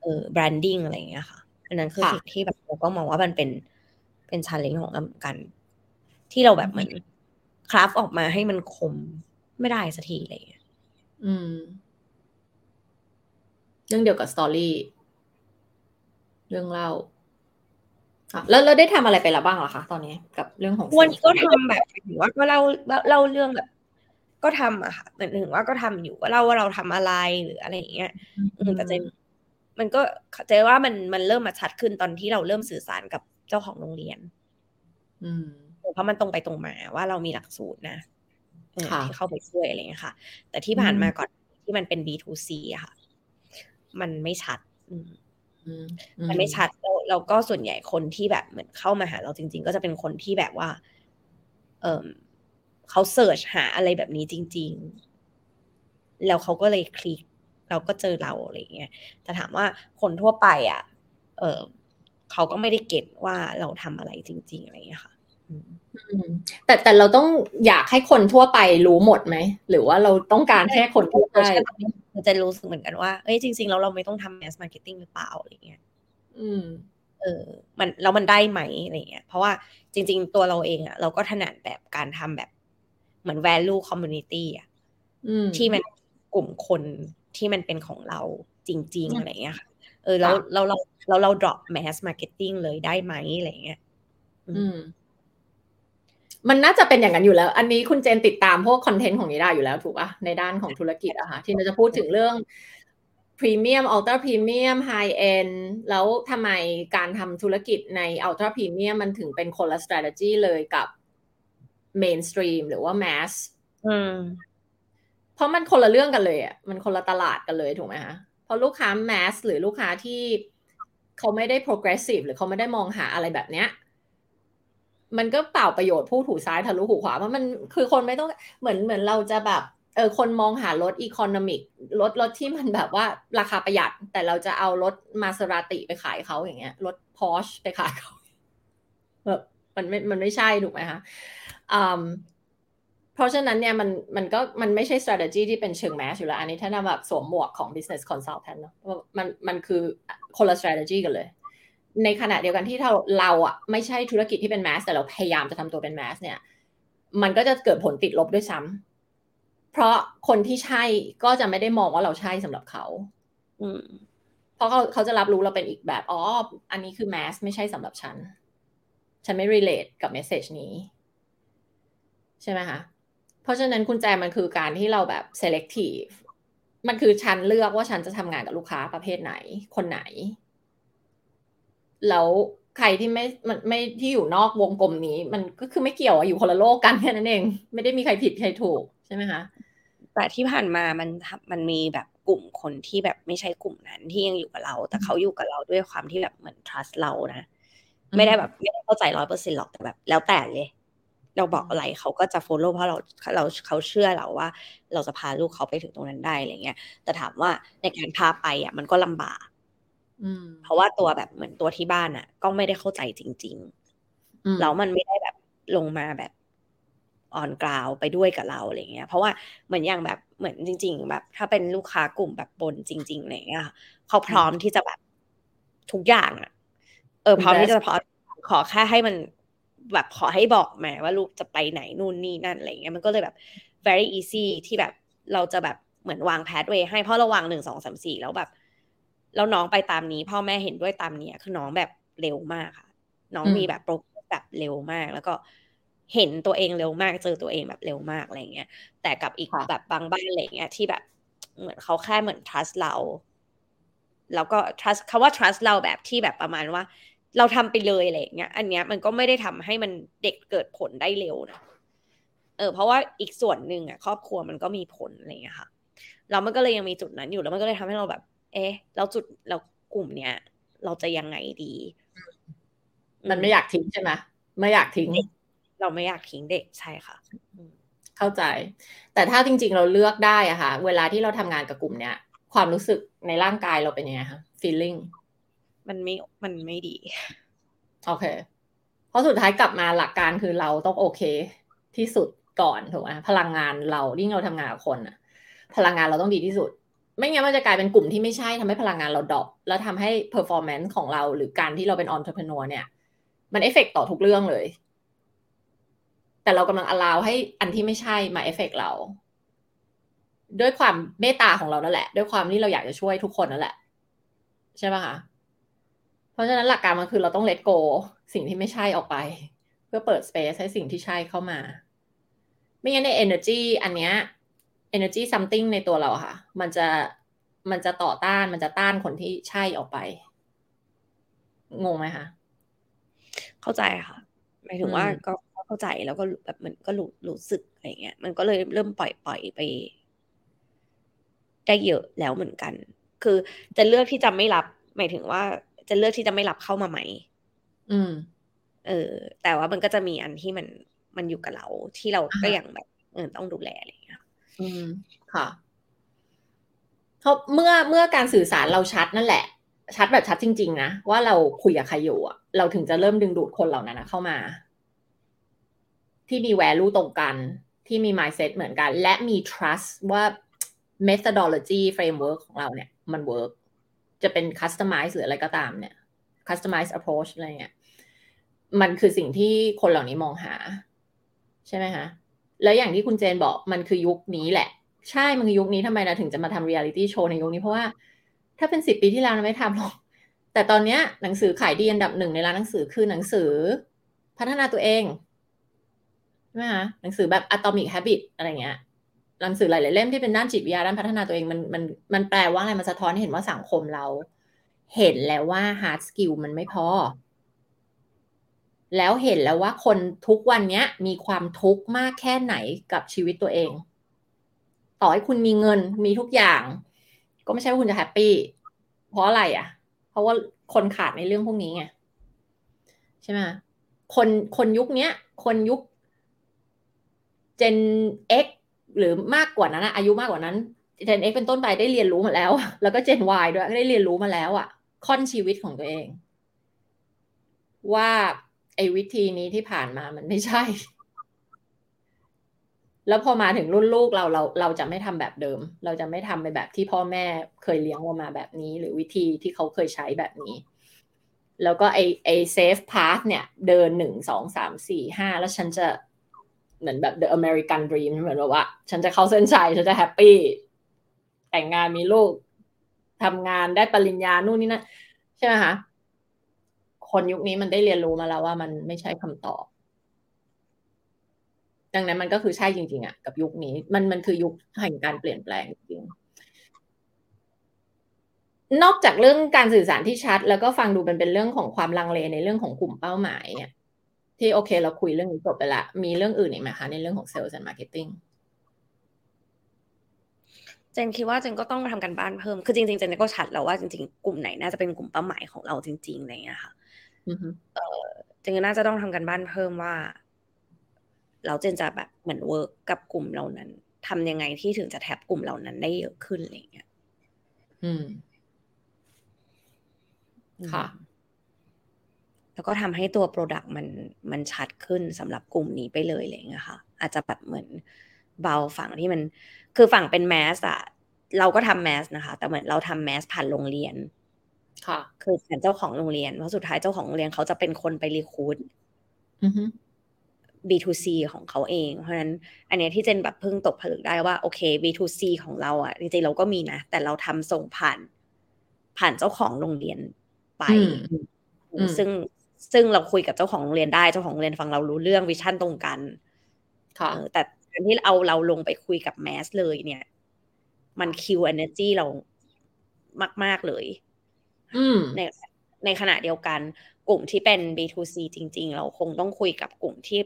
เออ branding อะไรอย่างเงี้ยค่ะอันนั้นคือค่ะสิ่งที่แบบเราก็มองว่ามันเป็น เป็น challenge ของการที่เราแบบเหมือน craft ออกมาให้มันคมไม่ได้สักทีอะไรอย่างเงี้ยอืม เรื่องเดียวกับ storyเรื่องเล่าอะแล้วเราได้ทำอะไรไปแล้วบ้างเหรอคะตอนนี้ กับเรื่องของวันนี้ก็ทำแบบถือว่าก็เล่าเล่าเรื่องแบบ ก็ทำอะค่ะเหมือนถึงว่าก็ทำอยู่ก็เล่าว่าเราทำอะไรหรืออะไรอย่างเงี้ยอืมแต่เจนมันก็เจนว่ามันมันเริ่มมาชัดขึ้นตอนที่เราเริ่มสื่อสารกับ เจ้าของโรงเรียน อืมเพราะมันตรงไปตรงมาว่าเรามีหลักสูตรนะเออค่ะที่เข้าไปช่วยอะไรอย่างเงี้ยค่ะ แต่ที่ผ่านอืมมาก่อนที่มันเป็น B2C อะค่ะ มันไม่ชัดอืมอืมมันไม่ชัดแล้วเราก็ส่วนใหญ่คนที่แบบเหมือนเข้ามาหาเราจริง ๆ ก็จะเป็นคนที่แบบว่า เออเขาเสิร์ชหาอะไรแบบนี้จริง ๆ แล้วเขาก็เลยคลิก เราก็เจอเราอะไรอย่างเงี้ยแต่ถามว่าคนทั่วไปอะ เออ เขาก็ไม่ได้เก็ตว่าเราทำอะไรจริง ๆ อะไรอย่างเงี้ยค่ะอืมอืมแต่แต่เราต้องอยากให้คนทั่วไปรู้หมดไหม หรือว่าเราต้องการแค่คนที่ใช่ได้เราจะรู้สึกเหมือนกันว่าเอ้ยจริง ๆ แล้วเราไม่ต้องทำ mass marketing หรือเปล่าอะไรเงี้ยอืม เออ มันแล้วมันได้ไหมอะไรเงี้ย เพราะว่าจริง ๆ ตัวเราเองอะเราก็ถนัดแบบการทำแบบเหมือน value community อะอืมที่มันกลุ่มคนที่มันเป็นของเราจริง ๆ อะไรเงี้ยค่ะเออแล้วค่ะเราเรา เราเรา drop mass marketing เลยได้ไหมอะไรเงี้ยอืม มันน่าจะเป็นอย่างนั้นอยู่แล้ว อันนี้คุณเจนติดตามพวก content ของนิดาอยู่แล้วถูกป่ะ ในด้านของธุรกิจอะค่ะที่เราจะพูดถึงเรื่อง premium ultra premium high-end แล้วทำไมการทำธุรกิจใน ultra premium มันถึงเป็นคนละ strategy เลยกับ mainstream หรือว่า mass อืมเพราะมันคนละเรื่องกันเลยอะมันคนละตลาดกันเลยถูกไหมคะเพราะลูกค้า mass หรือลูกค้าที่ เขาไม่ได้ progressive หรือเขาไม่ได้มองหาอะไรแบบเนี้ย มันก็เปล่าประโยชน์พูดหูซ้ายทะลุหูขวาเพราะมันคือคนไม่ต้องเหมือนเหมือนเราจะแบบเออคนมองหารถอีโคโนมิกรถรถที่มันแบบว่าราคาประหยัด แต่เราจะเอารถมาสราติไปขายเขาอย่างเงี้ย รถพอชไปขายเขาแบบมันไม่มันไม่ใช่ถูกไหมคะอืม เพราะฉะนั้นเนี่ยมันมันก็มันไม่ใช่ strategy ที่เป็นเชิงแมสอยู่แล้ว อันนี้ถ้าแบบสวมหมวกของ business consultant เนาะมันมันคือคนละ strategy กันเลย ในขณะเดียวกันที่เราเราอะไม่ใช่ธุรกิจที่เป็นแมสแต่เราพยายามจะทำตัวเป็นแมสเนี่ย มันก็จะเกิดผลติดลบด้วยซ้ำเพราะคนที่ใช่ก็จะไม่ได้มองว่าเราใช่สำหรับเขา อืมเพราะเขาเขาจะรับรู้เราเป็นอีกแบบอ๋ออันนี้คือแมสไม่ใช่สำหรับฉัน ฉันไม่ relate กับ message นี้ ใช่ไหมคะ เพราะฉะนั้นคุณแจมันคือการที่เราแบบ selective มันคือฉันเลือกว่าฉันจะทำงานกับลูกค้าประเภทไหน คนไหน แล้วใครที่ไม่มันไม่ที่อยู่นอกวงกลมนี้ มันก็คือไม่เกี่ยวอะอยู่คนละโลกกันแค่นั้นเอง ไม่ได้มีใครผิดใครถูกใช่ไหมคะแต่ที่ผ่านมามันมันมีแบบกลุ่มคนที่แบบไม่ใช่กลุ่มนั้นที่ยังอยู่กับเรา แต่เขาอยู่กับเราด้วยความที่แบบเหมือน trust เรานะ ไม่ได้แบบไม่ได้เข้าใจร้อยเปอร์เซ็นต์หรอกแต่แบบ แล้วแต่เลย เราบอกอะไรเขาก็จะ follow เพราะเราเราเขาเชื่อเราว่า เราจะพาลูกเขาไปถึงตรงนั้นได้อะไรเงี้ยแต่ถามว่าในการพาไปอะมันก็ลำบากอืมเพราะว่าตัวแบบเหมือนตัวที่บ้านอะ ก็ไม่ได้เข้าใจจริงอืมๆแล้วมันไม่ได้แบบลงมาแบบออนกราวไปด้วยกับเราอะไรเงี้ย เพราะว่าเหมือนอย่างแบบเหมือนจริง ๆ แบบ ถ้าเป็นลูกค้ากลุ่มแบบบนจริงๆอะไรเงี้ยค่ะเขาพร้อมที่จะแบบทุกอย่างอะ เออพร้อมที่จะพอขอแค่ให้มัน แบบขอให้บอกมาว่าลูกจะไปไหนนู่นนี่นั่นอะไรเงี้ยมันก็เลยแบบ very easy ที่แบบเราจะแบบเหมือนวางแพทเวย์ให้เพราะเราวางหนึ่งสองสามสี่แล้วแบบแล้วน้องไปตามนี้พ่อแม่เห็นด้วยตามเนี้ยคือน้องแบบเร็วมากค่ะ น้องมีแบบโปรแบบเร็วมาก แล้วก็เห็นตัวเองเร็วมากเจอตัวเองแบบเร็วมากอะไรเงี้ย แต่กับอีกแบบบางบ้านอะไรเงี้ยที่แบบเหมือนเขาแค่เหมือน trust เรา แล้วก็ trust คำว่า trust เราแบบที่แบบประมาณว่า เราทำไปเลยอะไรเงี้ย อันเนี้ยมันก็ไม่ได้ทำให้มันเด็กเกิดผลได้เร็วนะเออเพราะว่าอีกส่วนหนึ่งอะครอบครัวมันก็มีผลอะไรเงี้ยค่ะแล้วมันก็เลยยังมีจุดนั้นอยู่แล้วมันก็เลยทำให้เราแบบ เอ๊ะแล้วจุดเรากลุ่มเนี้ยเราจะยังไงดี มันไม่อยากทิ้งใช่ไหมไม่อยากทิ้ง เราไม่อยากทิ้งเด็กใช่ค่ะอืมเข้าใจ แต่ถ้าจริง ๆ เราเลือกได้อะค่ะ เวลาที่เราทำงานกับกลุ่มเนี้ยความรู้สึกในร่างกายเราเป็นยังไงคะ feeling มันไม่มันไม่ดี โอเค เพราะสุดท้ายกลับมาหลักการคือเราต้องโอเค ที่สุดก่อนถูกไหมพลังงานเรายิ่งเราทำงานกับคนอะพลังงานเราต้องดีที่สุด ไม่งั้นมันจะกลายเป็นกลุ่มที่ไม่ใช่ทำให้พลังงานเรา drop แล้วทำให้ performance ของเราหรือการที่เราเป็น entrepreneur เนี่ย มันเอฟเฟกต่อทุกเรื่องเลย แต่เรากำลัง allow ให้อันที่ไม่ใช่มาเอฟเฟกเรา ด้วยความเมตตาของเรานั่นแหละ ด้วยความที่เราอยากจะช่วยทุกคนนั่นแหละ ใช่ปะคะ เพราะฉะนั้นหลักการมันคือเราต้อง let go สิ่งที่ไม่ใช่ออกไป เพื่อเปิด space ให้สิ่งที่ใช่เข้ามา ไม่งั้นใน energy อันเนี้ย energy something ในตัวเราอะค่ะ มันจะมันจะต่อต้านมันจะต้านคนที่ใช่ออกไป งงไหมคะ เข้าใจค่ะหมายถึงว่าอืมก็ก็เข้าใจแล้วก็แบบมันก็รู้รู้สึกอะไรเงี้ย มันก็เลยเริ่มปล่อยปล่อยไป ได้เยอะแล้วเหมือนกัน คือจะเลือกที่จะไม่รับ หมายถึงว่า จะเลือกที่จะไม่รับเข้ามาใหม่อืม เออ แต่ว่ามันก็จะมีอันที่มันมันอยู่กับเรา ที่เราอ่าฮะก็ยังแบบ เออต้องดูแลอะไรเงี้ย อืม ค่ะเพราะเมื่อเมื่อการสื่อสารเราชัดนั่นแหละ ชัดแบบชัดจริง ๆ นะ ว่าเราคุยกับใครอยู่อะเราถึงจะเริ่มดึงดูดคนเหล่านั้นนะเข้ามา ที่มี value ตรงกัน ที่มี mindset เหมือนกัน และมี trust ว่า methodology framework ของเราเนี่ย มัน work จะเป็น customize หรืออะไรก็ตามเนี่ย customize approach อะไรเงี้ยมันคือสิ่งที่คนเหล่านี้มองหา ใช่ไหมคะแล้วอย่างที่คุณเจนบอกมันคือยุคนี้แหละ ใช่มันคือยุคนี้ทำไมเราถึงจะมาทำเรียลิตี้โชว์ในยุคนี้เพราะว่า ถ้าเป็นสิบปีที่แล้วเราไม่ทำหรอก แต่ตอนเนี้ยหนังสือขายดีอันดับหนึ่งในร้านหนังสือคือหนังสือพัฒนาตัวเองใช่ไหมคะหนังสือแบบ Atomic Habit อะไรเงี้ย หนังสือหลายๆเล่มที่เป็นด้านจิตวิทยาด้านพัฒนาตัวเองมันมันมันแปลว่าอะไรมันสะท้อนให้เห็นว่าสังคมเรา เห็นแล้วว่า hard skill มันไม่พอ แล้วเห็นแล้วว่าคนทุกวันเนี้ยมีความทุกข์มากแค่ไหนกับชีวิตตัวเอง ต่อให้คุณมีเงินมีทุกอย่าง ก็ไม่ใช่ว่าคุณจะแฮปปี้เพราะอะไรอะ เพราะว่าคนขาดในเรื่องพวกนี้ไงใช่ไหมคนคนยุคเนี้ย คนยุค Gen X หรือมากกว่านั้นอะอายุมากกว่านั้น Gen X เป็นต้นไปได้เรียนรู้มาแล้ว แล้วก็ Gen Y ด้วยได้เรียนรู้มาแล้วอะค่อนชีวิตของตัวเอง ว่าไอ้วิธีนี้ที่ผ่านมามันไม่ใช่ แล้วพอมาถึงรุ่นลูกเราเราเราจะไม่ทำแบบเดิม เราจะไม่ทำในแบบที่พ่อแม่เคยเลี้ยงเรามาแบบนี้ หรือวิธีที่เขาเคยใช้แบบนี้ แล้วก็ไอไอ safe path เนี่ย เดินหนึ่งสองสามสี่ห้าแล้วฉันจะ เหมือนแบบ the American dream เหมือนแบบว่า ฉันจะเข้าเส้นชัย ฉันจะ happy แต่งงานมีลูกทำงานได้ปริญญา นู่นนี่นั่นใช่ไหมคะคนยุคนี้มันได้เรียนรู้มาแล้วว่ามันไม่ใช่คำตอบ ดังนั้นมันก็คือใช่จริง ๆอะกับยุคนี้ มันมันคือยุคแห่งการเปลี่ยนแปลงจริงนอกจากเรื่องการสื่อสารที่ชัด แล้วก็ฟังดูเป็นเป็นเรื่องของความลังเลในเรื่องของกลุ่มเป้าหมายเนี่ย ที่โอเค เราคุยเรื่องนี้จบไปละมีเรื่องอื่นอีกไหมคะในเรื่องของ Sales and Marketing เจนคิดว่าเจนก็ต้องทำการบ้านเพิ่มคือจริงๆเจนก็ชัดแล้วว่าจริงๆกลุ่มไหนน่าจะเป็นกลุ่มเป้าหมายของเราจริงๆอะไรเงี้ยค่ะเออเจนก็น่าจะต้องทำการบ้านเพิ่มว่า เราเจนจะแบบเหมือน work กับกลุ่มเหล่านั้นทำยังไงที่ถึงจะ tap กลุ่มเหล่านั้นได้เยอะขึ้นอะไรเงี้ยอืม ค่ะ แล้วก็ทำให้ตัว Product มันมันชัดขึ้นสำหรับกลุ่มนี้ไปเลยอะไรเงี้ยค่ะ อาจจะแบบเหมือนเบาฝั่งที่มัน คือฝั่งเป็นแมสอะเราก็ทำแมสนะคะ แต่เหมือนเราทำแมสผ่านโรงเรียน ค่ะ คือเป็นเจ้าของโรงเรียน เพราะสุดท้ายเจ้าของโรงเรียนเขาจะเป็นคนไปรีคูดอือฮึ B2C ของเขาเอง เพราะฉะนั้น อันเนี้ยที่เจนแบบเพิ่งตกผลึกได้ว่าโอเค B2C ของเราอะจริงๆเราก็มีนะ แต่เราทำส่งผ่าน ผ่านเจ้าของโรงเรียนไปอืมอืมซึ่ง ซึ่งเราคุยกับเจ้าของโรงเรียนได้เจ้าของโรงเรียนฟังเรารู้เรื่องวิชั่นตรงกัน ค่ะเออแต่การที่เอาเราลงไปคุยกับแมสเลยเนี่ย มันคิว energy เรามาก ๆเลยอืมในในขณะเดียวกัน กลุ่มที่เป็น B2C จริง ๆ เราคงต้องคุยกับกลุ่มที่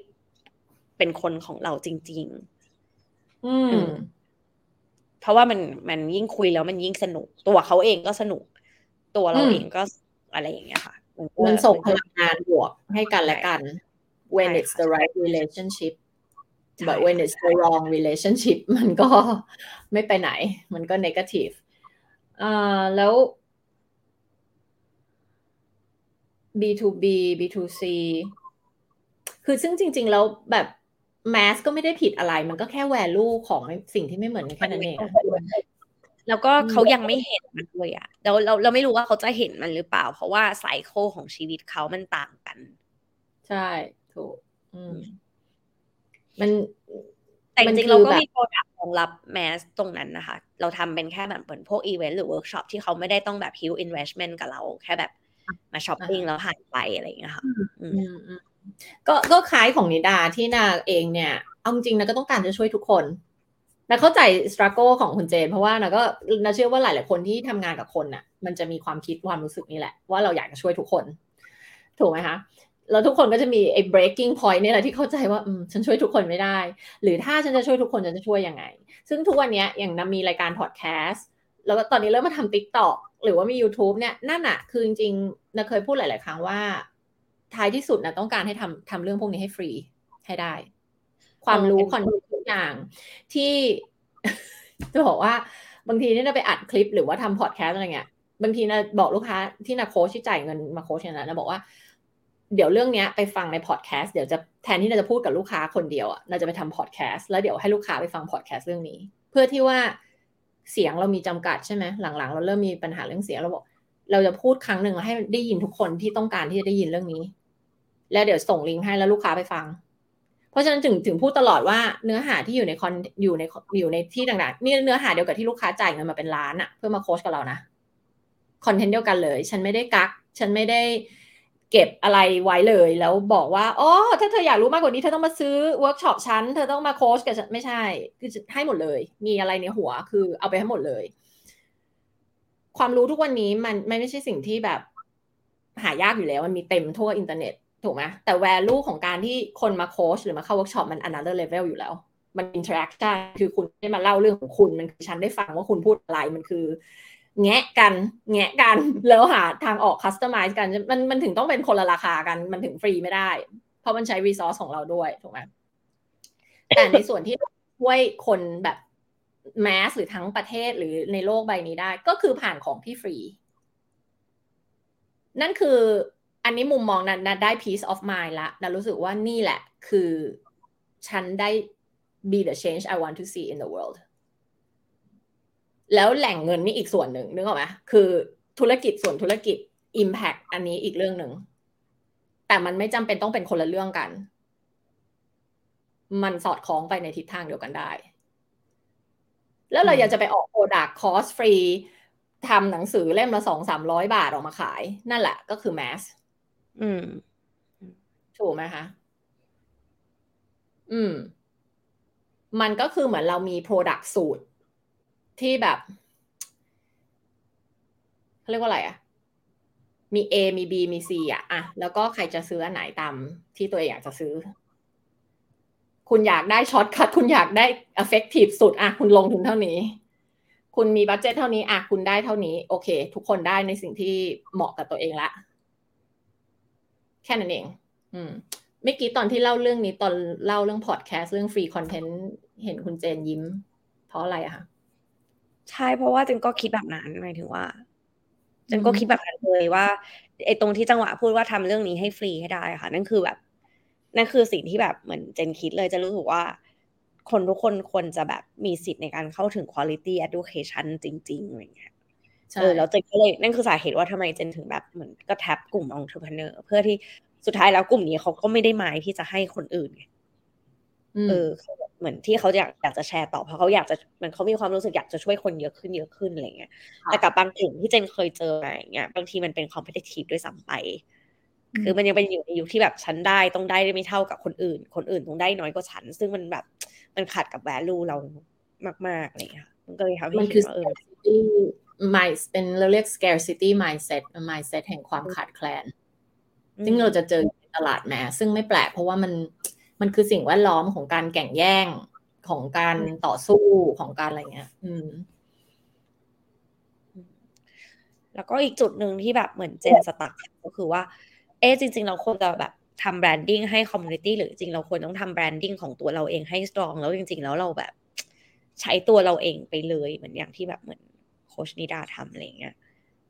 เป็นคนของเราจริงอืมๆเพราะว่ามันมันยิ่งคุยแล้วมันยิ่งสนุก ตัวเขาเองก็สนุก ตัวเราอืมเองก็อะไรอย่างเงี้ยค่ะก็ มันส่งพก็ลังงานบวกให้กันและกัน when ใช่ it's ค่ะ the right relationship ใช่ but when it's the wrong relationship มันก็ไม่ไปไหน มันก็ negative อ่าแล้ว B2B B2C คือซึ่งจริง ๆ แล้วแบบ mass ก็ไม่ได้ผิดอะไร มันก็แค่ value ของสิ่งที่ไม่เหมือนกันแค่นั้นเองอะ แล้วก็อืมเขายังไม่เห็นมันเลยอะเราเราเราไม่รู้ว่าเขาจะเห็นมันหรือเปล่า เพราะว่าไซเคิลของชีวิตเขามันต่างกัน ใช่ถูกอืมมันแต่จมันริงคืๆเราอก็แบบมีโปรดักต์รองรับแมสตรงนั้นนะคะ เราทำเป็นแค่แบบเหมือนพวกอีเวนต์หรือเวิร์กช็อปที่เขาไม่ได้ต้องแบบ huge investment กับเราแค่แบบมาช้อปปิ้งแล้วผ่านไปอะไรอย่างเงี้ยค่ะอืมอืมอืมก็ก็คล้ายของนิดาที่นาเองเนี่ยเอาจริงๆนะก็ต้องการจะช่วยทุกคน นะเข้าใจส t รั g โกของคุณเจน เพราะว่านะก็นะเชื่อว่าหลาย ๆ คนที่ทำงานกับคนน่ะ มันจะมีความคิดความรู้สึกนี่แหละ ว่าเราอยากจะช่วยทุกคน ถูกไหมคะแล้วทุกคนก็จะมีไอ้ breaking point เนี่ยแหละที่เข้าใจว่าอืมฉันช่วยทุกคนไม่ได้ หรือถ้าฉันจะช่วยทุกคนฉันจะช่วยยังไง ซึ่งทุกวันนี้อย่างนามีรายการพอดแคสต์แล้วก็ตอนนี้เริ่มมาทำ TikTok หรือว่ามี YouTube เนี่ยนั่นอะคือจริงๆนาเคยพูดหลาย ๆ ครั้งว่าท้ายที่สุดนะต้องการให้ทำทำเรื่องพวกนี้ให้ฟรีให้ได้ ความรู้คอนเทนต์ทุกอย่าง ที่จะบอกว่าบางทีเนี่ยนะไปอัดคลิปหรือว่าทำพอดแคสต์อะไรเงี้ยบางทีนะบอกลูกค้าที่นาโค้ชที่จ่ายเงินมาโค้ชเนี่ยนะนะบอกว่าเดี๋ยวเรื่องเนี้ยไปฟังในพอดแคสต์เดี๋ยวจะแทนที่เราจะพูดกับลูกค้าคนเดียวอะเราจะไปทำพอดแคสต์แล้วเดี๋ยวให้ลูกค้าไปฟังพอดแคสต์เรื่องนี้ เพื่อที่ว่าเสียงเรามีจำกัดใช่ไหมหลังๆ เราเริ่มมีปัญหาเรื่องเสียงเราบอกเราจะพูดครั้งหนึ่งแล้วให้ได้ยินทุกคนที่ต้องการที่จะได้ยินเรื่องนี้ แล้วเดี๋ยวส่งลิงก์ให้แล้วลูกค้าไปฟัง เพราะฉะนั้นถึงถึงพูดตลอดว่าเนื้อหาที่อยู่ในคอนอยู่ในอยู่ในที่ต่างๆนี่เนื้อหาเดียวกับที่ลูกค้าจ่ายเงินมาเป็นล้านอะเพื่อมาโค้ชกับเรานะ content เดียวกันเลย ฉันไม่ได้กัก ฉันไม่ได้เก็บอะไรไว้เลย แล้วบอกว่าอ๋อถ้าเธออยากรู้มากกว่านี้เธอต้องมาซื้อเวิร์กช็อปฉันเธอต้องมาโค้ชกับฉันไม่ใช่ คือให้หมดเลย มีอะไรในหัวคือเอาไปให้หมดเลย ความรู้ทุกวันนี้มันมันไม่ใช่สิ่งที่แบบหายากอยู่แล้ว มันมีเต็มทั่วอินเทอร์เน็ต ถูกไหมแต่ value ของการที่คนมาโค้ชหรือมาเข้าเวิร์กช็อปมัน another level อยู่แล้ว มัน interaction คือคุณได้มาเล่าเรื่องของคุณ มันคือฉันได้ฟังว่าคุณพูดอะไรมันคือ แงะกันแงะกันแล้วหาทางออก customize กันมันมันถึงต้องเป็นคนละราคากันมันถึงฟรีไม่ได้ เพราะมันใช้ resource ของเราด้วยถูกไหมแต่ในส่วนที่ช่วยคนแบบ mass หรือทั้งประเทศหรือในโลกใบนี้ได้ ก็คือผ่านของที่ฟรี นั่นคือ อันนี้มุมมองนั้นนะได้ peace of mind ละนะรู้สึกว่านี่แหละคือ ฉันได้ be the change I want to see in the world แล้วแหล่งเงินนี่อีกส่วนหนึ่งนึกออกไหมคือธุรกิจส่วนธุรกิจ impact อันนี้อีกเรื่องหนึ่ง แต่มันไม่จำเป็นต้องเป็นคนละเรื่องกัน มันสอดคล้องไปในทิศทางเดียวกันได้ แล้วเราอยากจะไปออก product คอร์สฟรีทำหนังสือเล่มละสองสามร้อยบาทออกมาขาย นั่นแหละก็คือ mass อืม ถูกไหมคะ อืม มันก็คือเหมือนเรามี Product สูตร ที่แบบเขาเรียกว่าอะไรอะมี A มี B มี C อะอะแล้วก็ใครจะซื้ออันไหนตามที่ตัวเองอยากจะซื้อ คุณอยากได้ shortcut คุณอยากได้ effective สุดอะคุณลงทุนเท่านี้ คุณมีบัตเจตเท่านี้อะคุณได้เท่านี้ โอเค ทุกคนได้ในสิ่งที่เหมาะกับตัวเองละ แค่นั้นเอง อืมเมื่อกี้ตอนที่เล่าเรื่องนี้ตอนเล่าเรื่องพอดแคสต์เรื่องฟรีคอนเทนต์เห็นคุณเจนยิ้ม เพราะอะไรอะคะใช่เพราะว่าเจนก็คิดแบบนั้นหมายถึงว่าเจนก็คิดแบบนั้นเลยว่าไอ้ตรงที่จังหวะพูดว่าทำเรื่องนี้ให้ฟรีให้ได้ค่ะ นั่นคือแบบนั่นคือสิ่งที่แบบเหมือนเจนคิดเลยจะรู้สึกว่า คนทุกคนควรจะแบบมีสิทธิ์ในการเข้าถึง quality education จริงๆอะไรเงี้ยใช่ เออแล้วเจนก็เลยนั่นคือสาเหตุว่าทำไมเจนถึงแบบเหมือนก็แท็บกลุ่ม entrepreneur เพื่อที่สุดท้ายแล้วกลุ่มนี้เขาก็ไม่ได้หมายที่จะให้คนอื่นไงมเออเขาแบบเหมือนที่เขาอยากอยากจะแชร์ต่อเพราะเขาอยากจะเหมือนเขามีความรู้สึกอยากจะช่วยคนเยอะขึ้นเยอะขึ้นอะไรเงี้ยค่ะแต่กับบางกลุ่มที่เจนเคยเจอมาอย่างเงี้ยบางทีมันเป็น competitive ด้วยซ้ำไป คือมันยังเป็นอยู่ในยุคที่แบบฉันได้ต้องได้ไม่เท่ากับคนอื่น คนอื่นต้องได้น้อยกว่าฉัน ซึ่งมันแบบมันขัดกับ value เรามากๆอะไรอย่างเงี้ยค่ะมันก็เลยทำให้มันเห็คือนว่าเออ scarcity mind เป็นเราเรียก scarcity mindset mindset แห่งความขาดแคลน ซึ่งเราจะเจอในตลาดแมสซึ่งไม่แปลกเพราะว่ามันมันคือสิ่งแวดล้อมของการแข่งแย่งของการต่อสู้ของการอะไรเงี้ย อืม แล้วก็อีกจุดหนึ่ที่แบบเหมือนเจน stuck ก็คือว่า เอ๊ะจริง ๆ เราควรจะแบบทำ branding ให้ community หรือจริงๆเราควรต้องทำ branding ของตัวเราเองให้ strong แล้วจริง ๆ แล้วเราแบบ ใช้ตัวเราเองไปเลยเหมือนอย่างที่แบบเหมือน โค้ชนิดาทำอะไรเงี้ย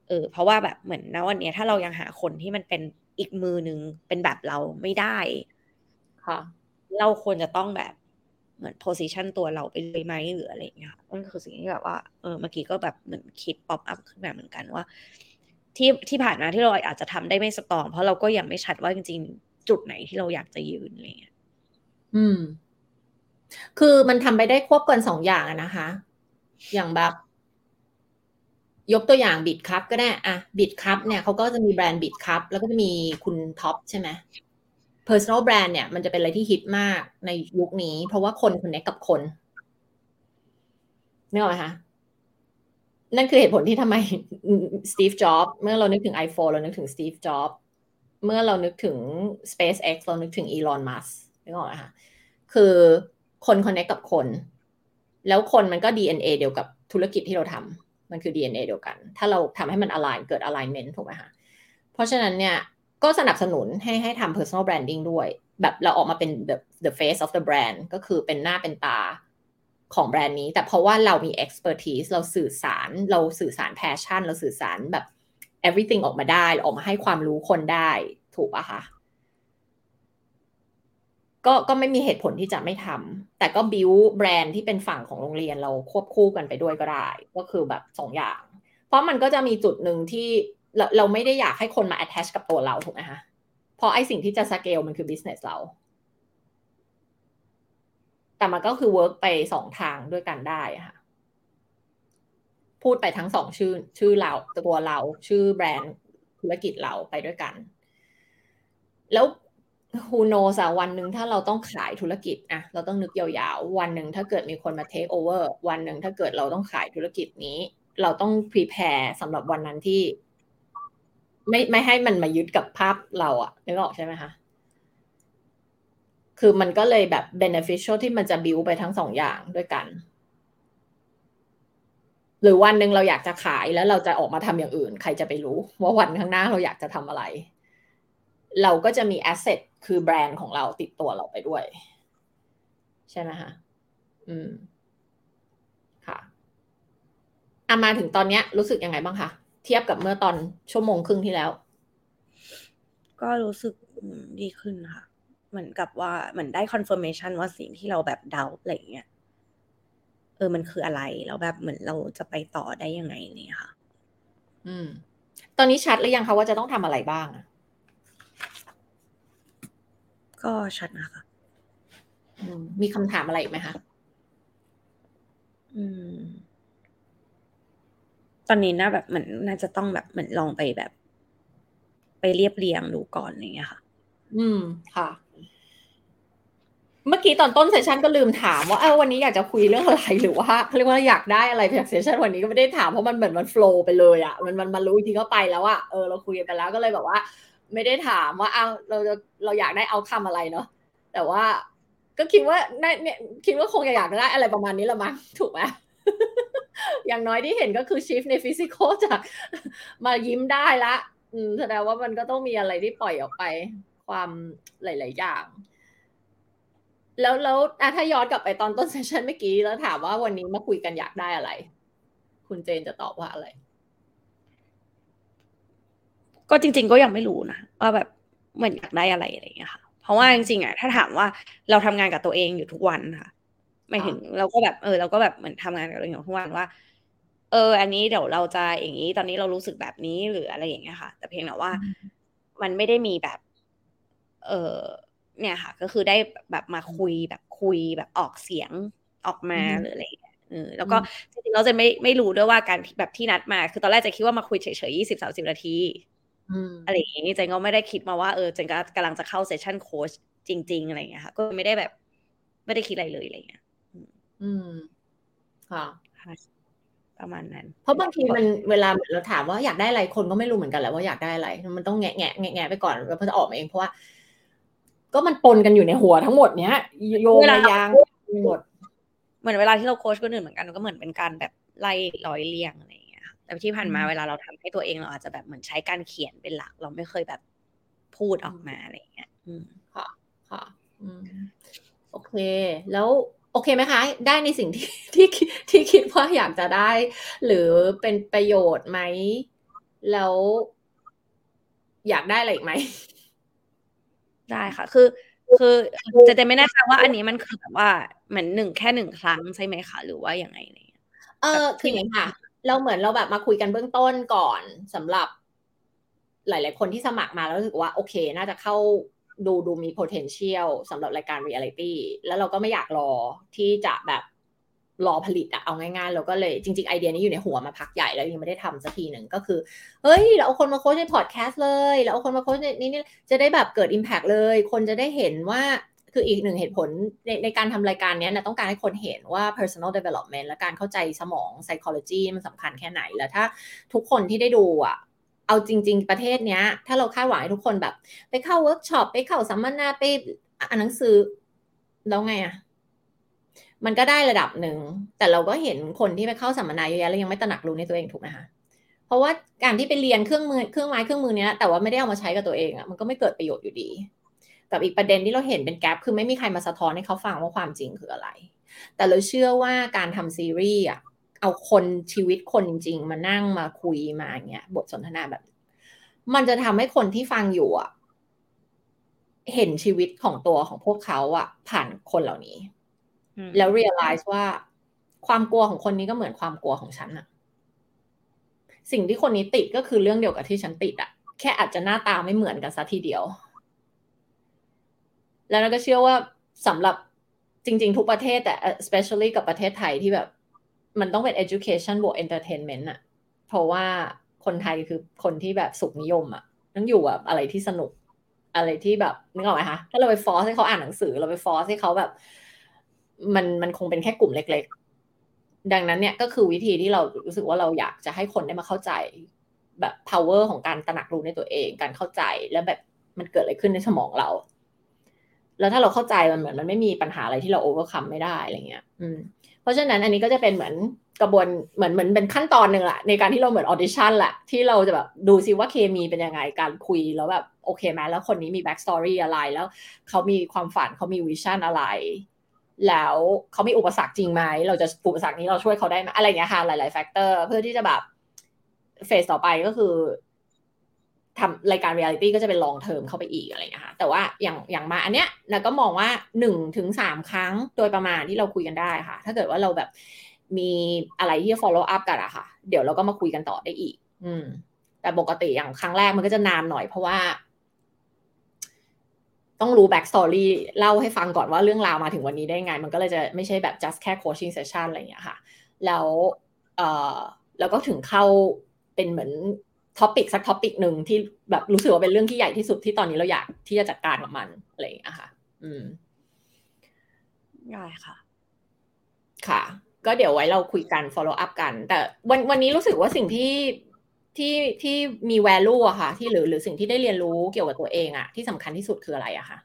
เออเพราะว่าแบบเหมือนนะวันเนี้ยถ้าเรายังหาคนที่มันเป็นอีกมือหนึ่งเป็นแบบเราไม่ได้ ค่ะ เราควรจะต้องแบบเหมือน position ตัวเราไปเลยไหมหรืออะไรอย่างเงี้ยค่ะนั่นคือสิ่งที่แบบว่าเออเมื่อกี้ก็แบบเหมือนคิด pop up ขึ้นมาเหมือนกันว่า ที่ที่ผ่านมาที่เราอาจจะทำได้ไม่สตรอง เพราะเราก็ยังไม่ชัดว่าจริง ๆ จุดไหนที่เราอยากจะยืนอะไรเงี้ยอืม คือมันทำไปได้ควบกันสองอย่างอะนะคะ อย่างแบบ ยกตัวอย่างบิดครับก็ได้อะบิดครับเนี่ยเขาก็จะมีแบรนด์บิดครับแล้วก็จะมีคุณท็อปใช่ไหม personal brand เนี่ยมันจะเป็นอะไรที่ฮิตมากในยุคนี้ เพราะว่าคนคนนี้กับคนนึกออกไหมคะนั่นคือเหตุผลที่ทำไมสตีฟจ็อบเมื่อเรานึกถึง iPhone เรานึกถึงสตีฟจ็อบเมื่อเรานึกถึง SpaceX เรานึกถึงอีลอนมัสนึกออกไหมคะคือคนคนเน c t กับคน แล้วคนมันก็ DNA เดียวกับธุรกิจที่เราทำ มันคือ DNA เดียวกัน ถ้าเราทำให้มัน align เกิด alignment ถูกไหมคะเพราะฉะนั้นเนี่ยก็สนับสนุนให้ให้ทำ personal branding ด้วย แบบเราออกมาเป็น the the face of the brand ก็คือเป็นหน้าเป็นตาของแบรนด์นี้ แต่เพราะว่าเรามี expertise เราสื่อสารเราสื่อสาร passion เราสื่อสารแบบ everything ออกมาได้เราออกมาให้ความรู้คนได้ถูกปะคะ ก็ก็ไม่มีเหตุผลที่จะไม่ทำแต่ก็บิวแบรนด์ที่เป็นฝั่งของโรงเรียนเราควบคู่กันไปด้วยก็ได้ ก็คือแบบสองอย่าง เพราะมันก็จะมีจุดหนึ่งที่เราเราไม่ได้อยากให้คนมา attach กับตัวเราถูกไหมคะเพราะไอสิ่งที่จะสเกลมันคือ business เรา แต่มันก็คือ work ไปสองทางด้วยกันได้ค่ะ พูดไปทั้งสองชื่อ ชื่อเราตัวเรา ชื่อแบรนด์ธุรกิจเราไปด้วยกัน แล้ว who knows อะวันหนึ่งถ้าเราต้องขายธุรกิจอะเราต้องนึกยาวๆ วันหนึ่งถ้าเกิดมีคนมา take over วันหนึ่งถ้าเกิดเราต้องขายธุรกิจนี้ เราต้อง prepare สำหรับวันนั้นที่ ไม่ไม่ให้มันมายึดกับภาพเราอะนึกออกใช่ไหมคะคือมันก็เลยแบบ beneficial ที่มันจะ build ไปทั้งสองอย่างด้วยกัน หรือวันหนึ่งเราอยากจะขายแล้วเราจะออกมาทำอย่างอื่น ใครจะไปรู้ ว่าวันข้างหน้าเราอยากจะทำอะไร เราก็จะมี asset คือแบรนด์ของเราติดตัวเราไปด้วย ใช่ไหมคะอืม ค่ะอามาถึงตอนเนี้ยรู้สึกยังไงบ้างคะเทียบกับเมื่อตอนชั่วโมงครึ่งที่แล้ว ก็รู้สึกดีขึ้นค่ะเหมือนกับว่าเหมือนได้คอนเฟิร์มชันว่าสิ่งที่เราแบบเดาอะไรเงี้ยเออมันคืออะไรแล้วแบบเหมือนเราจะไปต่อได้ยังไงเนี่ยค่ะ อืม ตอนนี้ชัดหรือยังคะว่าจะต้องทำอะไรบ้างอะ ก็ชัดนะคะอืมมีคำถามอะไรอีกไหมคะอืมตอนนี้น่าแบบเหมือนน่าจะต้องแบบเหมือนลองไปแบบ ไปเรียบเรียงดูก่อนอย่างเงี้ยค่ะ อืมค่ะ เมื่อกี้ตอนต้นเซสชันก็ลืมถามว่าเออวันนี้อยากจะคุยเรื่องอะไรหรือว่าเขาเรียกว่าอยากได้อะไรจากเซสชันวันนี้ก็ไม่ได้ถามเพราะมันเหมือนมันโฟล์ไปเลยอะ่ะมันมันมันรู้จริงก็ไปแล้วอะ่ะเออเราคุยกันไปแล้วก็เลยแบบว่า ไม่ได้ถามว่าเอาเราจะเราอยากได้เอาคำอะไรเนาะแต่ว่าก็คิดว่าเนี่ยคิดว่าคงอยากได้อะไรประมาณนี้ละมั้งถูกไหมอย่างน้อยที่เห็นก็คือ shift ใน physical จากมายิ้มได้ละ อืมแสดงว่ามันก็ต้องมีอะไรที่ปล่อยออกไป ความหลาย ๆ อย่าง แล้วแล้วถ้าย้อนกลับไปตอนต้น session เมื่อกี้แล้วถามว่าวันนี้มาคุยกันอยากได้อะไร คุณเจนจะตอบว่าอะไร ก็จริง ๆ ก็ยังไม่รู้นะว่าแบบเหมือนอยากได้อะไรอะไรอย่างเงี้ยค่ะ เพราะว่าจริงๆอะถ้าถามว่าเราทำงานกับตัวเองอยู่ทุกวันค่ะไม่ถึงเราก็แบบเออเราก็แบบเหมือนทำงานกับตัวเองอยู่ทุกวันว่า เออ อันนี้เดี๋ยวเราจะอย่างนี้ตอนนี้เรารู้สึกแบบนี้หรืออะไรอย่างเงี้ยค่ะ แต่เพียงแต่ว่ามันไม่ได้มีแบบ เออเนี่ยค่ะ ก็คือได้แบบมาคุยแบบคุยแบบออกเสียงออกมาหรืออะไรอย่างเงี้ยเออแล้วก็จริงๆเราจะไม่ไม่รู้ด้วยว่าการแบบที่นัดมา คือตอนแรกจะคิดว่ามาคุยเฉยๆยี่สิบสามสิบนาที อะไรอย่างงี้เจนก็ไม่ได้คิดมาว่าเออเจนก็กำลังจะเข้าเซสชั่นโค้ชจริง ๆ อะไรอย่างเงี้ยค่ะ ก็ไม่ได้แบบ ไม่ได้คิดอะไรเลยอะไรอย่างเงี้ยอืมค่ะประมาณนั้น เพราะบางทีมันเวลาเหมือนเราถามว่าอยากได้อะไรคนก็ไม่รู้เหมือนกันแหละว่าอยากได้อะไร มันต้องแงะแงะแงะแงะไปก่อนแล้วพอจะออกมาเองเพราะว่า ก็มันปนกันอยู่ในหัวทั้งหมดเนี้ยโยงระยางหมดเหมือนเวลาที่เราโค้ชคนอื่นเหมือนกันก็เหมือนเป็นการแบบไล่ร้อยเรียงอะไรอย่างเงี้ย แต่ที่ผ่านมาเวลาเราทำให้ตัวเองเราอาจจะแบบเหมือนใช้การเขียนเป็นหลัก เราไม่เคยแบบพูดออกมาอะไรอย่างเงี้ยอืมค่ะค่ะอืมโอเค แล้วโอเคไหมคะ ได้ในสิ่งที่ที่ที่คิดว่าอยากจะได้ หรือเป็นประโยชน์ไหม แล้ว อยากได้อะไรอีกไหม ได้ค่ะ คือ คือจะจะไม่แน่ใจว่าอันนี้มันคือแบบว่าเหมือนหนึ่งแค่หนึ่งครั้งใช่ไหมคะ หรือว่าอย่างไงเนี่ยเออคืออย่างนี้ค่ะ เราเหมือนเราแบบมาคุยกันเบื้องต้นก่อนสำหรับ หลาย ๆ คนที่สมัครมาแล้วรู้สึกว่า โอเค น่าจะเข้าดูดูมี potential สำหรับรายการ reality แล้วเราก็ไม่อยากรอที่จะแบบรอผลิตอะเอาง่ายๆ เราก็เลยจริง ๆ ไอเดียนี้อยู่ในหัวมาพักใหญ่แล้วยังไม่ได้ทำสักทีหนึ่งก็คือ เฮ้ย เราเอาคนมาโค้ชในพอดแคสต์เลย เราเอาคนมาโค้ชในนี้นี่จะได้แบบเกิด impact เลย คนจะได้เห็นว่า คืออีกหนึ่งเหตุผลในในการทำรายการนี้นะต้องการให้คนเห็นว่า personal development และการเข้าใจสมอง psychology มันสำคัญแค่ไหน แล้วถ้าทุกคนที่ได้ดูอะเอาจริง ๆ ประเทศเนี้ย ถ้าเราคาดหวังให้ทุกคนแบบ ไปเข้าเวิร์กช็อปไปเข้าสัมมนาไปอ่านหนังสือแล้วไงอะมันก็ได้ระดับหนึ่ง แต่เราก็เห็นคนที่ไปเข้าสัมมนาเยอะแยะแล้วยังไม่ตระหนักรู้ในตัวเองถูกไหมคะเพราะว่าการที่ไปเรียนเครื่องมือเครื่องไม้เครื่องมือเนี้ยแต่ว่าไม่ได้เอามาใช้กับตัวเองอะมันก็ไม่เกิดประโยชน์อยู่ดี กับอีกประเด็นที่เราเห็นเป็นแกลบคือไม่มีใครมาสะท้อนให้เขาฟังว่าความจริงคืออะไร แต่เราเชื่อว่าการทำซีรีส์อะเอาคนชีวิตคนจริง ๆ มานั่งมาคุยมาอย่างเงี้ย บทสนทนาแบบ มันจะทำให้คนที่ฟังอยู่อะเห็นชีวิตของตัวของพวกเขาอะ ผ่านคนเหล่านี้ แล้ว realize ว่าความกลัวของคนนี้ก็เหมือนความกลัวของฉันอะสิ่งที่คนนี้ติดก็คือเรื่องเดียวกับที่ฉันติดอะแค่อาจจะหน้าตาไม่เหมือนกันซะทีเดียว แล้วเราก็เชื่อว่าสำหรับจริง ๆ ทุกประเทศแต่ especially กับประเทศไทยที่แบบ มันต้องเป็น education บวก entertainment อะเพราะว่าคนไทยคือคนที่แบบสุขนิยมอะต้องอยู่แบบอะไรที่สนุก อะไรที่แบบนึกออกไหมคะถ้าเราไปฟอสให้เขาอ่านหนังสือเราไปฟอสให้เขาแบบ มันมันคงเป็นแค่กลุ่มเล็ก ๆ ดังนั้นเนี่ยก็คือวิธีที่เรารู้สึกว่าเราอยากจะให้คนได้มาเข้าใจ แบบ power ของการตระหนักรู้ในตัวเอง การเข้าใจแล้วแบบมันเกิดอะไรขึ้นในสมองเรา แล้วถ้าเราเข้าใจมันเหมือนมันไม่มีปัญหาอะไรที่เรา overcome ไม่ได้อะไรเงี้ย อืม เพราะฉะนั้นอันนี้ก็จะเป็นเหมือนกระบวนเหมือนเหมือนเป็นขั้นตอนหนึ่งแหละในการที่เราเหมือนออดิชั่นแหละที่เราจะแบบดูซิว่าเคมีเป็นยังไงการคุยแล้วแบบโอเคไหมแล้วคนนี้มี backstory อะไรแล้วเขามีความฝันเขามี vision อะไร แล้วเขามีอุปสรรคจริงไหมเราจะอุปสรรคนี้เราช่วยเขาได้ไหมอะไรเงี้ยค่ะหลาย ๆ factor เพื่อที่จะแบบphase ต่อไปก็คือ ทำรายการเรียลิตี้ก็จะเป็น long term เข้าไปอีกอะไรอย่างเงี้ยค่ะแต่ว่าอย่างอย่างมาอันเนี้ยเราก็มองว่าหนึ่งถึงสามครั้งโดยประมาณที่เราคุยกันได้ค่ะ ถ้าเกิดว่าเราแบบมีอะไรที่จะ follow up กันอะค่ะ เดี๋ยวเราก็มาคุยกันต่อได้อีก อืม แต่ปกติอย่างครั้งแรกมันก็จะนานหน่อยเพราะว่า ต้องรู้ back story เล่าให้ฟังก่อนว่าเรื่องราวมาถึงวันนี้ได้ไง มันก็เลยจะไม่ใช่แบบ just แค่ coaching session อะไรอย่างเงี้ยค่ะ แล้ว เอ่อ แล้วก็ถึงเข้าเป็นเหมือน topic สัก topic หนึ่งที่แบบรู้สึกว่าเป็นเรื่องที่ใหญ่ที่สุดที่ตอนนี้เราอยากที่จะจัดการกับมันอะไรอย่างเงี้ยค่ะ อืมได้ค่ะ ค่ะ ก็เดี๋ยวไว้เราคุยกัน follow up กัน แต่วันวันนี้รู้สึกว่าสิ่งที่ที่ที่มี value อะค่ะ ที่หรือหรือสิ่งที่ได้เรียนรู้เกี่ยวกับตัวเองอะที่สำคัญที่สุดคืออะไรอะคะ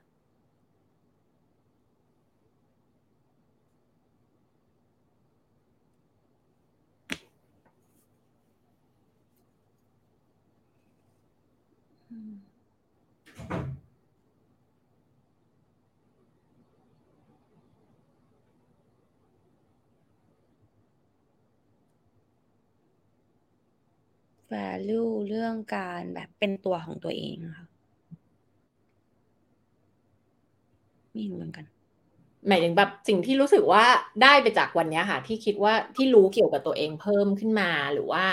value เรื่องการแบบเป็นตัวของตัวเองค่ะไม่รู้เหมือนกัน หมายถึงแบบสิ่งที่รู้สึกว่าได้ไปจากวันเนี้ยค่ะ ที่คิดว่าที่รู้เกี่ยวกับตัวเองเพิ่มขึ้นมาหรือว่า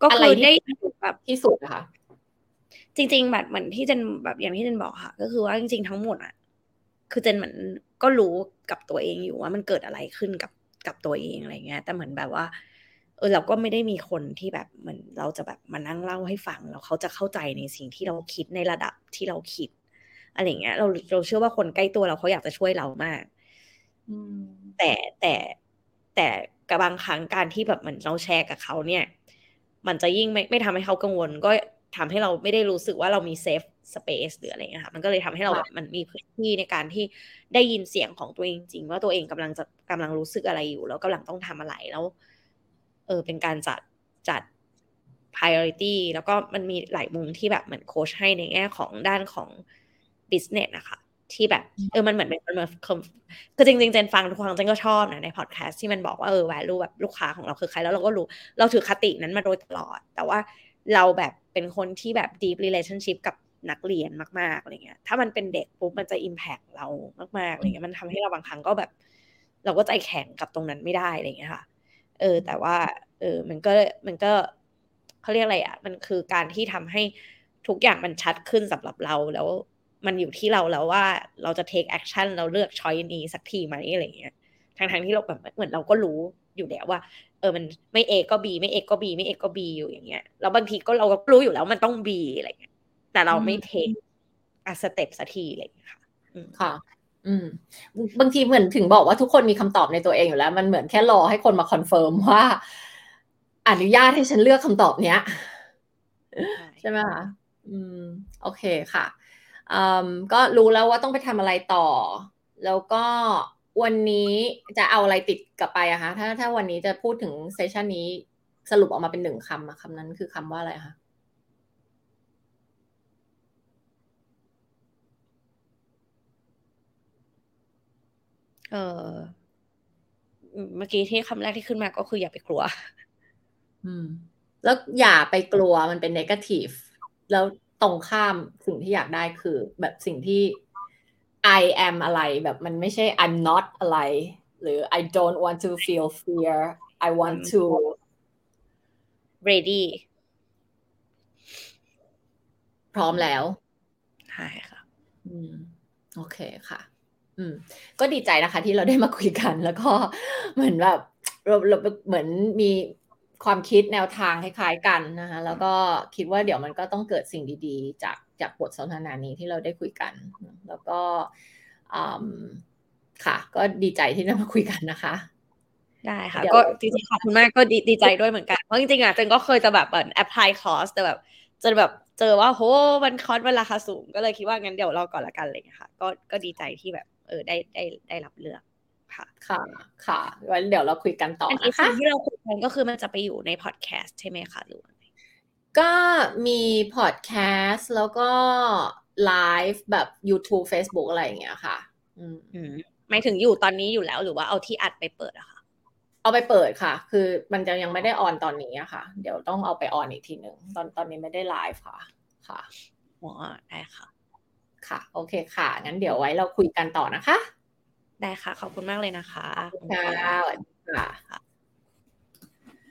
ก็อะไรคือที่ได้แบบที่สุดอะค่ะ จริง ๆ แบบเหมือนที่เจนแบบอย่างที่เจนบอกค่ะ ก็คือว่าจริง ๆ ทั้งหมดอะคือเจนเหมือนก็รู้กับตัวเองอยู่ว่ามันเกิดอะไรขึ้นกับกับตัวเองอะไรเงี้ย แต่เหมือนแบบว่า เออเราก็ไม่ได้มีคนที่แบบเหมือนเราจะแบบมานั่งเล่าให้ฟังแล้วเขาจะเข้าใจในสิ่งที่เราคิดในระดับที่เราคิดอะไรเงี้ย เราเราเชื่อว่าคนใกล้ตัวเราเขาอยากจะช่วยเรามากแต่แต่แต่กับบางครั้งการที่แบบเหมือนเราแชร์กับเขาเนี่ย มันจะยิ่งไม่ไม่ทำให้เขากังวล ก็ ทำให้เราไม่ได้รู้สึกว่าเรามี safe space หรืออะไรเงี้ยค่ะมันก็เลยทำให้เราแบบมันมีพื้นที่ในการที่ได้ยินเสียงของตัวเองจริง ว่าตัวเองกำลังจะกำลังรู้สึกอะไรอยู่ แล้วกำลังต้องทำอะไรแล้ว เออเป็นการจัดจัด priority แล้วก็มันมีหลายมุมที่แบบเหมือนโค้ชให้ในแง่ของด้านของ business นะคะที่แบบเออมันเหมือนเป็นมันเหมือนคือจริงๆเจนฟังทุกครั้งเจนก็ชอบนะในพอดแคสต์ที่มันบอกว่าเออ value แบบลูกค้าของเราคือใครแล้วเราก็รู้เราถือคตินั้นมาโดยตลอด แต่ว่า เราแบบเป็นคนที่แบบ deep relationship กับนักเรียนมากๆอะไรเงี้ย ถ้ามันเป็นเด็กปุ๊บมันจะ impact เรามากๆอะไรเงี้ย มันทำให้เราบางครั้งก็แบบ เราก็ใจแข็งกับตรงนั้นไม่ได้อะไรเงี้ยค่ะ เออ แต่ว่า เออ มันก็มันก็เขาเรียกอะไรอะ มันคือการที่ทำให้ทุกอย่างมันชัดขึ้นสำหรับเราแล้วมันอยู่ที่เราแล้วว่าเราจะ take action เราเลือก choice นี้สักทีไหมอะไรเงี้ยทั้งทั้งที่เราแบบเหมือนเราก็รู้อยู่แล้วว่า เออมันไม่ A ก็ B ไม่ X ก็ B ไม่ X ก็ B อยู่อย่างเงี้ยแล้วบางทีก็เราก็รู้อยู่แล้วมันต้อง B อะไรเงี้ยแต่เราไม่ take a step สักทีอะไรเงี้ยค่ะค่ะ อืม บางทีเหมือนถึงบอกว่าทุกคนมีคำตอบในตัวเองอยู่แล้ว มันเหมือนแค่รอให้คนมา confirm ว่า อนุญาตให้ฉันเลือกคำตอบเนี้ย ใช่ไหมคะอืม โอเคค่ะอืมก็รู้แล้วว่าต้องไปทำอะไรต่อ แล้วก็ วันนี้จะเอาอะไรติดกลับไปอะคะถ้าถ้าวันนี้จะพูดถึง session นี้สรุปออกมาเป็นหนึ่งคำอะคำนั้นคือคำว่าอะไรคะเออเมื่อกี้ที่คำแรกที่ขึ้นมาก็คืออย่าไปกลัว อืม แล้วอย่าไปกลัวมันเป็น negative แล้วตรงข้ามสิ่งที่อยากได้คือ แบบสิ่งที่ I am อะไรแบบมันไม่ใช่ I'm not อะไร หรือ I don't want to feel fear I want to ready พร้อมแล้วใช่ค่ะอืมโอเคค่ะ อืม ก็ดีใจนะคะ ที่เราได้มาคุยกัน แล้วก็เหมือนแบบเราเราเหมือนมีความคิดแนวทางคล้ายๆกันนะคะแล้วก็คิดว่าเดี๋ยวมันก็ต้องเกิดสิ่งดี ๆ จาก จากบทสนทนานี้ที่เราได้คุยกัน แล้วก็ค่ะ ก็ดีใจที่ได้มาคุยกันนะคะได้ค่ะ ก็จริงๆขอบคุณมากก็ดีดีใจด้วยเหมือนกัน เพราะจริงๆอะเจนก็เคยจะแบบเหมือน apply course แต่แบบจนแบบเจอว่าโหมันคอร์สมันราคาสูง ก็เลยคิดว่างั้นเดี๋ยวรอก่อนละกันเลยค่ะ ก็ก็ดีใจที่แบบเออได้ได้ได้รับเลือกค่ะ ค่ะ ค่ะวันเดี๋ยวเราคุยกันต่ออันนี้นะคะที่เราคุยกันก็คือมันจะไปอยู่ในพอดแคสต์ใช่ไหมคะหรือว่า ก็มีพอดแคสต์แล้วก็ไลฟ์แบบ YouTube Facebook อะไรอย่างเงี้ยค่ะ อืมอืมหมายถึงอยู่ตอนนี้อยู่แล้วหรือว่าเอาที่อัดไปเปิดอะค่ะเอาไปเปิดค่ะ คือมันจะยังไม่ได้ออนตอนนี้อะค่ะ เดี๋ยวต้องเอาไปออนอีกทีหนึ่งตอนตอนนี้ไม่ได้ไลฟ์ค่ะ ค่ะอ๋อได้ค่ะ ค่ะ โอเคค่ะ งั้นเดี๋ยวไว้เราคุยกันต่อนะคะ ได้ค่ะ ขอบคุณมากเลยนะคะค่ะสวัสดีค่ะ